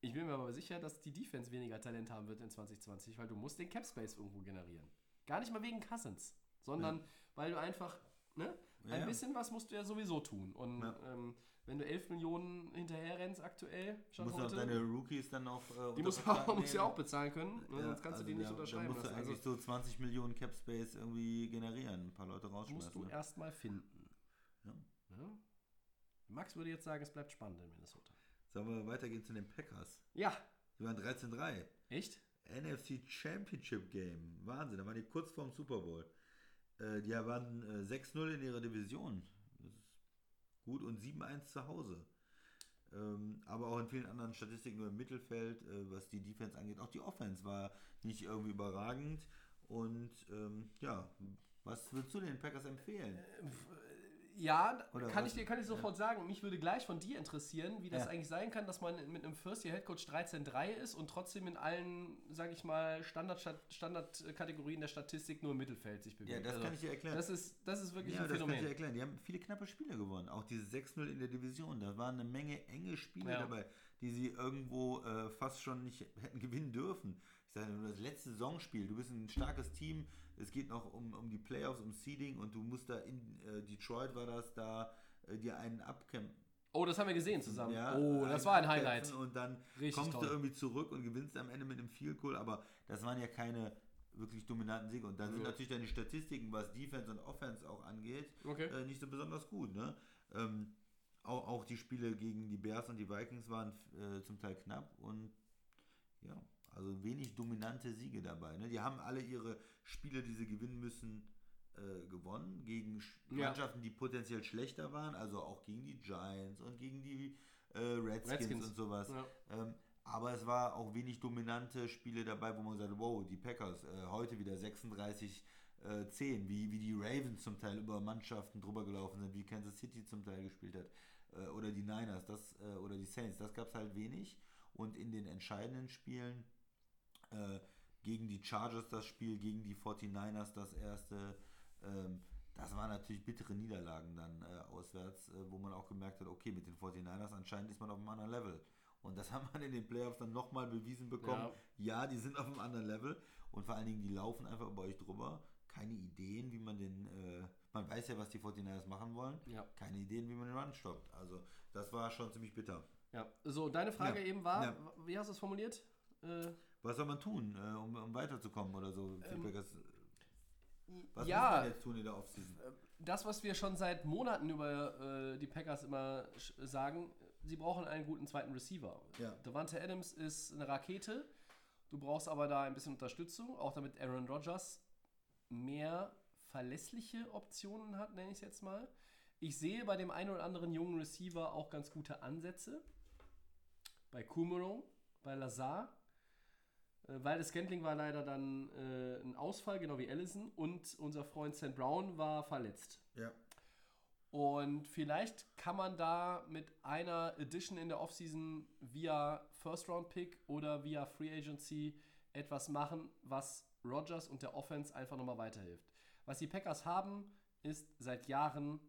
Ich bin mir aber sicher, dass die Defense weniger Talent haben wird in 2020, weil du musst den Cap Space irgendwo generieren. Gar nicht mal wegen Cousins, sondern weil du einfach, ne, ein Ja. bisschen was musst du ja sowieso tun. Und ähm, wenn du 11 Millionen hinterher rennst aktuell, Du Stand musst auch heute, deine Rookies dann noch. Äh, die musst du auch, musst du ja nehmen. auch bezahlen können, ne, sonst kannst also du die nicht unterschreiben Da musst du lassen. eigentlich Also so 20 Millionen Cap Space irgendwie generieren, ein paar Leute musst rausschmeißen. du ne? erstmal finden. Max würde jetzt sagen, es bleibt spannend in Minnesota. Sollen wir weitergehen zu den Packers? Ja, Die waren 13-3. echt? NFC Championship Game. Wahnsinn, da waren die kurz vorm Super Bowl. Äh, die waren äh, 6-0 in ihrer Division. Das ist gut und 7-1 zu Hause. Ähm, aber auch in vielen anderen Statistiken im Mittelfeld, äh, was die Defense angeht. Auch die Offense war nicht irgendwie überragend. Und ähm, ja, was würdest du den Packers empfehlen? Ja, Oder kann was? ich dir kann ich sofort sagen. Mich würde gleich von dir interessieren, wie das Ja. eigentlich sein kann, dass man mit einem First-Year-Headcoach 13-3 ist und trotzdem in allen, sage ich mal, Standard Standardkategorien der Statistik nur im Mittelfeld sich bewegt. Ja, das Also, kann ich dir erklären. Das ist, das ist wirklich Ja, ein das kann ich dir Phänomen. erklären. Die haben viele knappe Spiele gewonnen. Auch diese 6-0 in der Division. Da waren eine Menge enge Spiele Ja. dabei, die sie irgendwo äh, fast schon nicht hätten gewinnen dürfen. Ich sage nur, das letzte Saisonspiel, du bist ein starkes Team, es geht noch um, um die Playoffs, um Seeding und du musst da in äh, Detroit war das, da äh, dir einen abkämpfen. Oh, das haben wir gesehen zusammen. Ja, oh, das war ein Highlight. Und dann Richtig kommst toll. du irgendwie zurück und gewinnst am Ende mit einem Field Goal, aber das waren ja keine wirklich dominanten Siege. Und dann sind Ja. natürlich deine Statistiken, was Defense und Offense auch angeht, Okay. äh, nicht so besonders gut. Ne? Ähm, auch, auch die Spiele gegen die Bears und die Vikings waren äh, zum Teil knapp und ja, also wenig dominante Siege dabei. Ne? Die haben alle ihre Spiele, die sie gewinnen müssen, äh, gewonnen gegen Ja. Mannschaften, die potenziell schlechter waren, also auch gegen die Giants und gegen die äh, Redskins, Redskins. und sowas. Ja. Ähm, aber es war auch wenig dominante Spiele dabei, wo man sagt, wow, die Packers äh, heute wieder 36 äh, 10, wie, wie die Ravens zum Teil über Mannschaften drüber gelaufen sind, wie Kansas City zum Teil gespielt hat, äh, oder die Niners das, äh, oder die Saints, das gab es halt wenig. Und in den entscheidenden Spielen äh, gegen die Chargers das Spiel, gegen die 49ers das erste, ähm, das waren natürlich bittere Niederlagen dann äh, auswärts, äh, wo man auch gemerkt hat, okay, mit den 49ers anscheinend ist man auf einem anderen Level. Und das <laughs> haben wir in den Playoffs dann nochmal bewiesen bekommen. Ja. die sind auf einem anderen Level und vor allen Dingen, die laufen einfach über euch drüber. Keine Ideen, wie man den, äh, man weiß ja, was die 49ers machen wollen. Ja. Keine Ideen, wie man den Run stoppt. Also, das war schon ziemlich bitter. Ja, so, deine Frage Ja. eben war, Ja. wie hast du es formuliert? Äh, Was soll man tun, äh, um, um weiterzukommen oder so? Feedbackers, was Ähm, ja, muss man jetzt tun in der Offseason? das, was wir schon seit Monaten über äh, die Packers immer sagen, sie brauchen einen guten zweiten Receiver. Ja. Devante Adams ist eine Rakete. Du brauchst aber da ein bisschen Unterstützung, auch damit Aaron Rodgers mehr verlässliche Optionen hat, nenne ich es jetzt mal. Ich sehe bei dem einen oder anderen jungen Receiver auch ganz gute Ansätze. Bei Kumaro, bei Lazar. Äh, weil das Scantling war leider dann äh, ein Ausfall, genau wie Allison. Und unser Freund St. Brown war verletzt. Ja. Und vielleicht kann man da mit einer Edition in der Offseason via First Round Pick oder via Free Agency etwas machen, was Rogers und der Offense einfach nochmal weiterhilft. Was die Packers haben, ist seit Jahren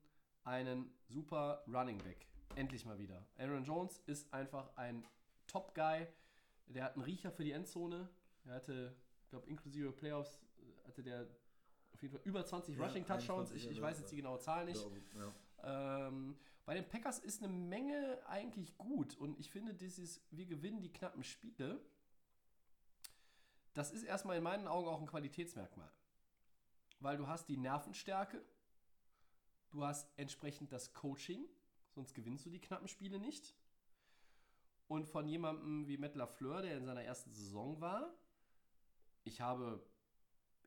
einen super Running Back. Endlich mal wieder. Aaron Jones ist einfach ein Top-Guy. Der hat einen Riecher für die Endzone. Er hatte, ich glaube, inklusive Playoffs, äh, hatte der auf jeden Fall über 20 Ja, Rushing Touchdowns. 21, Ich, ich weiß jetzt die genaue Zahl nicht. Ja. Ähm, bei den Packers ist eine Menge eigentlich gut und ich finde, dieses, wir gewinnen die knappen Spiele, das ist erstmal in meinen Augen auch ein Qualitätsmerkmal. Weil du hast die Nervenstärke, du hast entsprechend das Coaching, sonst gewinnst du die knappen Spiele nicht. Und von jemandem wie Matt LaFleur, der in seiner ersten Saison war, ich habe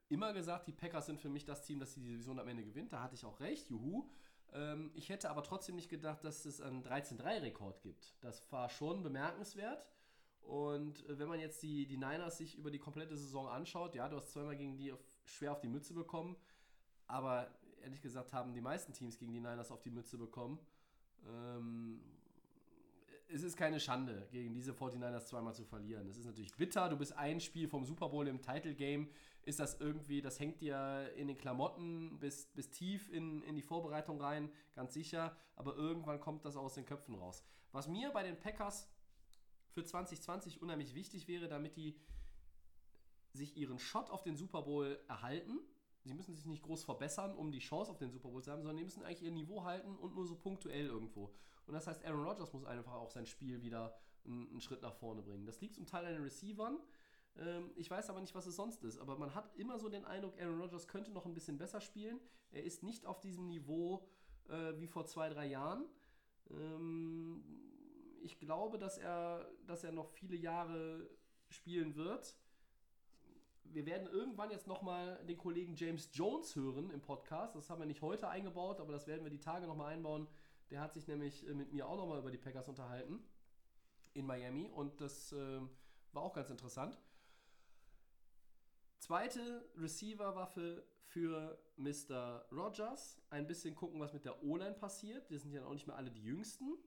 immer gesagt, die Packers sind für mich das Team, das die Division am Ende gewinnt. Da hatte ich auch recht, juhu. Ähm, ich hätte aber trotzdem nicht gedacht, dass es einen 13-3-Rekord gibt. Das war schon bemerkenswert. Und äh, wenn man jetzt die, die Niners sich über die komplette Saison anschaut, ja, du hast zweimal gegen die auf, schwer auf die Mütze bekommen, aber ehrlich gesagt haben die meisten Teams gegen die Niners auf die Mütze bekommen. Ähm, es ist keine Schande, gegen diese 49ers zweimal zu verlieren. Das ist natürlich bitter. Du bist ein Spiel vom Super Bowl im Title Game. Ist das irgendwie, das hängt dir in den Klamotten bis, bis tief in, in die Vorbereitung rein, ganz sicher. Aber irgendwann kommt das aus den Köpfen raus. Was mir bei den Packers für 2020 unheimlich wichtig wäre, damit die sich ihren Shot auf den Super Bowl erhalten. Sie müssen sich nicht groß verbessern, um die Chance auf den Super Bowl zu haben, sondern die müssen eigentlich ihr Niveau halten und nur so punktuell irgendwo. Und das heißt, Aaron Rodgers muss einfach auch sein Spiel wieder einen, einen Schritt nach vorne bringen. Das liegt zum Teil an den Receivern. Ähm, ich weiß aber nicht, was es sonst ist. Aber man hat immer so den Eindruck, Aaron Rodgers könnte noch ein bisschen besser spielen. Er ist nicht auf diesem Niveau äh, wie vor zwei, drei Jahren. Ähm, ich glaube, dass er, dass er noch viele Jahre spielen wird. Wir werden irgendwann jetzt nochmal den Kollegen James Jones hören im Podcast. Das haben wir nicht heute eingebaut, aber das werden wir die Tage nochmal einbauen. Der hat sich nämlich äh, mit mir auch nochmal über die Packers unterhalten in Miami und das äh, war auch ganz interessant. Zweite Receiver-Waffe für Mr. Rogers. Ein bisschen gucken, was mit der O-Line passiert. Die sind ja auch nicht mehr alle die Jüngsten.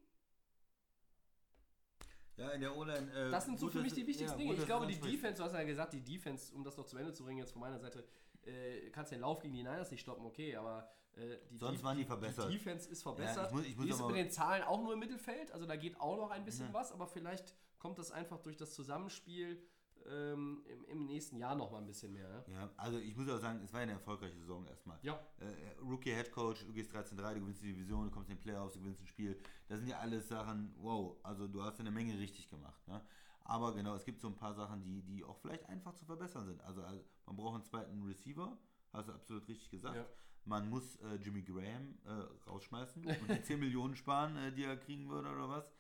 Ja, in der O-Line. Äh, Das sind so für mich die wichtigsten ja, Dinge. Ich glaube, die. Defense, du hast ja gesagt, die Defense, um das noch zu Ende zu bringen, jetzt von meiner Seite, äh, kannst den Lauf gegen die Niners nicht stoppen, okay, aber die, Sonst waren die verbessert. Die Defense ist verbessert. Ja, ich muss- ich muss die ist mit den Zahlen auch nur im Mittelfeld, also da geht auch noch ein bisschen Ja. was, aber vielleicht kommt das einfach durch das Zusammenspiel ähm, im, im nächsten Jahr noch mal ein bisschen mehr. Ja? Ja, also ich muss auch sagen, es war eine erfolgreiche Saison erstmal. Ja. Äh, Rookie Head Coach, du gehst 13-3, du gewinnst die Division, du kommst in die Playoffs, du gewinnst ein Spiel. Das sind ja alles Sachen, wow, also du hast eine Menge richtig gemacht. Ne? Aber genau, es gibt so ein paar Sachen, die, die auch vielleicht einfach zu verbessern sind. Also, also man braucht einen zweiten Receiver, hast du absolut richtig gesagt. Ja. Man muss äh, Jimmy Graham äh, rausschmeißen und die <laughs> 10 Millionen sparen, äh, die er kriegen würde oder was.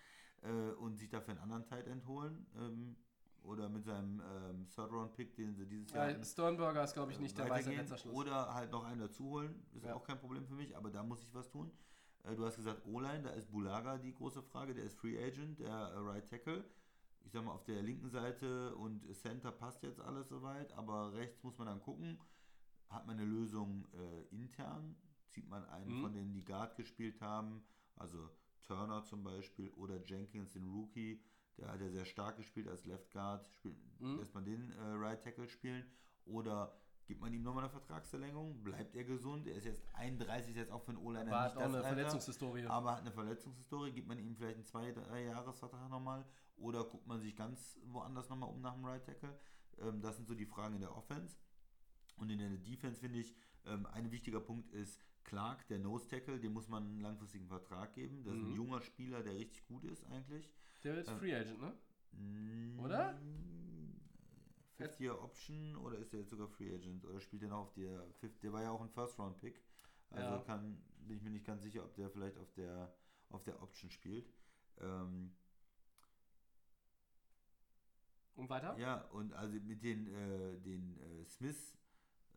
Äh, und sich dafür einen anderen Tight End holen. Ähm, oder mit seinem ähm, Third-Round-Pick, den sie dieses Jahr Weil Sternberger ist, glaube ich, nicht der weiße. Oder halt noch einen dazu holen. Ist Ja. auch kein Problem für mich, aber da muss ich was tun. Äh, Du hast gesagt, O-Line, da ist Bulaga die große Frage. Der ist Free Agent, der äh, Right Tackle. Ich sag mal, auf der linken Seite und Center passt jetzt alles soweit, aber rechts muss man dann gucken. Hat man eine Lösung äh, intern? Zieht man einen Mhm. von denen, die Guard gespielt haben? Also Turner zum Beispiel oder Jenkins, den Rookie, der hat ja sehr stark gespielt als Left Guard. Spielt, Mhm. Lässt man den äh, Right Tackle spielen? Oder gibt man ihm nochmal eine Vertragsverlängerung? Bleibt er gesund? Er ist jetzt 31, ist jetzt auch für einen O-Liner Aber nicht hat auch das eine Alter, Verletzungshistorie. aber hat eine Verletzungshistorie. Gibt man ihm vielleicht einen zwei, drei Jahresvertrag nochmal? Oder guckt man sich ganz woanders nochmal um nach dem Right Tackle? Ähm, das sind so die Fragen in der Offense. Und in der Defense finde ich, ähm, ein wichtiger Punkt ist Clark, der Nose Tackle, dem muss man einen langfristigen Vertrag geben. Das ist ein Mhm. junger Spieler, der richtig gut ist eigentlich. Der ist äh, Free Agent, ne? Oder? Fifth Year Option oder ist er jetzt sogar Free Agent oder spielt er noch auf der Fifth? Der war ja auch ein First Round Pick. Also Ja. kann, bin ich mir nicht ganz sicher, ob der vielleicht auf der auf der Option spielt. Ähm, Und weiter? ja, und also mit den, äh, den äh, Smith,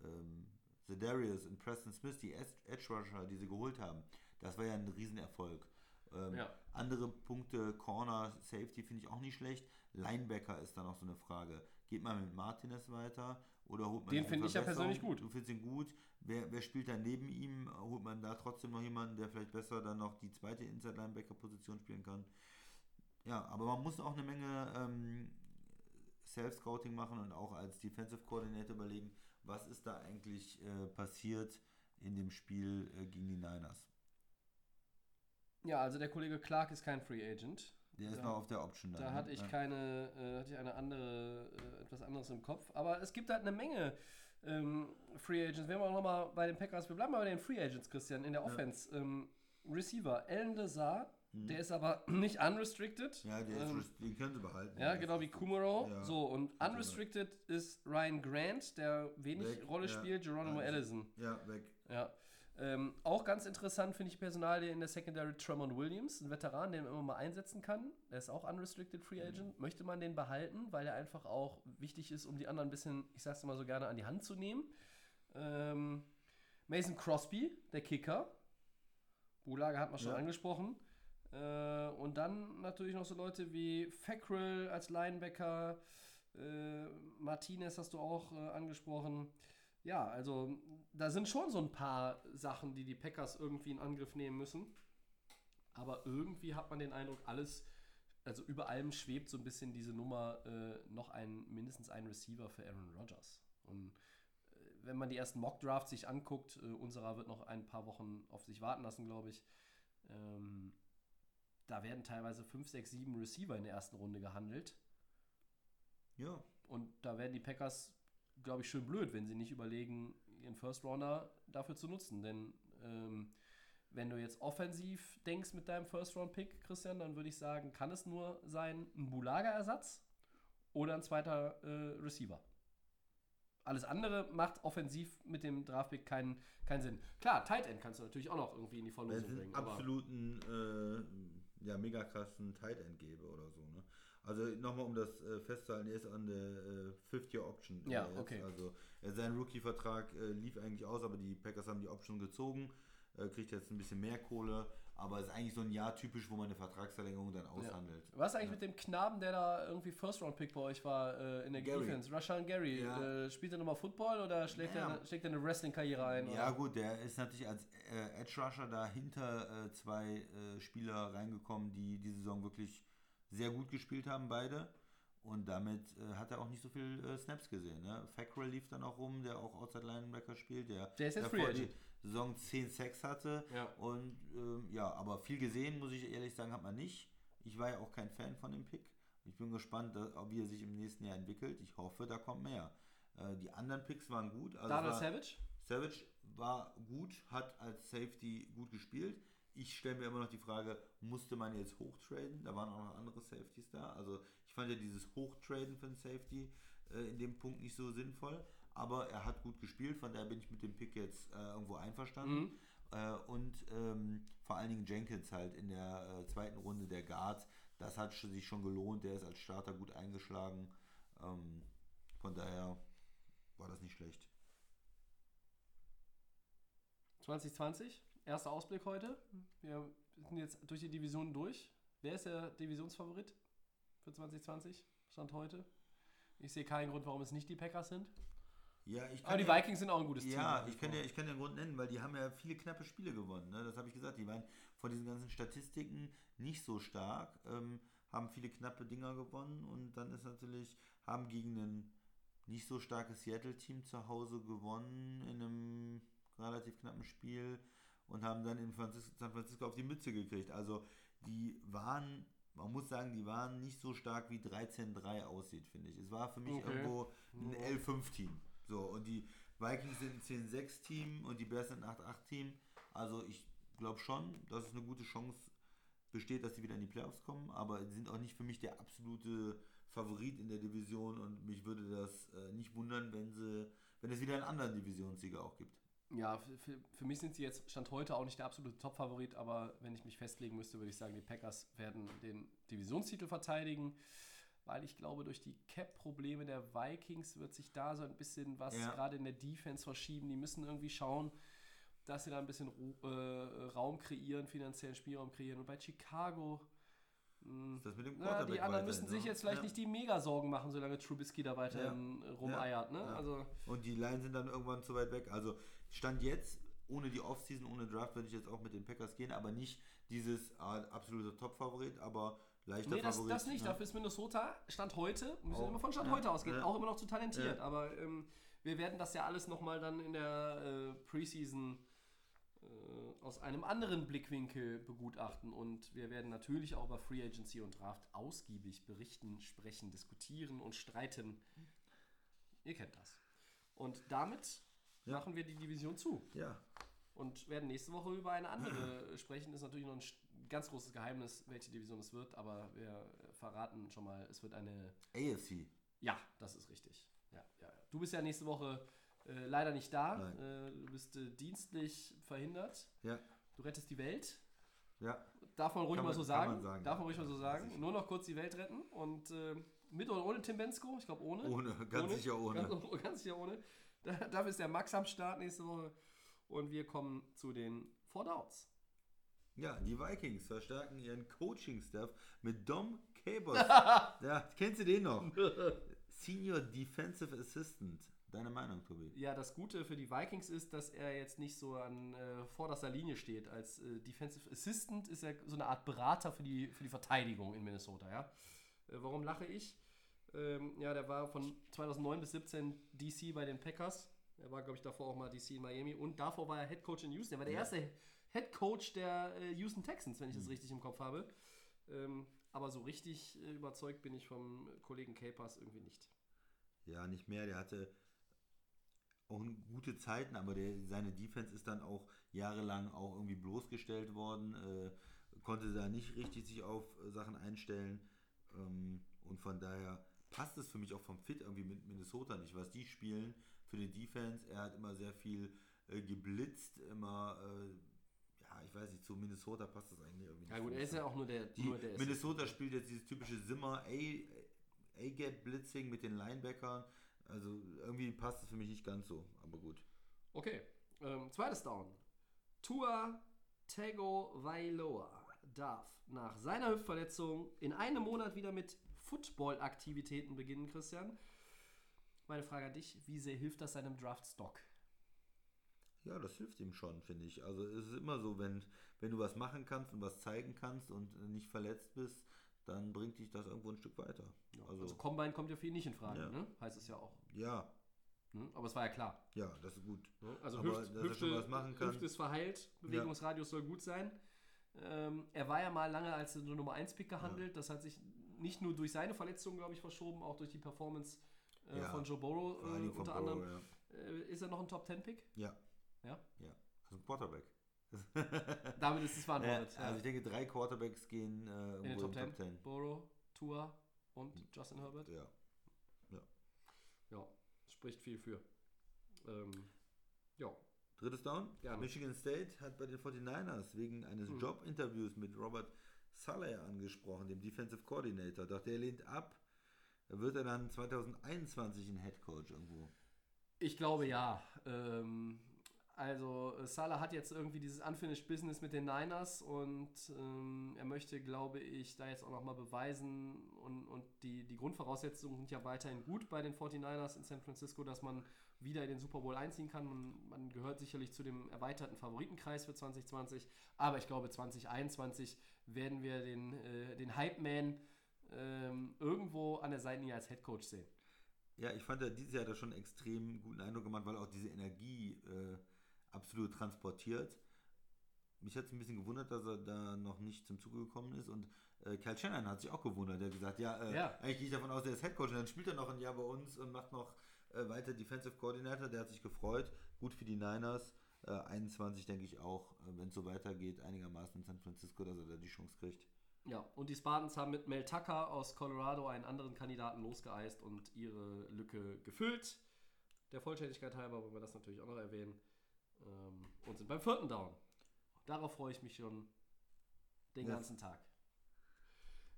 ähm, Darius und Preston Smith, die Ed- Edge Rusher, die sie geholt haben, das war ja ein Riesenerfolg. Ähm, Ja. Andere Punkte, Corner, Safety finde ich auch nicht schlecht. Linebacker ist dann auch so eine Frage. Geht man mit Martinez weiter oder holt man Den finde ich ja persönlich gut. Du findest ihn gut. Wer, wer spielt dann neben ihm? Holt man da trotzdem noch jemanden, der vielleicht besser dann noch die zweite Inside-Linebacker-Position spielen kann? Ja, aber man muss auch eine Menge ähm, Self-Scouting machen und auch als Defensive Coordinator überlegen, was ist da eigentlich äh, passiert in dem Spiel äh, gegen die Niners. Ja, also der Kollege Clark ist kein Free Agent. Der ist Ja. noch auf der Option dann. Da ne? hatte ich Ja. keine, äh, hatte ich eine andere, äh, etwas anderes im Kopf. Aber es gibt halt eine Menge ähm, Free Agents. Wenn wir auch nochmal bei den Packers, wir bleiben mal bei den Free Agents, Christian, in der Offense. Ähm, Receiver, Alan Lazar, der ist aber <clears throat> nicht unrestricted. Mhm. Ja, der ist, ähm, den können sie behalten. ja, genau wie Kumaro. Ja. So, und unrestricted ist Ryan Grant, der wenig Weg, Rolle ja. spielt, Geronimo Eigentlich. Allison. Ja, weg. Ja. Ähm, auch ganz interessant finde ich Personal in der Secondary Tremont Williams, ein Veteran, den man immer mal einsetzen kann. Der ist auch unrestricted Free Agent. Möchte man den behalten, weil er einfach auch wichtig ist, um die anderen ein bisschen, ich sag's immer so gerne, an die Hand zu nehmen. Ähm, Mason Crosby, der Kicker. Bulager hat man schon Ja. angesprochen. Äh, und dann natürlich noch so Leute wie Fackrell als Linebacker. Äh, Martinez hast du auch äh, angesprochen. Ja, also da sind schon so ein paar Sachen, die die Packers irgendwie in Angriff nehmen müssen. Aber irgendwie hat man den Eindruck, alles, also über allem schwebt so ein bisschen diese Nummer, äh, noch ein, mindestens ein Receiver für Aaron Rodgers. Und äh, wenn man die ersten Mock-Drafts sich anguckt, äh, unserer wird noch ein paar Wochen auf sich warten lassen, glaube ich. Ähm, da werden teilweise 5, 6, 7 Receiver in der ersten Runde gehandelt. Ja, Und da werden die Packers, glaube ich, schön blöd, wenn sie nicht überlegen, ihren First Rounder dafür zu nutzen. Denn ähm, wenn du jetzt offensiv denkst mit deinem First Round Pick, Christian, dann würde ich sagen, kann es nur sein ein Bulaga-Ersatz oder ein zweiter äh, Receiver. Alles andere macht offensiv mit dem Draftpick keinen, keinen Sinn. Klar, Tight End kannst du natürlich auch noch irgendwie in die Verlosung einen bringen. absoluten, äh, ja, mega krassen Tight End gäbe oder so, ne? Also nochmal, um das äh, festzuhalten, er ist an der äh, Fifth-Year-Option. Ja, jetzt. okay. Also äh, sein Rookie-Vertrag äh, lief eigentlich aus, aber die Packers haben die Option gezogen, äh, kriegt jetzt ein bisschen mehr Kohle, aber ist eigentlich so ein Jahr typisch, wo man eine Vertragsverlängerung dann aushandelt. Was eigentlich mit dem Knaben, der da irgendwie First Round Pick bei euch war äh, in der Gary. Defense? Rashan Gary. Ja. Äh, spielt er nochmal Football oder schlägt, Ja. er, eine- schlägt er eine Wrestling-Karriere ein? Ja, oder? gut, der ist natürlich als äh, Edge Rusher da hinter äh, zwei äh, Spieler reingekommen, die die Saison wirklich sehr gut gespielt haben, beide. Und damit äh, hat er auch nicht so viel äh, Snaps gesehen. Ne? Fackrell lief dann auch rum, der auch Outside Linebacker spielt, der, Der ist jetzt Free Agent. Saison 10 Sacks hatte. Ja. Und ähm, ja, aber viel gesehen, muss ich ehrlich sagen, hat man nicht. Ich war ja auch kein Fan von dem Pick. Ich bin gespannt, dass, wie er sich im nächsten Jahr entwickelt. Ich hoffe, da kommt mehr. Äh, die anderen Picks waren gut. Also Donald war- Savage? Savage war gut, hat als Safety gut gespielt. Ich stelle mir immer noch die Frage, musste man jetzt hochtraden? Da waren auch noch andere Safeties da. Also ich fand ja dieses Hochtraden den Safety äh, in dem Punkt nicht so sinnvoll. Aber er hat gut gespielt, von daher bin ich mit dem Pick jetzt äh, irgendwo einverstanden. Äh, und ähm, vor allen Dingen Jenkins halt in der äh, zweiten Runde der Guard. Das hat sich schon gelohnt. Der ist als Starter gut eingeschlagen. Ähm, von daher war das nicht schlecht. 2020, erster Ausblick heute. Wir sind jetzt durch die Division durch. Wer ist der Divisionsfavorit für 2020? Stand heute. Ich sehe keinen Grund, warum es nicht die Packers sind. Ja, ich Aber die ja- Vikings sind auch ein gutes Team. Ja, ich kann, vor. ja, ich kann den Grund nennen, weil die haben ja viele knappe Spiele gewonnen. Ne? Das habe ich gesagt. Die waren von diesen ganzen Statistiken nicht so stark, ähm, haben viele knappe Dinger gewonnen und dann ist natürlich, haben gegen ein nicht so starkes Seattle-Team zu Hause gewonnen in einem relativ knappen Spiel und haben dann in Franzis San Francisco auf die Mütze gekriegt. Also die waren, man muss sagen, die waren nicht so stark wie 13-3 aussieht, finde ich. Es war für mich Okay. irgendwo ein L5-Team. So, und die Vikings sind ein 10-6-Team und die Bears sind ein 8-8-Team. Also ich glaube schon, dass es eine gute Chance besteht, dass sie wieder in die Playoffs kommen, aber sie sind auch nicht für mich der absolute Favorit in der Division und mich würde das äh, nicht wundern, wenn sie, wenn es wieder einen anderen Divisionssieger auch gibt. Ja, für, für, für mich sind sie jetzt Stand heute auch nicht der absolute Top-Favorit, aber wenn ich mich festlegen müsste, würde ich sagen, die Packers werden den Divisionstitel verteidigen. Weil ich glaube, durch die Cap-Probleme der Vikings wird sich da so ein bisschen was Ja. gerade in der Defense verschieben. Die müssen irgendwie schauen, dass sie da ein bisschen äh, Raum kreieren, finanziellen Spielraum kreieren. Und bei Chicago, Ist das mit dem na, die anderen müssen so? sich jetzt vielleicht Ja. nicht die Mega-Sorgen machen, solange Trubisky da weiterhin äh, rumeiert. Ne? Ja. Also, Und die Line sind dann irgendwann zu weit weg. Also Stand jetzt, ohne die Offseason, ohne Draft, würde ich jetzt auch mit den Packers gehen, aber nicht dieses ah, absolute Top-Favorit, aber leichter Nee, das, Favorit. das nicht. ne? Dafür ist Minnesota Stand heute, müssen wir immer von Stand ja, heute ausgehen, ja. auch immer noch zu talentiert. Ja. Aber ähm, wir werden das ja alles nochmal dann in der äh, Preseason äh, aus einem anderen Blickwinkel begutachten. Und wir werden natürlich auch über Free Agency und Draft ausgiebig berichten, sprechen, diskutieren und streiten. Ihr kennt das. Und damit Ja. machen wir die Division zu Ja, und werden nächste Woche über eine andere <clears throat> sprechen. Ist natürlich noch ein ganz großes Geheimnis, welche Division es wird, aber wir verraten schon mal, es wird eine. AFC. Ja, das ist richtig. Ja, ja. ja. Du bist ja nächste Woche äh, leider nicht da. Äh, du bist äh, dienstlich verhindert. Ja, Du rettest die Welt. ja. Darf man ruhig Kann mal man- so sagen. man sagen, Darf man ja. ruhig mal so Ja, sagen. Nur noch kurz die Welt retten. Und äh, mit oder ohne Tim Bensko? Ich glaube ohne. Ohne, ganz sicher ohne. Ganz, <laughs> ganz sicher ohne. Da, dafür ist der Max am Start nächste Woche. Und wir kommen zu den Four Downs. Ja, die Vikings verstärken ihren Coaching-Staff mit Dom Cabot. <laughs> ja, kennst du den noch? <laughs> Senior Defensive Assistant. Deine Meinung, Tobi? Ja, das Gute für die Vikings ist, dass er jetzt nicht so an äh, vorderster Linie steht. Als äh, Defensive Assistant ist er so eine Art Berater für die, für die Verteidigung in Minnesota. Ja? Äh, warum lache ich? Ähm, ja, der war von 2009 bis 17 DC bei den Packers. Er war, glaube ich, davor auch mal DC in Miami. Und davor war er Head Coach in Houston. Er war der Ja. erste Head Coach der äh, Houston Texans, wenn ich das richtig im Kopf habe. Ähm, aber so richtig äh, überzeugt bin ich vom Kollegen Capers irgendwie nicht. Ja, nicht mehr. Der hatte auch gute Zeiten, aber der, seine Defense ist dann auch jahrelang auch irgendwie bloßgestellt worden, äh, konnte da nicht richtig sich auf äh, Sachen einstellen ähm, und von daher passt es für mich auch vom Fit irgendwie mit Minnesota nicht, was die spielen für die Defense. Er hat immer sehr viel äh, geblitzt, immer, äh, ja, ich weiß nicht, zu Minnesota passt das eigentlich irgendwie nicht. Ja gut, er ist ja auch nur der, Die, nur der Minnesota spielt jetzt dieses typische Zimmer A-Gap Blitzing mit den Linebackern. Also irgendwie passt es für mich nicht ganz so, aber gut. Okay, ähm, zweites Down. Tua Tagovailoa darf nach seiner Hüftverletzung in einem Monat wieder mit Football-Aktivitäten beginnen, Christian. Meine Frage an dich, wie sehr hilft das seinem Draft-Stock? Ja, das hilft ihm schon, finde ich. Also es ist immer so, wenn, wenn du was machen kannst und was zeigen kannst und äh, nicht verletzt bist, dann bringt dich das irgendwo ein Stück weiter. Also, Also, Combine kommt ja für ihn nicht in Frage, Ja. ne? heißt es ja auch. ja, Ne? Aber es war ja klar. ja, das ist gut. Ne? Also Aber Hüft, schon Hüfte, was machen kann. Hüfte ist verheilt, Bewegungsradius soll gut sein. Ähm, er war ja mal lange als Nummer 1 Pick gehandelt. Das hat sich nicht nur durch seine Verletzung, glaube ich, verschoben, auch durch die Performance äh, Ja, von Joe Burrow allen äh, unter Burrow, anderem. Äh, ist er noch ein Top 10 Pick? Ja. Ja? Ja. ja. Also ein Quarterback. <laughs> Damit ist es Ja, beantwortet. also ich denke, drei Quarterbacks gehen äh, In den Top in 10. Top 10. Burrow, Tua und Justin Herbert. Ja. Ja, spricht viel für. Ähm, ja, Drittes Down. Gerne. Michigan State hat bei den 49ers wegen eines Hm. Jobinterviews mit Robert Saleh angesprochen, dem Defensive Coordinator. Doch der lehnt ab. Wird er dann 2021 ein Head Coach irgendwo? Ich glaube ja. Ähm, also äh, Salah hat jetzt irgendwie dieses Unfinished Business mit den Niners und ähm, er möchte, glaube ich, da jetzt auch nochmal beweisen und, und die, die Grundvoraussetzungen sind ja weiterhin gut bei den 49ers in San Francisco, dass man wieder in den Super Bowl einziehen kann. Man, man gehört sicherlich zu dem erweiterten Favoritenkreis für 2020, aber ich glaube 2021 werden wir den, äh, den Hype-Man ähm, irgendwo an der Seitenlinie als Head Coach sehen. Ja, ich fand, er dieses Jahr hat er schon einen extrem guten Eindruck gemacht, weil auch diese Energie äh, absolut transportiert. Mich hat es ein bisschen gewundert, dass er da noch nicht zum Zuge gekommen ist. Und äh, Kyle Shannon hat sich auch gewundert. Er hat gesagt, ja, äh, Ja. eigentlich gehe ich davon aus, der ist Headcoach. Und dann spielt er noch ein Jahr bei uns und macht noch äh, weiter Defensive Coordinator. Der hat sich gefreut. Gut für die Niners. Äh, 21 denke ich auch, äh, wenn es so weitergeht, einigermaßen in San Francisco, dass er da die Chance kriegt. Ja, und die Spartans haben mit Mel Tucker aus Colorado einen anderen Kandidaten losgeeist und ihre Lücke gefüllt. Der Vollständigkeit halber wollen wir das natürlich auch noch erwähnen. Ähm, und sind beim vierten Down. Darauf freue ich mich schon den Yes. ganzen Tag.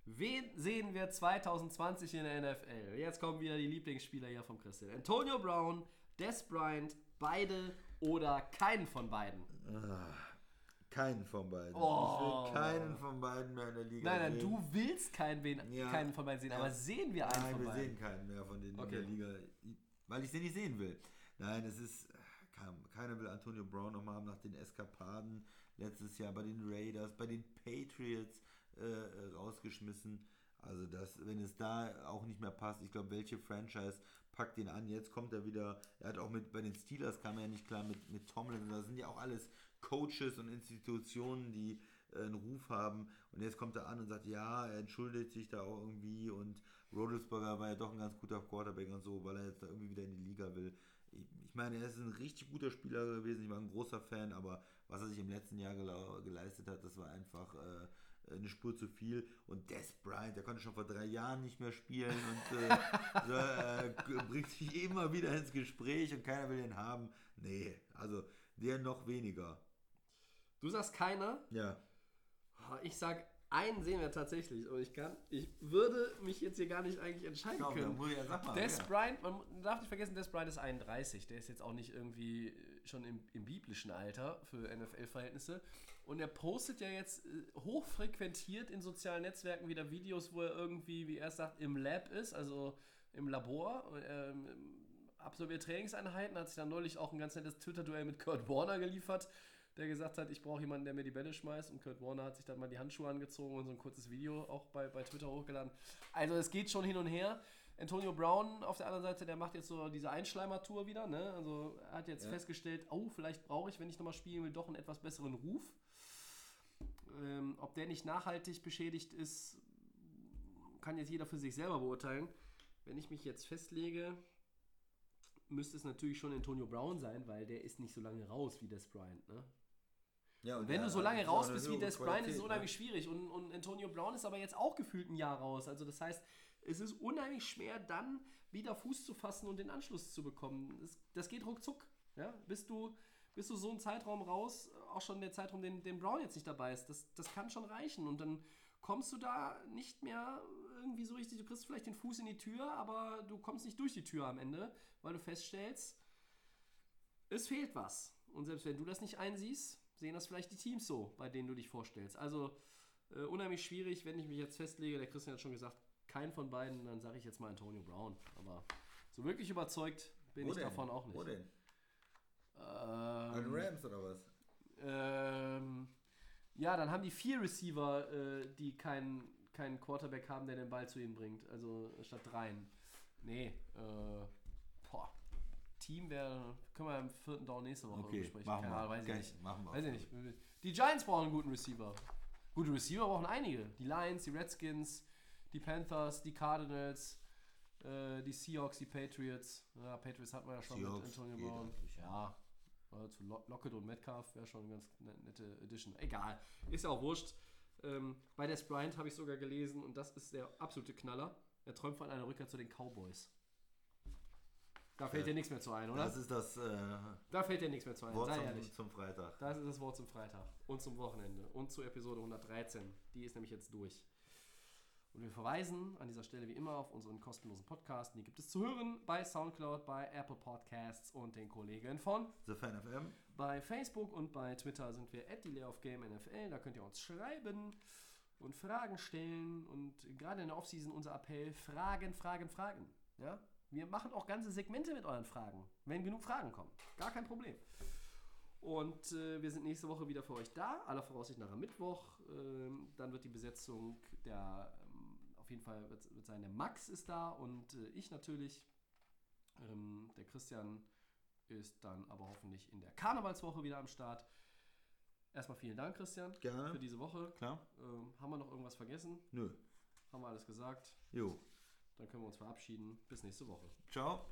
Wen sehen wir 2020 in der NFL? Jetzt kommen wieder die Lieblingsspieler hier vom Christian. Antonio Brown, Des Bryant, beide oder keinen von beiden. Keinen von beiden. Oh. Ich will keinen von beiden mehr in der Liga Nein, nein, sehen. du willst keinen, wen, Ja. keinen von beiden sehen, Ja. aber sehen wir einen Nein, von wir beiden? sehen keinen mehr von denen Okay. in der Liga, weil ich sie nicht sehen will. Nein, es ist, keiner will Antonio Brown nochmal haben nach den Eskapaden letztes Jahr bei den Raiders, bei den Patriots äh, äh, rausgeschmissen. Also das, wenn es da auch nicht mehr passt, ich glaube, welche Franchise packt den an? Jetzt kommt er wieder, er hat auch mit, bei den Steelers kam er ja nicht klar mit, mit Tomlin, das sind ja auch alles Coaches und Institutionen, die äh, einen Ruf haben. Und jetzt kommt er an und sagt, ja, er entschuldigt sich da auch irgendwie und Rodelsberger war ja doch ein ganz guter Quarterback und so, weil er jetzt da irgendwie wieder in die Liga will. Ich, meine, er ist ein richtig guter Spieler gewesen, ich war ein großer Fan, aber was er sich im letzten Jahr geleistet hat, das war einfach äh, eine Spur zu viel. Und Des Bryant, der konnte schon vor drei Jahren nicht mehr spielen und äh, <laughs> so, äh, bringt sich immer wieder ins Gespräch und keiner will ihn haben. Nee, also der noch weniger. Du sagst keiner. Ja. Ich sag, einen sehen wir tatsächlich. Und ich kann, ich würde mich jetzt hier gar nicht eigentlich entscheiden Komm, können. ja sag mal. Des wer. Bryant, man darf nicht vergessen, Des Bryant ist 31. Der ist jetzt auch nicht irgendwie äh, schon im, im biblischen Alter für NFL-Verhältnisse. Und er postet ja jetzt äh, hochfrequentiert in sozialen Netzwerken wieder Videos, wo er irgendwie, wie er sagt, im Lab ist, also im Labor. Ähm, absolviert Trainingseinheiten, hat sich dann neulich auch ein ganz nettes Twitter-Duell mit Kurt Warner geliefert, der gesagt hat, ich brauche jemanden, der mir die Bälle schmeißt. Und Kurt Warner hat sich dann mal die Handschuhe angezogen und so ein kurzes Video auch bei, bei Twitter hochgeladen. Also es geht schon hin und her. Antonio Brown auf der anderen Seite, der macht jetzt so diese Einschleimer-Tour wieder. Ne? Also er hat jetzt Ja. festgestellt, oh, vielleicht brauche ich, wenn ich nochmal spielen will, doch einen etwas besseren Ruf. Ähm, ob der nicht nachhaltig beschädigt ist, kann jetzt jeder für sich selber beurteilen. Wenn ich mich jetzt festlege, müsste es natürlich schon Antonio Brown sein, weil der ist nicht so lange raus wie Des Bryant. Ne? Ja, und Wenn du so lange auch raus bist wie Des Bryant, ist es unheimlich ne? schwierig. Und, und Antonio Brown ist aber jetzt auch gefühlt ein Jahr raus. Also das heißt, es ist unheimlich schwer, dann wieder Fuß zu fassen und den Anschluss zu bekommen. Das, das geht ruckzuck. Ja? Bist, du, bist du so einen Zeitraum raus, auch schon der Zeitraum, den, den Brown jetzt nicht dabei ist, das, das kann schon reichen. Und dann kommst du da nicht mehr irgendwie so richtig, du kriegst vielleicht den Fuß in die Tür, aber du kommst nicht durch die Tür am Ende, weil du feststellst, es fehlt was. Und selbst wenn du das nicht einsiehst, sehen das vielleicht die Teams so, bei denen du dich vorstellst. Also äh, unheimlich schwierig, wenn ich mich jetzt festlege. Der Christian hat schon gesagt, kein von beiden, dann sage ich jetzt mal Antonio Brown. Aber so wirklich überzeugt bin Wo ich denn? davon auch nicht. Wo denn? An Ähm, Rams oder was? ähm, ja, dann haben die vier Receiver, äh, die keinen keinen Quarterback haben, der den Ball zu ihnen bringt. Also statt dreien. Nee, äh, boah. Team wäre, können wir im vierten Down nächste Woche Okay, besprechen. machen Keine wir. Ahnung, weiß ich Geil, nicht. machen wir. Weiß ich nicht. Die Giants brauchen einen guten Receiver. Gute Receiver brauchen einige. Die Lions, die Redskins, die Panthers, die Cardinals, äh, die Seahawks, die Patriots. Ja, Patriots hatten wir ja schon Seahawks mit Antonio Brown. Ja, äh, zu Lo- Lockett und Metcalf wäre schon eine ganz ne- nette Edition. Egal, ist ja auch wurscht. Ähm, bei Des Bryant habe ich sogar gelesen und das ist der absolute Knaller. Er träumt von einer Rückkehr zu den Cowboys. Da fällt dir nichts mehr zu ein, oder? Das ist das äh, da fällt dir nichts mehr zu ein, Wort sei zum, ehrlich. zum Freitag. Das ist das Wort zum Freitag und zum Wochenende und zur Episode 113. Die ist nämlich jetzt durch. Und wir verweisen an dieser Stelle wie immer auf unseren kostenlosen Podcast. Die gibt es zu hören bei Soundcloud, bei Apple Podcasts und den Kollegen von. The Fan FM. Bei Facebook und bei Twitter sind wir at NFL. Da könnt ihr uns schreiben und Fragen stellen. Und gerade in der Offseason unser Appell: Fragen, Fragen, Fragen. Ja? Wir machen auch ganze Segmente mit euren Fragen, wenn genug Fragen kommen. Gar kein Problem. Und äh, wir sind nächste Woche wieder für euch da, aller Voraussicht nach am Mittwoch. Ähm, dann wird die Besetzung der, ähm, auf jeden Fall wird, wird sein, der Max ist da und äh, ich natürlich. Ähm, der Christian ist dann aber hoffentlich in der Karnevalswoche wieder am Start. Erstmal vielen Dank, Christian, Gerne. für diese Woche. Klar? Ähm, haben wir noch irgendwas vergessen? Nö. Haben wir alles gesagt? Jo. Dann können wir uns verabschieden. Bis nächste Woche. Ciao.